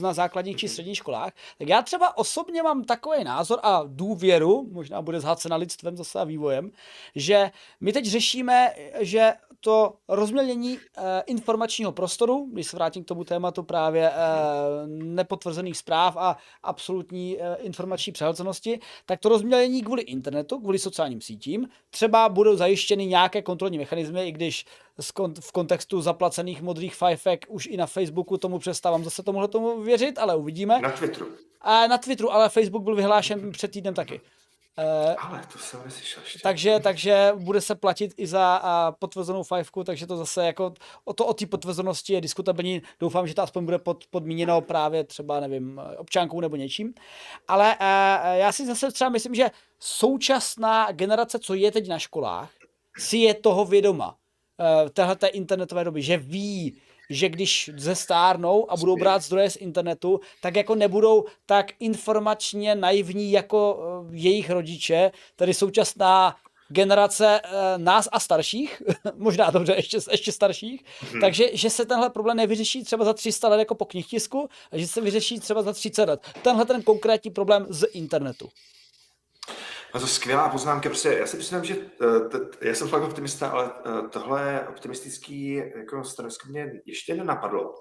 na základních či středních školách, tak já třeba osobně mám takový názor a důvěru, možná bude zhácena lidstvem zase a vývojem, že my teď řešíme, že to rozmělnění eh, informačního prostoru, když se vrátím k tomu tématu právě eh, nepotvrzených zpráv a absolutní eh, informační přehlcenosti, tak to rozmělnění kvůli internetu, kvůli sociálním sítím, třeba budou zajištěny nějaké kontrolní mechanismy, i když v kontextu zaplacených modrých fajfek už i na Facebooku tomu přestávám zase tomuhle tomu věřit, ale uvidíme. Na Twitteru. A na Twitteru, ale Facebook byl vyhlášen před týdnem taky. Uh, Ale to jsem neslyšel ještě. Takže, takže bude se platit i za uh, potvrzenou fajfku, takže to zase jako o to o té potvrzenosti je diskutabilní. Doufám, že to aspoň bude pod, podmíněno právě třeba, nevím, občankou nebo něčím. Ale uh, já si zase třeba myslím, že současná generace, co je teď na školách, si je toho vědoma. Uh, téhle internetové doby, že ví, že když zestárnou a budou brát zdroje z internetu, tak jako nebudou tak informačně naivní jako eh, jejich rodiče, tedy současná generace e, nás a starších, možná dobře, ještě, ještě starších, hmm. takže že se tenhle problém nevyřeší třeba za 300 let jako po knihtisku, a že se vyřeší třeba za 30 let. Tenhle ten konkrétní problém z internetu. No to skvělá poznámka, prostě já si myslím, že uh, t- já jsem fakt optimista, ale uh, tohle optimistický jako stanovisko mě ještě nenapadlo.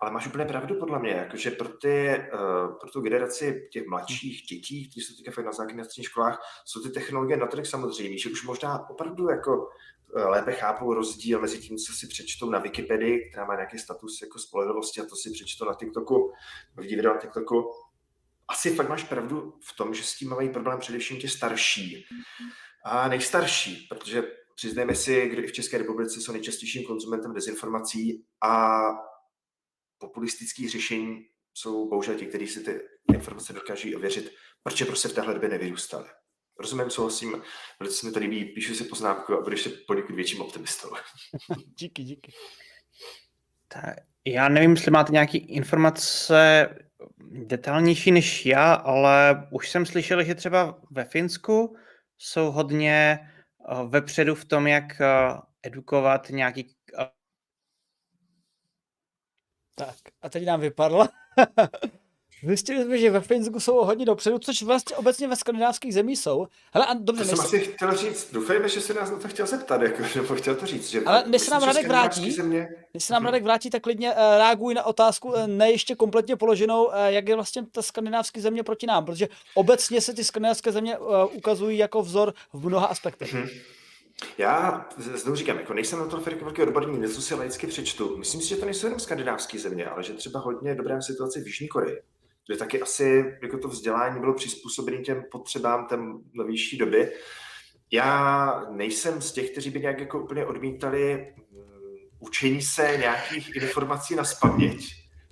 Ale máš úplně pravdu podle mě, jakože pro, ty, uh, pro tu generaci těch mladších dětí, kteří jsou teďka na základních středních školách, jsou ty technologie natolik samozřejmé, že už možná opravdu jako lépe chápou rozdíl mezi tím, co si přečtou na Wikipedii, která má nějaký status jako spolehlivosti a to si přečtou na TikToku, vidí video na TikToku, asi fakt máš pravdu v tom, že s tím mají problém především ti starší a nejstarší, protože přiznejme si, kdy v České republice jsou nejčastějším konzumentem dezinformací a populistických řešení jsou bohužel ti, kteří si ty informace dokáží ověřit, proč prostě v téhle době nevyrůstali. Rozumím, souhlasím, velice se mi to líbí, píšu si poznámku a budeš se poněkud větším optimistou. díky, díky. Tak, já nevím, jestli máte nějaké informace detailnější než já, ale už jsem slyšel, že třeba ve Finsku jsou hodně eh, vepředu v tom, jak eh, edukovat nějaký... Eh, tak, a teď nám vypadla. Zjistili jsme, že ve Finsku jsou hodně dopředu, což vlastně obecně ve skandinávských zemích jsou. Hele, a dobře, to jsem asi chtěl říct, doufejme, že se nás na to chtěl zeptat, jako, nebo chtěl to říct. Že Ale než se nám Radek vrátí, země... než se nám Radek vrátí, tak klidně uh, reaguj na otázku uh, ne ještě kompletně položenou, uh, jak je vlastně ta skandinávské země proti nám, protože obecně se ty skandinávské země uh, ukazují jako vzor v mnoha aspektech. Mm-hmm. Já znovu říkám, jako nejsem na to velký odborník, něco si laicky přečtu. Myslím si, že to nejsou jenom skandinávské země, ale že třeba hodně dobré situace v Jižní Koreji kde taky asi jako to vzdělání bylo přizpůsobené těm potřebám té novější doby. Já nejsem z těch, kteří by nějak jako úplně odmítali mm, učení se nějakých informací na spaměť.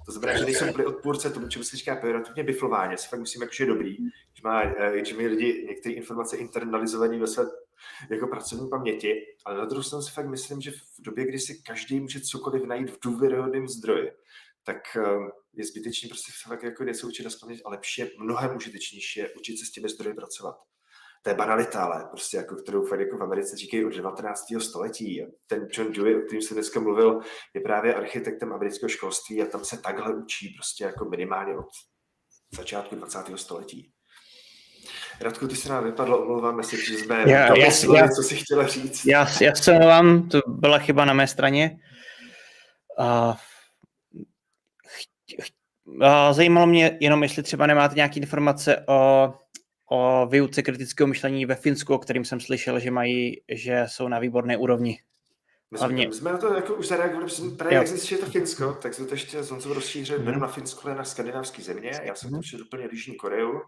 To znamená, že nejsem úplně odpůrce tomu, čemu se říká pejorativně biflování. Si fakt myslím, jako, že je dobrý, že, má, eh, že mají lidi některé informace internalizované ve své jako pracovní paměti, ale na druhou stranu si fakt myslím, že v době, kdy si každý může cokoliv najít v důvěryhodném zdroji, tak eh, je zbytečný prostě fakt jako něco učit na ale lepší je mnohem užitečnější je učit se s těmi zdroji pracovat. To je banalita, ale prostě jako, kterou fakt jako v Americe říkají od 19. století. Ten John Dewey, o kterým jsem dneska mluvil, je právě architektem amerického školství a tam se takhle učí prostě jako minimálně od začátku 20. století. Radku, ty se nám vypadlo, omlouváme se, že jsme já, já, já, co si chtěla říct. Já, já se omlouvám, to byla chyba na mé straně. Uh, Zajímalo mě jenom, jestli třeba nemáte nějaké informace o, o výuce kritického myšlení ve Finsku, o kterým jsem slyšel, že mají, že jsou na výborné úrovni. My jsme, Hlavně... my jsme na to jako už zareagovali, protože právě jak zjistil, to Finsko, tak jsme to ještě s Honzou rozšířili mm. na Finsko, ale na skandinávské země. Já jsem mm. to úplně Jižní Koreu.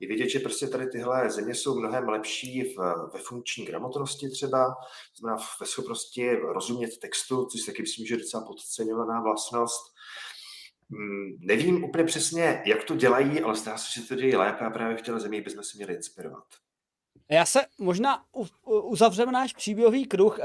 Je vidět, že prostě tady tyhle země jsou mnohem lepší v, ve funkční gramotnosti třeba, znamená ve schopnosti rozumět textu, což si taky myslím, že je docela podceňovaná vlastnost. Hmm, nevím úplně přesně, jak to dělají, ale zdá se, že to dělají lépe a právě v těchto zemích bychom se měli inspirovat. Já se možná uzavřeme náš příběhový kruh,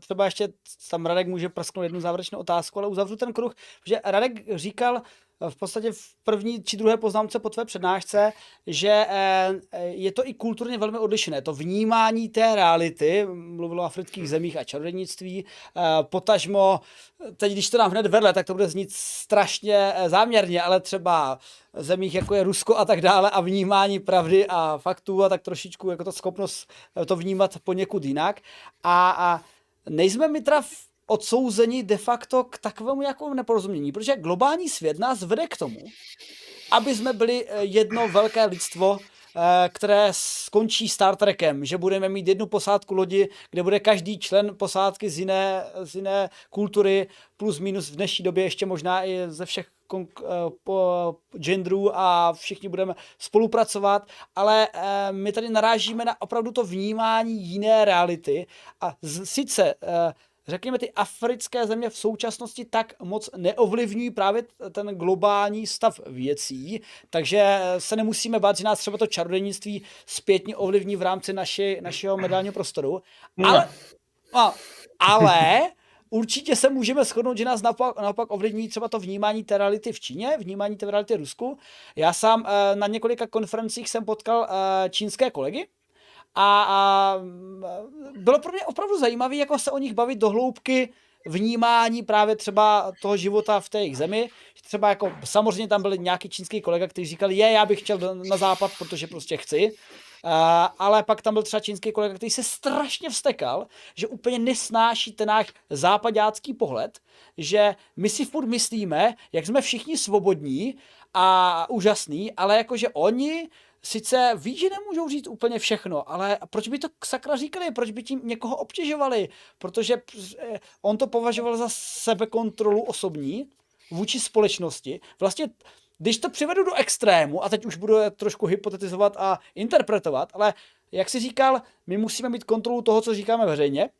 třeba ještě tam Radek může prsknout jednu závěrečnou otázku, ale uzavřu ten kruh, protože Radek říkal, v podstatě v první či druhé poznámce po tvé přednášce, že eh, je to i kulturně velmi odlišné. To vnímání té reality, mluvilo o afrických zemích a čarodějnictví, eh, potažmo, teď když to nám hned vedle, tak to bude znít strašně eh, záměrně, ale třeba zemích, jako je Rusko a tak dále a vnímání pravdy a faktů a tak trošičku jako to schopnost to vnímat poněkud jinak. A, a nejsme my teda odsouzení de facto k takovému nějakému neporozumění, protože globální svět nás vede k tomu, aby jsme byli eh, jedno velké lidstvo, eh, které skončí Star Trekem, že budeme mít jednu posádku lodi, kde bude každý člen posádky z jiné, z jiné kultury, plus minus v dnešní době ještě možná i ze všech eh, po genderů a všichni budeme spolupracovat, ale my tady narážíme na opravdu to vnímání jiné reality a sice řekněme, ty africké země v současnosti tak moc neovlivňují právě ten globální stav věcí, takže se nemusíme bát, že nás třeba to čarodějnictví zpětně ovlivní v rámci naši, našeho mediálního prostoru. Ale, a, ale určitě se můžeme shodnout, že nás naopak, naopak ovlivní třeba to vnímání té reality v Číně, vnímání té reality v Rusku. Já sám eh, na několika konferencích jsem potkal eh, čínské kolegy, a, a bylo pro mě opravdu zajímavé, jako se o nich bavit do hloubky vnímání právě třeba toho života v té jejich zemi. Třeba jako samozřejmě tam byl nějaký čínský kolega, který říkal, je, já bych chtěl na západ, protože prostě chci. Uh, ale pak tam byl třeba čínský kolega, který se strašně vstekal, že úplně nesnáší ten náš západácký pohled, že my si furt myslíme, jak jsme všichni svobodní a úžasný, ale jakože oni sice ví, že nemůžou říct úplně všechno, ale proč by to sakra říkali, proč by tím někoho obtěžovali, protože eh, on to považoval za sebekontrolu osobní vůči společnosti. Vlastně když to přivedu do extrému, a teď už budu trošku hypotetizovat a interpretovat, ale jak si říkal, my musíme mít kontrolu toho, co říkáme veřejně,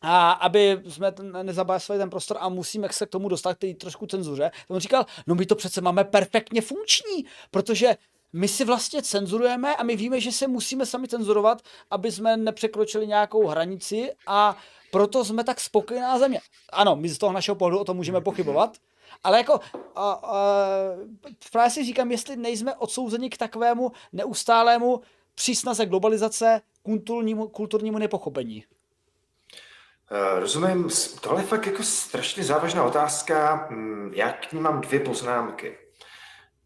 a aby jsme nezabásili ten prostor a musíme se k tomu dostat k trošku cenzuře. On říkal, no my to přece máme perfektně funkční, protože my si vlastně cenzurujeme a my víme, že se musíme sami cenzurovat, aby jsme nepřekročili nějakou hranici a proto jsme tak spokojená země. Ano, my z toho našeho pohledu o tom můžeme pochybovat, ale jako a, a, právě si říkám, jestli nejsme odsouzeni k takovému neustálému přísnaze globalizace kulturnímu, kulturnímu nepochopení. Uh, rozumím, tohle je fakt jako strašně závažná otázka. Mm, já k ní mám dvě poznámky.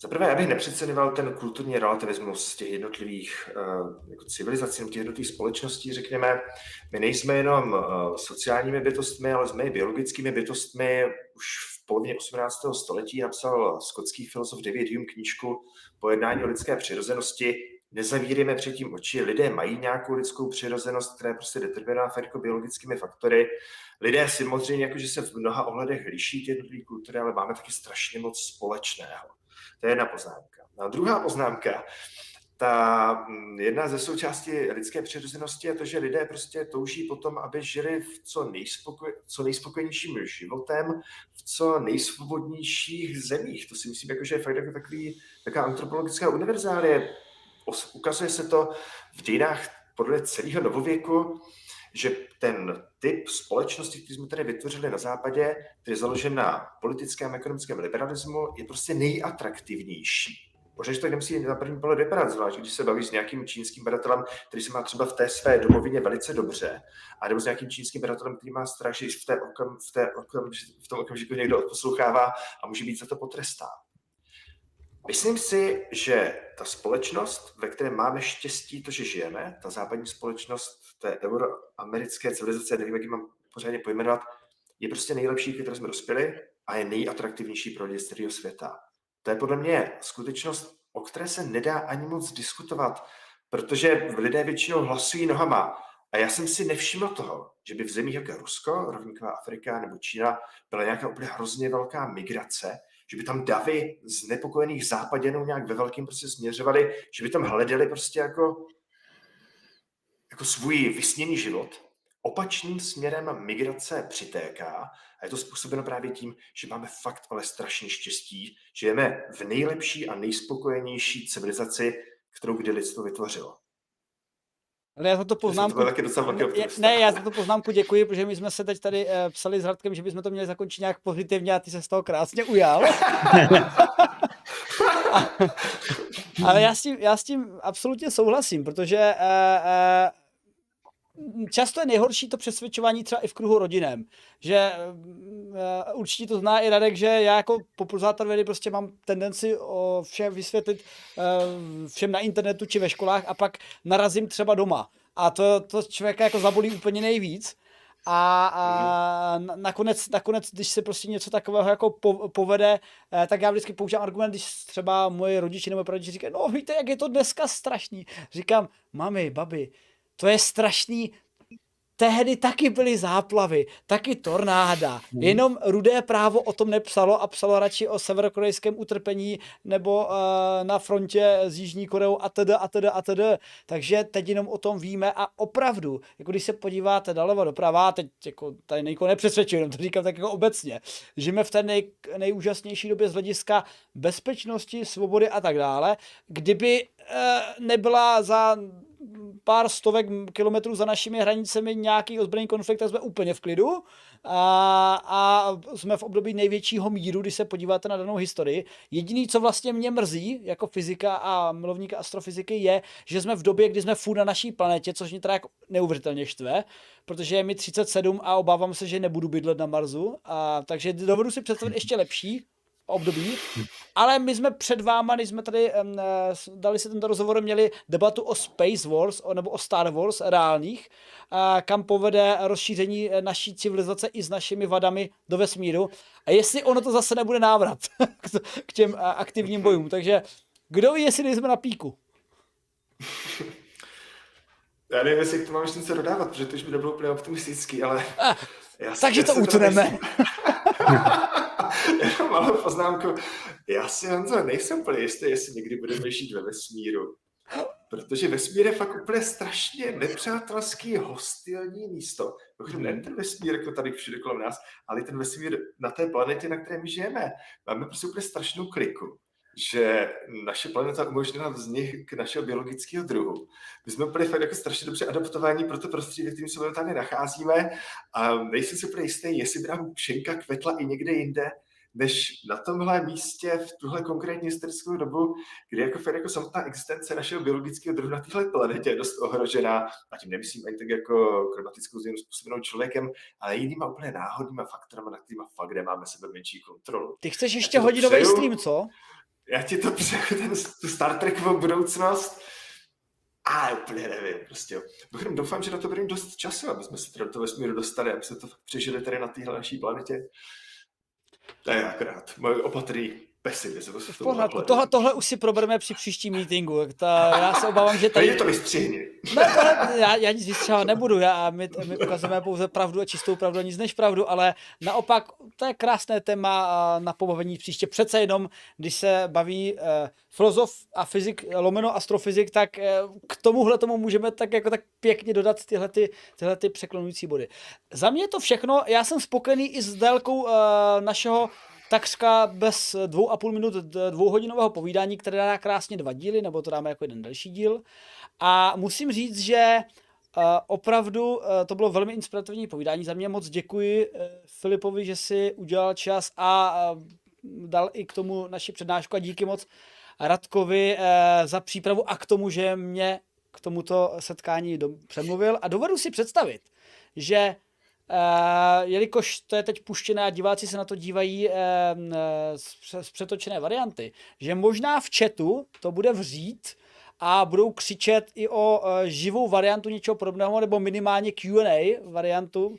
Za prvé, abych nepřeceňoval ten kulturní relativismus těch jednotlivých uh, jako civilizací, těch jednotlivých společností, řekněme. My nejsme jenom uh, sociálními bytostmi, ale jsme i biologickými bytostmi. Už v polovině 18. století napsal skotský filozof David Hume knížku Pojednání o lidské přirozenosti. Nezavíríme předtím oči, lidé mají nějakou lidskou přirozenost, která je prostě determinovaná jako biologickými faktory. Lidé samozřejmě, jakože se v mnoha ohledech liší ty jednotlivé kultury, ale máme taky strašně moc společného. To je jedna poznámka. A druhá poznámka, ta mm, jedna ze součástí lidské přirozenosti je to, že lidé prostě touží potom, aby žili v co, nejspokoj, co nejspokojenějším životem, v co nejsvobodnějších zemích. To si myslím, jako, že je fakt jako takový, taková antropologická univerzálie. Ukazuje se to v dějinách podle celého novověku, že ten typ společnosti, který jsme tady vytvořili na západě, který je založen na politickém a ekonomickém liberalismu, je prostě nejatraktivnější. Možná, že to nemusí na první pohled vypadat, zvlášť když se baví s nějakým čínským badatelem, který se má třeba v té své domovině velice dobře, a nebo s nějakým čínským badatelem, který má strach, že v, té okam, v, té okam, v tom okamžiku někdo odposlouchává a může být za to potrestán. Myslím si, že ta společnost, ve které máme štěstí to, že žijeme, ta západní společnost té euroamerické civilizace, nevím, jak ji mám pořádně pojmenovat, je prostě nejlepší, které jsme dospěli a je nejatraktivnější pro lidi z celého světa. To je podle mě skutečnost, o které se nedá ani moc diskutovat, protože lidé většinou hlasují nohama A já jsem si nevšiml toho, že by v zemích jako Rusko, rovníková Afrika nebo Čína byla nějaká úplně hrozně velká migrace, že by tam davy z nepokojených západěnů nějak ve velkým prostě směřovali, že by tam hledali prostě jako, jako svůj vysněný život. Opačným směrem migrace přitéká a je to způsobeno právě tím, že máme fakt ale strašně štěstí, že žijeme v nejlepší a nejspokojenější civilizaci, kterou kdy lidstvo vytvořilo. Ale já za to poznámku... To taky docela velký ne, já za to poznámku děkuji, protože my jsme se teď tady uh, psali s Hradkem, že bychom to měli zakončit nějak pozitivně a ty se z toho krásně ujal. ale já s, tím, já s tím absolutně souhlasím, protože uh, uh, často je nejhorší to přesvědčování třeba i v kruhu rodinem, že uh, určitě to zná i Radek, že já jako popularizátor vědy prostě mám tendenci o všem vysvětlit uh, všem na internetu či ve školách a pak narazím třeba doma. A to, to člověka jako zabolí úplně nejvíc. A, a nakonec, nakonec, když se prostě něco takového jako po, povede, eh, tak já vždycky používám argument, když třeba moje rodiče nebo rodiče říkají, no víte, jak je to dneska strašný. Říkám, mami, babi, to je strašný, tehdy taky byly záplavy, taky tornáda. Hmm. Jenom rudé právo o tom nepsalo a psalo radši o severokorejském utrpení nebo uh, na frontě s Jižní Koreou a teda a teda a teda. Takže teď jenom o tom víme a opravdu, jako když se podíváte doleva doprava, teď jako tady nejko nepřesvědčuji, jenom to říkám tak jako obecně, žijeme v té nej, nejúžasnější době z hlediska bezpečnosti, svobody a tak dále. Kdyby uh, nebyla za pár stovek kilometrů za našimi hranicemi nějaký ozbrojený konflikt, tak jsme úplně v klidu. A, a jsme v období největšího míru, když se podíváte na danou historii. Jediný, co vlastně mě mrzí, jako fyzika a milovníka astrofyziky, je, že jsme v době, kdy jsme furt na naší planetě, což mě teda jako neuvěřitelně štve, protože je mi 37 a obávám se, že nebudu bydlet na Marsu. A, takže dovedu si představit ještě lepší období, ale my jsme před váma, když jsme tady um, dali si tento rozhovor, měli debatu o Space Wars, o, nebo o Star Wars reálných, kam povede rozšíření eh, naší civilizace i s našimi vadami do vesmíru. A jestli ono to zase nebude návrat k těm uh, aktivním bojům. Takže kdo ví, jestli jsme na píku? Já nevím, jestli k tomu mám ještě něco dodávat, protože to už by nebylo úplně optimistický, ale... Ah, já takže to utneme. Jenom malou poznámku. Já si, Honzo, nejsem úplně jistý, jestli někdy budeme žít ve vesmíru. Protože vesmír je fakt úplně strašně nepřátelský, hostilní místo. Mimochodem, ne ten vesmír jako tady všude kolem nás, ale ten vesmír na té planetě, na které my žijeme. Máme prostě úplně strašnou kliku že naše planeta umožnila vznik našeho biologického druhu. My jsme byli fakt jako strašně dobře adaptováni pro to prostředí, v se momentálně nacházíme a nejsem si úplně jistý, jestli by nám pšenka kvetla i někde jinde, než na tomhle místě v tuhle konkrétní historickou dobu, kdy jako, jako samotná existence našeho biologického druhu na téhle planetě je dost ohrožená, a tím nemyslím ani tak jako klimatickou změnu způsobenou člověkem, ale jinýma úplně náhodnýma faktorama, na kterýma fakt nemáme sebe menší kontrolu. Ty chceš ještě hodinový stream, co? já ti to přeju, ten, tu Star Trekovou budoucnost. A úplně nevím, prostě. Mimochodem doufám, že na to bude dost času, aby jsme se do toho vesmíru dostali, aby se to přežili tady na téhle naší planetě. Akorát moje opatrný pesimismus. V pořádku, tohle, tohle už si probereme při příštím meetingu. Ta, já se obávám, že tady... To vystřihni. Ne, tohle, já, já nic vystřihovat nebudu, já, my, my ukazujeme pouze pravdu a čistou pravdu, nic než pravdu, ale naopak to je krásné téma na pobavení příště. Přece jenom, když se baví uh, filozof a fyzik, lomeno astrofyzik, tak uh, k tomuhle tomu můžeme tak jako tak pěkně dodat tyhle, ty, tyhle ty překlonující body. Za mě je to všechno, já jsem spokojený i s délkou uh, našeho takřka bez dvou a půl minut dvouhodinového povídání, které dá krásně dva díly, nebo to dáme jako jeden další díl. A musím říct, že Uh, opravdu uh, to bylo velmi inspirativní povídání. Za mě moc děkuji uh, Filipovi, že si udělal čas a dal i k tomu naši přednášku a díky moc Radkovi za přípravu a k tomu, že mě k tomuto setkání přemluvil. A dovedu si představit, že Uh, jelikož to je teď puštěné a diváci se na to dívají uh, z, z přetočené varianty, že možná v chatu to bude vřít a budou křičet i o uh, živou variantu něčeho podobného, nebo minimálně Q&A variantu uh,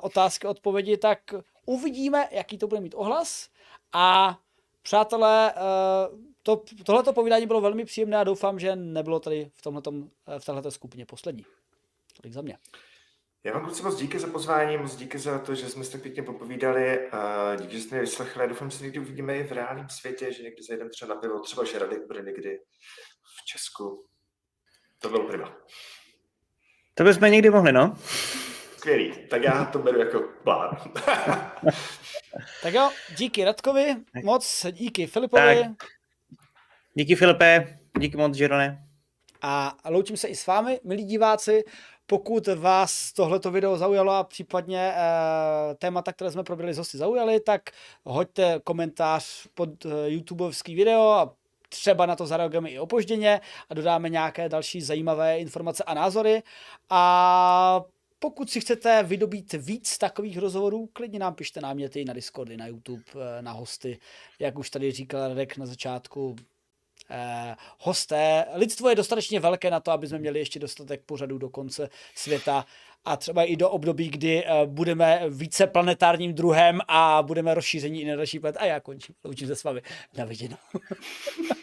otázky, odpovědi, tak uvidíme, jaký to bude mít ohlas a přátelé, uh, to, tohleto povídání bylo velmi příjemné a doufám, že nebylo tady v, tomhletom, v této skupině poslední. Tolik za mě. Já vám kluci moc díky za pozvání, moc díky za to, že jsme se tak pěkně popovídali. A díky, že jste mě vyslechli. Doufám, že se někdy uvidíme i v reálném světě, že někdy zajdeme třeba na pivo, třeba že Radek bude někdy v Česku. To bylo prima. To bychom někdy mohli, no. Skvělý. Tak já to beru jako plán. tak jo, díky Radkovi moc, díky Filipovi. Tak. Díky Filipe, díky moc Žirone. A loučím se i s vámi, milí diváci. Pokud vás tohleto video zaujalo a případně e, témata, které jsme probrali z hosty zaujaly, tak hoďte komentář pod e, YouTubeovský video a třeba na to zareagujeme i opožděně a dodáme nějaké další zajímavé informace a názory. A pokud si chcete vydobít víc takových rozhovorů, klidně nám pište náměty na Discordy, na YouTube, eh, na hosty. Jak už tady říkal Radek na začátku, hosté. Lidstvo je dostatečně velké na to, aby jsme měli ještě dostatek pořadů do konce světa a třeba i do období, kdy eh, budeme více planetárním druhem a budeme rozšíření i na další planet. A já končím. Loučím se s vámi. Na viděnou.